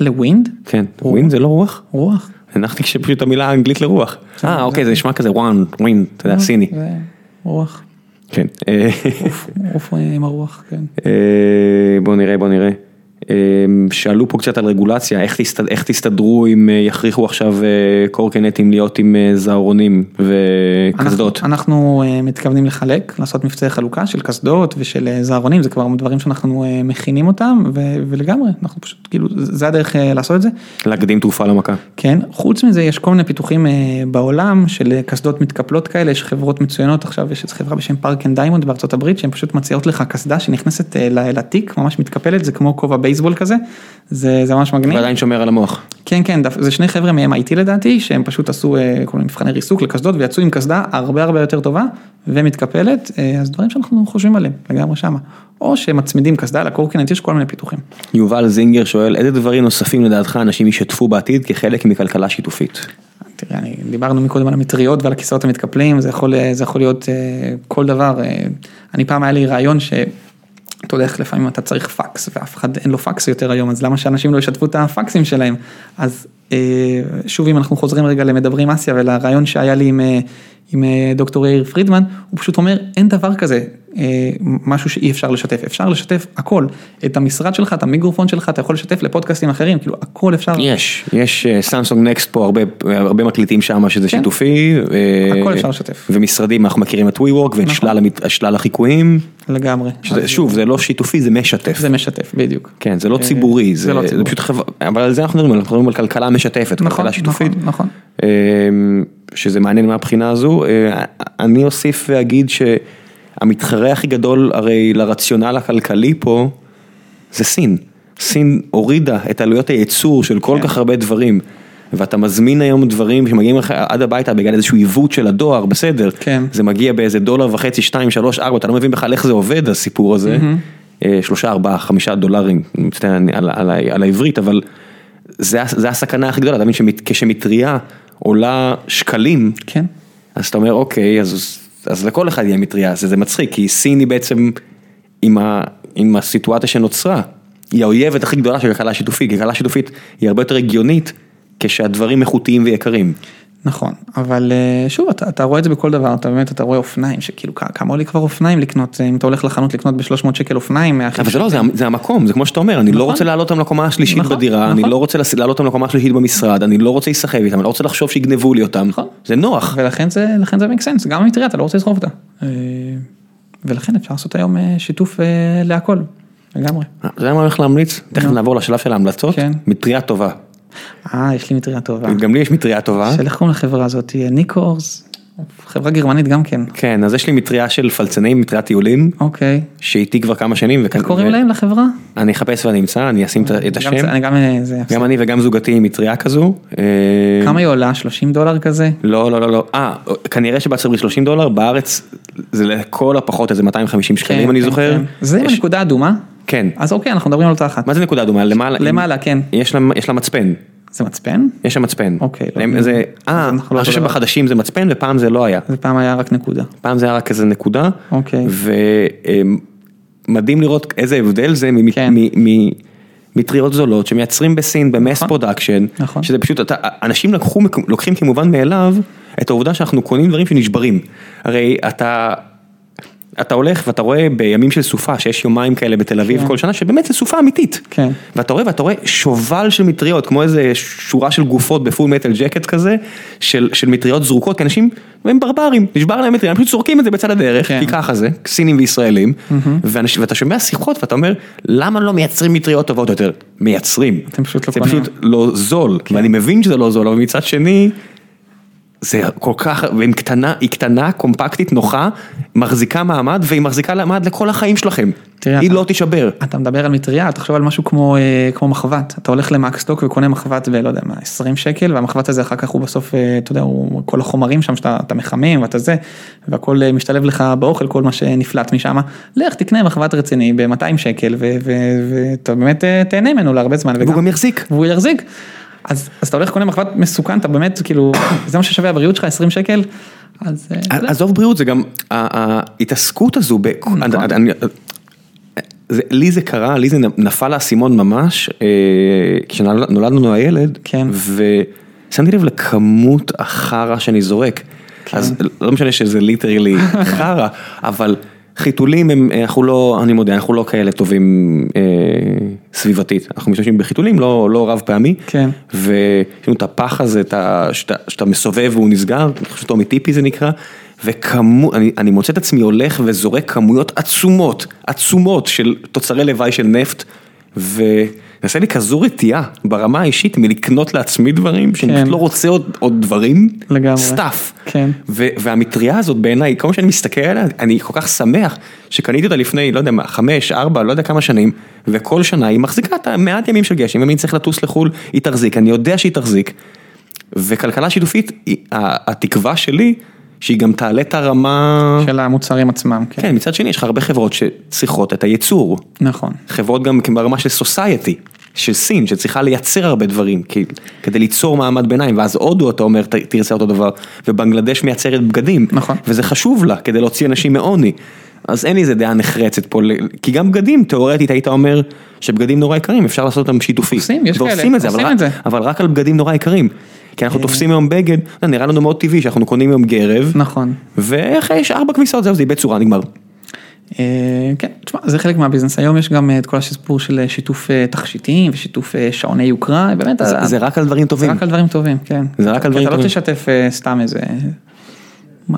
ל Wind?
כן,
רוח.
Wind זה לא רוח?
רוח.
הנחתי שפשוט המילה האנגלית לרוח. אה אוקיי זה נשמע כזה וואן, Wind, אתה יודע, סיני.
זה רוח.
כן.
עוף, עוף עם הרוח, כן.
אה, בוא נראה, בוא נראה. אה, שאלו פה קצת על רגולציה, איך, תסתד, איך תסתדרו אם אה, יכריחו עכשיו אה, קורקינטים להיות עם אה, זהרונים וקסדות?
אנחנו, אנחנו מתכוונים לחלק, לעשות מבצעי חלוקה של קסדות ושל זהרונים, זה כבר דברים שאנחנו מכינים אותם, ו- ולגמרי, אנחנו פשוט, כאילו, זה הדרך לעשות את זה.
להקדים תרופה למכה.
כן, חוץ מזה יש כל מיני פיתוחים בעולם של קסדות מתקפלות כאלה, יש חברות מצוינות, עכשיו יש חברה בשם Park and Diamond בארצות הברית, שהן פשוט מציעות לך קסדה שנכנסת לתיק, ממש מתקפלת, זה כמו כובע בייסבול כזה, זה, זה ממש מגניב.
ועדיין שומר על המוח.
כן, כן, דף- זה שני חבר'ה מ-MIT לדעתי, שהם פשוט עשו אה, כל מיני מבחני ריסוק לקסדות ויצאו עם קסדה הרבה הרבה יותר טובה ומתקפלת, אה, אז דברים שאנחנו חושבים עליהם לגמרי שמה. או שמצמידים קסדה לקורקינט, יש כל מיני פיתוחים.
יובל זינגר שואל, איזה דברים נוספים לדעתך אנשים ישתפו בעתיד כחלק מכלכלה שיתופית?
תראה, אני, דיברנו מקודם על המטריות ועל הכיסאות המתקפלים, זה יכול, זה יכול להיות אה, כל דבר. אה, אני פעם היה לי רעיון ש... אתה יודע איך לפעמים אתה צריך פקס ואף אחד אין לו פקס יותר היום, אז למה שאנשים לא ישתפו את הפקסים שלהם? אז אה, שוב, אם אנחנו חוזרים רגע למדברים אסיה ולרעיון שהיה לי עם, אה, עם אה, דוקטור יאיר פרידמן, הוא פשוט אומר, אין דבר כזה, משהו שאי אפשר לשתף, אפשר לשתף הכל, את המשרד שלך, את המיקרופון שלך, אתה יכול לשתף לפודקאסטים אחרים, כאילו הכל אפשר.
יש, יש סמסונג נקסט פה, הרבה, הרבה מקליטים שם שזה
כן.
שיתופי. אה,
הכל אפשר לשתף.
ומשרדים, אנחנו מכירים את WeWork ואת
נכון.
שלל, החיקויים.
לגמרי.
שזה, שוב, זה לא שיתופי, זה משתף.
זה משתף, בדיוק.
כן, זה לא
אה,
ציבורי,
זה
זה,
לא
זה
ציבורי.
פשוט חברה, אבל על זה אנחנו מדברים, אנחנו מדברים על כלכלה משתפת,
נכון,
כלכלה שיתופית,
נכון, נכון.
שזה מעניין מהבחינה הזו. אה, אני אוסיף ואגיד שהמתחרה הכי גדול הרי לרציונל הכלכלי פה זה סין. סין הורידה את עלויות הייצור של כל
כן.
כך הרבה דברים. ואתה מזמין היום דברים שמגיעים לך עד הביתה בגלל איזשהו עיוות של הדואר, בסדר,
כן.
זה מגיע באיזה דולר וחצי, שתיים, שלוש, ארבע, אתה לא מבין בכלל איך זה עובד הסיפור הזה, אה, שלושה, ארבעה, חמישה דולרים, אני מצטער על, על, על העברית, אבל זה, זה הסכנה הכי גדולה, אתה מבין שכשמטריה עולה שקלים,
כן.
אז אתה אומר אוקיי, אז, אז לכל אחד יהיה מטריה, זה, זה מצחיק, כי סין היא בעצם עם, ה, עם הסיטואציה שנוצרה, היא האויבת הכי גדולה של כלכלה שיתופית, כי כלכלה שיתופית היא הרבה יותר הגיונית כשהדברים איכותיים ויקרים.
נכון, אבל אה, שוב, אתה, אתה רואה את זה בכל דבר, אתה באמת, אתה רואה אופניים, שכאילו כמה עולה כבר אופניים לקנות, אה, אם אתה הולך לחנות לקנות ב-300 שקל אופניים,
אבל זה לא, זה, זה המקום, זה כמו שאתה אומר, אני לא
נכון.
רוצה לעלות אותם לקומה השלישית
נכון,
בדירה, אני
נכון.
לא רוצה לעלות אותם לקומה השלישית במשרד, אני לא רוצה להיסחב איתם, אני לא רוצה לחשוב שיגנבו לי אותם,
נכון.
זה נוח.
ולכן זה, לכן זה make sense, גם המטריה, אתה לא רוצה לסחוב אותה. אה, ולכן אפשר לעשות היום שיתוף להכל, לגמרי.
אתה יודע מה אני הולך להמליץ? תכף. נעבור לשלב של ההמלצות,
כן.
מטריה טובה.
אה, יש לי מטריה טובה.
גם לי יש מטריה טובה.
של איך קוראים לחברה הזאת? ניקורס, חברה גרמנית גם כן.
כן, אז יש לי מטריה של פלצנים, מטריית טיולים,
אוקיי.
שאיתי כבר כמה שנים.
איך קוראים להם לחברה?
אני אחפש ואני אמצא, אני אשים את- השם.
אני גם, אה,
גם אני וגם זוגתי עם מטריה כזו. אה,
כמה היא עולה? 30 דולר כזה?
לא, לא, לא, לא. אה, כנראה שבארצות הברית 30 דולר, בארץ זה לכל הפחות איזה 250 שקלים
כן,
אני
כן,
זוכר.
כן. זה הנקודה האדומה?
כן.
אז אוקיי, אנחנו מדברים על אותה אחת.
מה זה נקודה אדומה? למעלה.
למעלה, כן.
יש לה, מצפן.
זה מצפן?
יש שם מצפן.
אוקיי, לא.
זה, אה,
לא
אני חושב. שבחדשים זה מצפן ופעם זה לא היה.
זה פעם היה רק נקודה.
פעם זה היה רק איזה נקודה.
אוקיי.
ומדהים לראות איזה הבדל זה
כן.
מטריות זולות שמייצרים בסין ב mass
נכון.
production.
נכון.
שזה פשוט, אתה- אנשים לקחו, לוקחים כמובן מאליו את העובדה שאנחנו קונים דברים שנשברים. הרי אתה, אתה הולך ואתה רואה בימים של סופה, שיש יומיים כאלה בתל אביב
כן.
כל שנה, שבאמת זה סופה אמיתית.
כן.
ואתה רואה ואתה רואה שובל של מטריות, כמו איזה שורה של גופות ב Full Metal Jacket כזה, של, של מטריות זרוקות, כי אנשים הם ברברים, נשבר להם מטריה, הם פשוט זורקים את זה בצד הדרך,
כן.
כי ככה זה, סינים וישראלים, ואנש, ואתה שומע שיחות ואתה אומר, למה לא מייצרים מטריות טובות יותר? מייצרים.
אתם פשוט לא
זה. פשוט לא זול, ואני מבין שזה לא זול, אבל מצד שני, זה כל כך, והיא קטנה, היא קטנה, קומפקטית, נוחה, מחזיקה מעמד, והיא מחזיקה מעמד לכל החיים שלכם.
תראה,
היא
אתה-
לא תישבר.
אתה מדבר על מטריה, תחשוב על משהו כמו, אה, כמו מחבת, אתה הולך למקסטוק וקונה מחבת בלא יודע מה, 20 שקל, והמחבת הזה אחר כך הוא בסוף, אה, אתה יודע, הוא כל החומרים שם שאתה אתה מחמם ואתה זה, והכל אה, משתלב לך באוכל, כל מה שנפלט משם, לך תקנה מחבת רציני ב-200 שקל, ואתה באמת אה, תהנה ממנו להרבה זמן,
והוא גם יחזיק.
והוא יחזיק. אז, אז אתה הולך קונה מחבת מסוכן, אתה באמת כאילו, זה מה ששווה הבריאות שלך, 20 שקל, אז אה.
עזוב בריאות, זה גם ההתעסקות הזו, ב-
נכון.
אני- זה- לי זה קרה, לי זה נפל האסימון ממש, אה, כשנולד לנו הילד,
כן.
ושמתי לב לכמות החרא שאני זורק.
כן.
אז לא משנה שזה ליטרלי חרא, אבל חיתולים הם, אנחנו לא, אני מודה, אנחנו לא כאלה טובים אה, סביבתית, אנחנו משתמשים בחיתולים, לא, לא רב פעמי,
כן.
ויש לנו את הפח הזה, את ה- שאתה, שאתה מסובב והוא נסגר, שטומי טיפי זה נקרא, וכמו, אני, אני מוצא את עצמי הולך וזורק כמויות עצומות, עצומות של תוצרי לוואי של נפט, ונעשה לי כזו רתיעה ברמה האישית מלקנות לעצמי דברים, שאני
כן.
לא רוצה עוד, עוד דברים,
לגמרי.
stuff.
כן.
והמטריה הזאת בעיניי, כל פעם שאני מסתכל עליה, אני כל כך שמח שקניתי אותה לפני, לא יודע מה, חמש, ארבע, לא יודע כמה שנים, וכל שנה היא מחזיקה את המעט ימים של גשם, אם אני צריך לטוס לחו"ל, היא תחזיק, אני יודע שהיא תחזיק. וכלכלה שיתופית, התקווה שלי, שהיא גם תעלה את הרמה,
של המוצרים עצמם, כן.
כן, מצד שני יש לך הרבה חברות שצריכות את הייצור,
נכון.
חברות גם ברמה של society, של סין, שצריכה לייצר הרבה דברים, כי, כדי ליצור מעמד ביניים, ואז הודו, אתה אומר, תרצה אותו דבר, ובנגלדש מייצרת בגדים,
נכון.
וזה חשוב לה, כדי להוציא אנשים מעוני. אז אין לי איזה דעה נחרצת פה, כי גם בגדים, תאורטית היית אומר שבגדים נורא יקרים, אפשר לעשות אותם שיתופי.
עושים, יש כאלה,
ועושים את זה, אבל,
עושים
רק,
את זה.
אבל רק על בגדים נורא יקרים. כי אנחנו תופסים היום בגד, נראה לנו מאוד טבעי שאנחנו קונים היום גרב,
נכון.
ואיך יש ארבע כביסות, זהו, זה איבד צורה, נגמר.
אה, כן, תשמע, זה חלק מהביזנס, היום יש גם אה, את כל הסיפור של אה, שיתוף אה, תכשיטים ושיתוף אה, שעוני יוקרה, באמת,
זה- זה רק על דברים
זה
טובים.
רק על דברים טובים, כן.
זה רק על דברים
אתה לא
טובים.
תשתף אה, סתם איזה,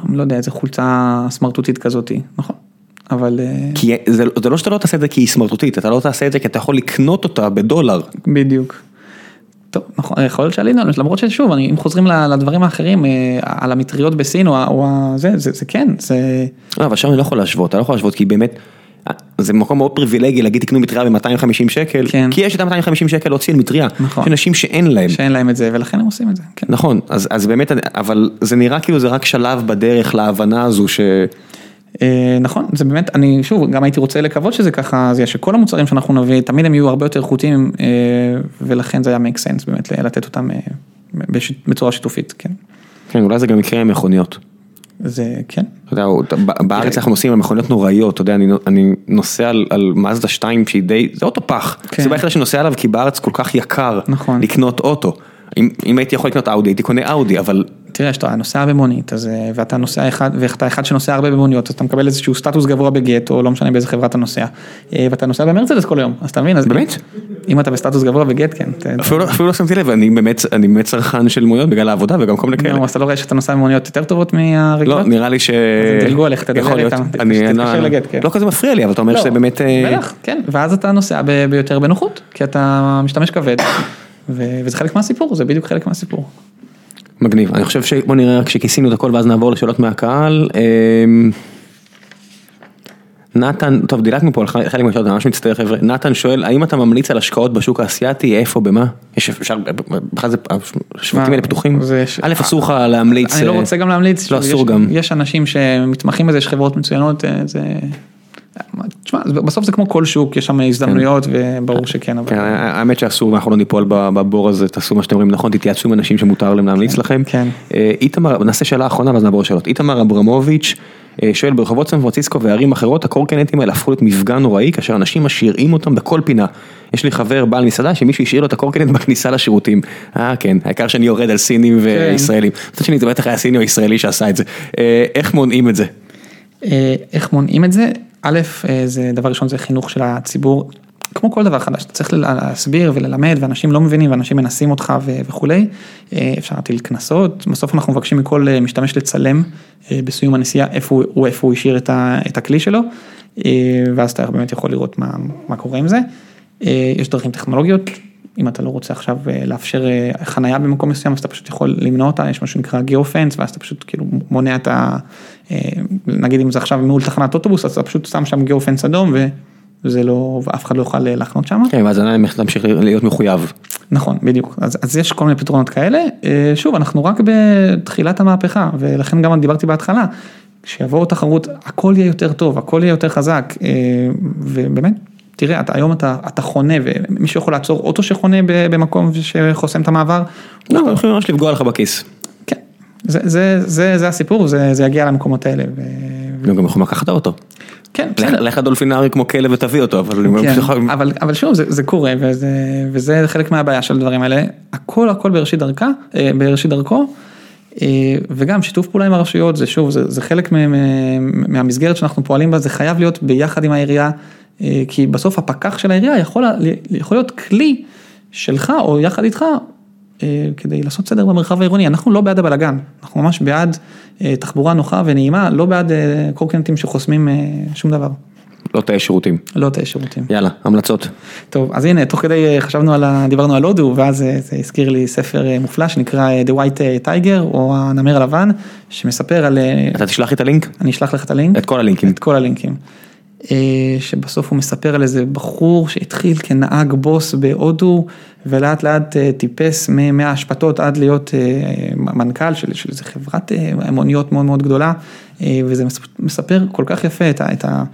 לא יודע, איזה חולצה סמרטוטית כזאתי, נכון, אבל אה,
כי זה, זה לא שאתה לא תעשה את זה כי היא סמרטוטית, אתה לא תעשה את זה כי אתה יכול לקנות אותה בדולר.
בדיוק. טוב, נכון, יכול להיות שעלינו, עלינו, למרות ששוב, אני- אם חוזרים לדברים האחרים, אה, על המטריות בסין או או זה, זה זה כן, זה,
לא, אבל שם אני לא יכול להשוות, אתה לא יכול להשוות כי באמת, זה מקום מאוד פריבילגי להגיד תקנו מטריה ב-250 שקל,
כן.
כי יש את ה-250 שקל להוציא על מטריה,
נכון.
יש אנשים שאין להם.
שאין להם את זה, ולכן הם עושים את זה, כן.
נכון, אז, אז באמת, אבל זה נראה כאילו זה רק שלב בדרך להבנה הזו ש...
אה, נכון, זה באמת, אני שוב, גם הייתי רוצה לקוות שזה ככה, זה יהיה שכל המוצרים שאנחנו נביא, תמיד הם יהיו הרבה יותר איכותיים, אה, ולכן זה היה make sense באמת לתת אותם אה, בצורה שיתופית, כן.
כן, אולי זה גם יקרה עם מכוניות.
זה, כן.
אתה יודע, בארץ אנחנו נוסעים על מכוניות נוראיות, אתה יודע, אני, אני נוסע על, על מאזדה 2 שהיא די, זה אוטו פח,
כן.
זה היחידה שנוסע עליו כי בארץ כל כך יקר
נכון.
לקנות אוטו. אם, הייתי יכול לקנות אאודי הייתי קונה אאודי, אבל
תראה, שאתה נוסע במונית, אז, אה, ואתה נוסע אחד, ואתה אחד שנוסע הרבה במוניות, אז אתה מקבל איזשהו סטטוס גבוה בגט, או לא משנה באיזה חברה אתה נוסע, אה, ואתה נוסע במרצדס כל היום, אז אתה מבין, אז
באמת?
אם אתה בסטטוס גבוה בגט, כן.
אפילו, לא- אפילו לא שמתי לב, אני באמת, אני באמת צרכן של מוניות בגלל העבודה וגם כל מיני כאלה.
נו, אז אתה לא רואה שאתה נוסע במוניות יותר טובות מהרגילות?
לא, נראה לי ש...
אז דילגו עליך, תדבר. איתם, תתקשר
לא-
לגט, כן.
לא כזה מפריע לי, אבל אתה אומר שזה באמת... אה,
בטח, כן, ואז אתה נוסע ביותר בנוחות, כי אתה משתמש כבד, ו- וזה חלק מהסיפור, זה בדיוק חלק מהסיפור.
מגניב, אני חושב שבוא נראה רק שכיסינו את הכל ואז נעבור לשאלות מהקהל. אמ, נתן, טוב דילגנו פה על חלק מהשאלות, אני ממש מצטער חבר'ה, נתן שואל, האם אתה ממליץ על השקעות בשוק האסייתי, איפה, במה? יש אפשר, בכלל זה, השווקים האלה פתוחים? א', אסור לך להמליץ.
אני לא
אה,
רוצה גם להמליץ,
לא, אסור גם.
יש אנשים שמתמחים בזה, יש חברות מצוינות, אה, זה... תשמע, בסוף זה כמו כל שוק, יש שם הזדמנויות וברור שכן, אבל...
כן, האמת שאסור, אנחנו לא ניפול בבור הזה, תעשו מה שאתם אומרים נכון, תתייעצו עם אנשים שמותר להם להמליץ לכם.
כן.
אה, איתמר, נעשה שאלה אחרונה ואז נעבור לשאלות. איתמר אברמוביץ' אה, שואל, ברחובות סן פרנסיסקו וערים אחרות, הקורקינטים האלה הפכו להיות מפגע נוראי, כאשר אנשים משאירים אותם בכל פינה. יש לי חבר בעל מסעדה שמישהו השאיר לו את הקורקינט בכניסה לשירותים. אה כן, העיקר שאני יורד על סינים וישראלים. מצד שני זה בטח היה סיני או ישראלי שעשה את זה. אה, איך מונעים את זה?
איך מונעים את זה? א', אה, זה דבר ראשון זה חינוך של הציבור, כמו כל דבר חדש, אתה צריך להסביר וללמד ואנשים לא מבינים ואנשים מנסים אותך ו- וכולי, אה, אפשר להטיל קנסות, בסוף אנחנו מבקשים מכל אה, משתמש לצלם בסיום הנסיעה איפה הוא, איפה הוא השאיר את, ה- את הכלי שלו, ואז אתה באמת יכול לראות מה, מה קורה עם זה. יש דרכים טכנולוגיות, אם אתה לא רוצה עכשיו לאפשר חנייה במקום מסוים, אז אתה פשוט יכול למנוע אותה, יש מה שנקרא גיאופנס, ואז אתה פשוט כאילו מונע את ה... אה, נגיד אם זה עכשיו מול תחנת אוטובוס, אז אתה פשוט שם שם גיאופנס אדום, וזה לא, ואף אחד לא יוכל אה, לחנות שם.
כן, ואז עדיין תמשיך להיות מחויב.
נכון, בדיוק. אז, אז יש כל מיני פתרונות כאלה. אה, שוב, אנחנו רק בתחילת המהפכה, ולכן גם דיברתי בהתחלה, כשיבואו תחרות, הכל יהיה יותר טוב, הכל יהיה יותר חזק, ובאמת, תראה, אתה, היום אתה, אתה חונה, ומישהו יכול לעצור אוטו שחונה במקום שחוסם את המעבר.
לא, הם יכולים ממש לפגוע לך בכיס.
זה, זה, זה, זה הסיפור, זה, זה יגיע למקומות האלה. ו...
הם גם יכולים לקחת האוטו.
כן, בסדר.
לך דולפינרי כמו כלב ותביא אותו, אבל
כן, אבל, אבל שוב זה, זה קורה וזה, וזה חלק מהבעיה של הדברים האלה, הכל הכל בראשית דרכה, אה, בראשית דרכו, אה, וגם שיתוף פעולה עם הרשויות זה שוב, זה, זה חלק מ- מ- מהמסגרת שאנחנו פועלים בה, זה חייב להיות ביחד עם העירייה, אה, כי בסוף הפקח של העירייה יכול, יכול להיות כלי שלך או יחד איתך. אה, כדי לעשות סדר במרחב העירוני, אנחנו לא בעד הבלאגן, אנחנו ממש בעד אה, תחבורה נוחה ונעימה, לא בעד אה, קורקינטים שחוסמים שום דבר,
לא תאי שירותים.
לא תאי שירותים.
יאללה, המלצות.
טוב, אז הנה, תוך כדי חשבנו על, ה- דיברנו על הודו, ואז זה הזכיר לי ספר מופלא שנקרא The White Tiger, או הנמר הלבן, שמספר על,
אתה תשלח לי את הלינק?
אני אשלח לך את הלינק.
את כל הלינקים.
את כל הלינקים. אה, שבסוף הוא מספר על איזה בחור שהתחיל כנהג בוס בהודו, ולאט לאט אה, טיפס מהאשפתות עד להיות אה, מנכ"ל של, של איזה חברת מוניות מאוד מאוד גדולה, וזה מס- מספר כל כך יפה את ה... את ה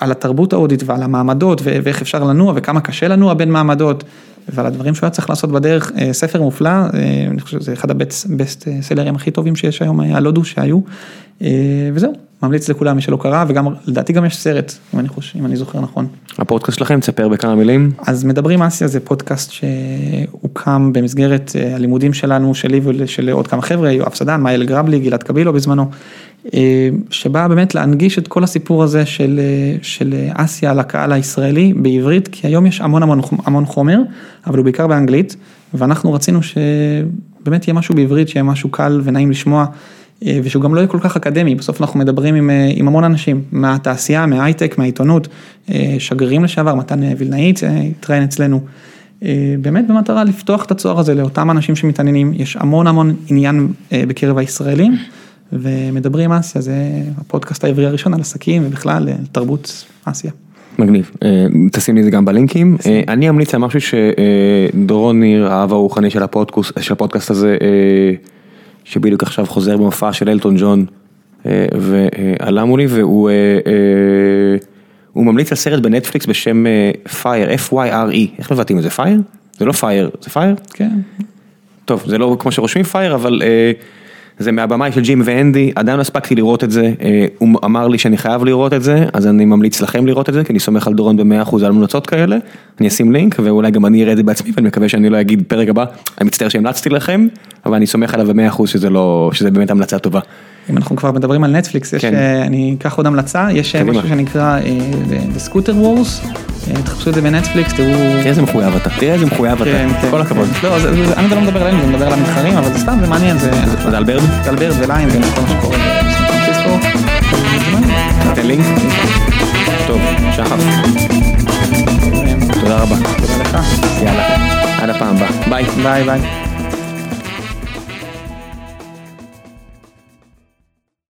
על התרבות ההודית ועל המעמדות ואיך אפשר לנוע וכמה קשה לנוע בין מעמדות ועל הדברים שהוא היה צריך לעשות בדרך, ספר מופלא, אני חושב שזה אחד הבסט סלרים הכי טובים שיש היום על הודו שהיו, וזהו, ממליץ לכולם מי שלא קרא וגם לדעתי גם יש סרט, אם אני חושב, אם אני זוכר נכון.
הפודקאסט שלכם, תספר בכמה מילים.
אז מדברים אסיה זה פודקאסט שהוקם במסגרת אה, הלימודים שלנו, שלי ושל עוד כמה חבר'ה, יואב סדן, מאייל גרבלי, גלעד קבילו בזמנו, אה, שבא באמת להנגיש את כל הסיפור הזה של, אה, של אסיה לקהל הישראלי בעברית, כי היום יש המון המון, המון חומר, אבל הוא בעיקר באנגלית, ואנחנו רצינו שבאמת יהיה משהו בעברית, שיהיה משהו קל ונעים לשמוע. אה, ושהוא גם לא יהיה כל כך אקדמי, בסוף אנחנו מדברים עם, אה, עם המון אנשים, מהתעשייה, מההייטק, מהעיתונות, אה, שגרירים לשעבר, מתן וילנאי התראיין אצלנו, באמת במטרה לפתוח את הצוהר הזה לאותם אנשים שמתעניינים, יש המון המון עניין בקרב הישראלים, ומדברים אסיה, זה הפודקאסט העברי הראשון על עסקים ובכלל תרבות אסיה.
מגניב, תשים לי את זה גם בלינקים. אני אמליץ על משהו שדורון ניר, האב הרוחני של הפודקאסט, הזה, שבדיוק עכשיו חוזר במופע של אלטון ג'ון, אה, ועלה מולי, והוא אה, אה, ממליץ על סרט בנטפליקס בשם Fyre, F-Y-R-E, איך מבטאים את זה? Fyre? זה לא Fyre, זה Fyre?
כן,
טוב, זה לא כמו שרושמים פייר, אבל אה, זה מהבמאי של ג'ים ואנדי, עדיין לא הספקתי לראות את זה, אה, הוא אמר לי שאני חייב לראות את זה, אז אני ממליץ לכם לראות את זה, כי אני סומך על דורון ב-100% על המלצות כאלה, אני אשים לינק, ואולי גם אני אראה את זה בעצמי, ואני מקווה שאני לא אגיד פרק הבא, אני מצטער שהמלצתי לכם, אבל אני סומך עליו ב-100% שזה לא, שזה באמת המלצה טובה.
אם אנחנו כבר מדברים על נטפליקס, יש,
כן.
אה, אני אקח עוד המלצה, יש אה. משהו שנקרא אה, The Scooter Wars, תחפשו את זה בנטפליקס, תראו...
תראה איזה מחויב אתה, תראה איזה מחויב
כן,
אתה,
כן,
כל
כן.
הכבוד.
לא, זה- זה- אני לא מדבר עלינו, זה מדבר על המתחרים, אבל זה סתם, זה מעניין, זה...
זה על Bird?
זה על Bird ו Lime וכל מה שקורה בסן פרנסיסקו.
לינק. טוב, שחף, תודה רבה.
תודה לך.
יאללה, עד הפעם הבאה, ביי.
ביי ביי.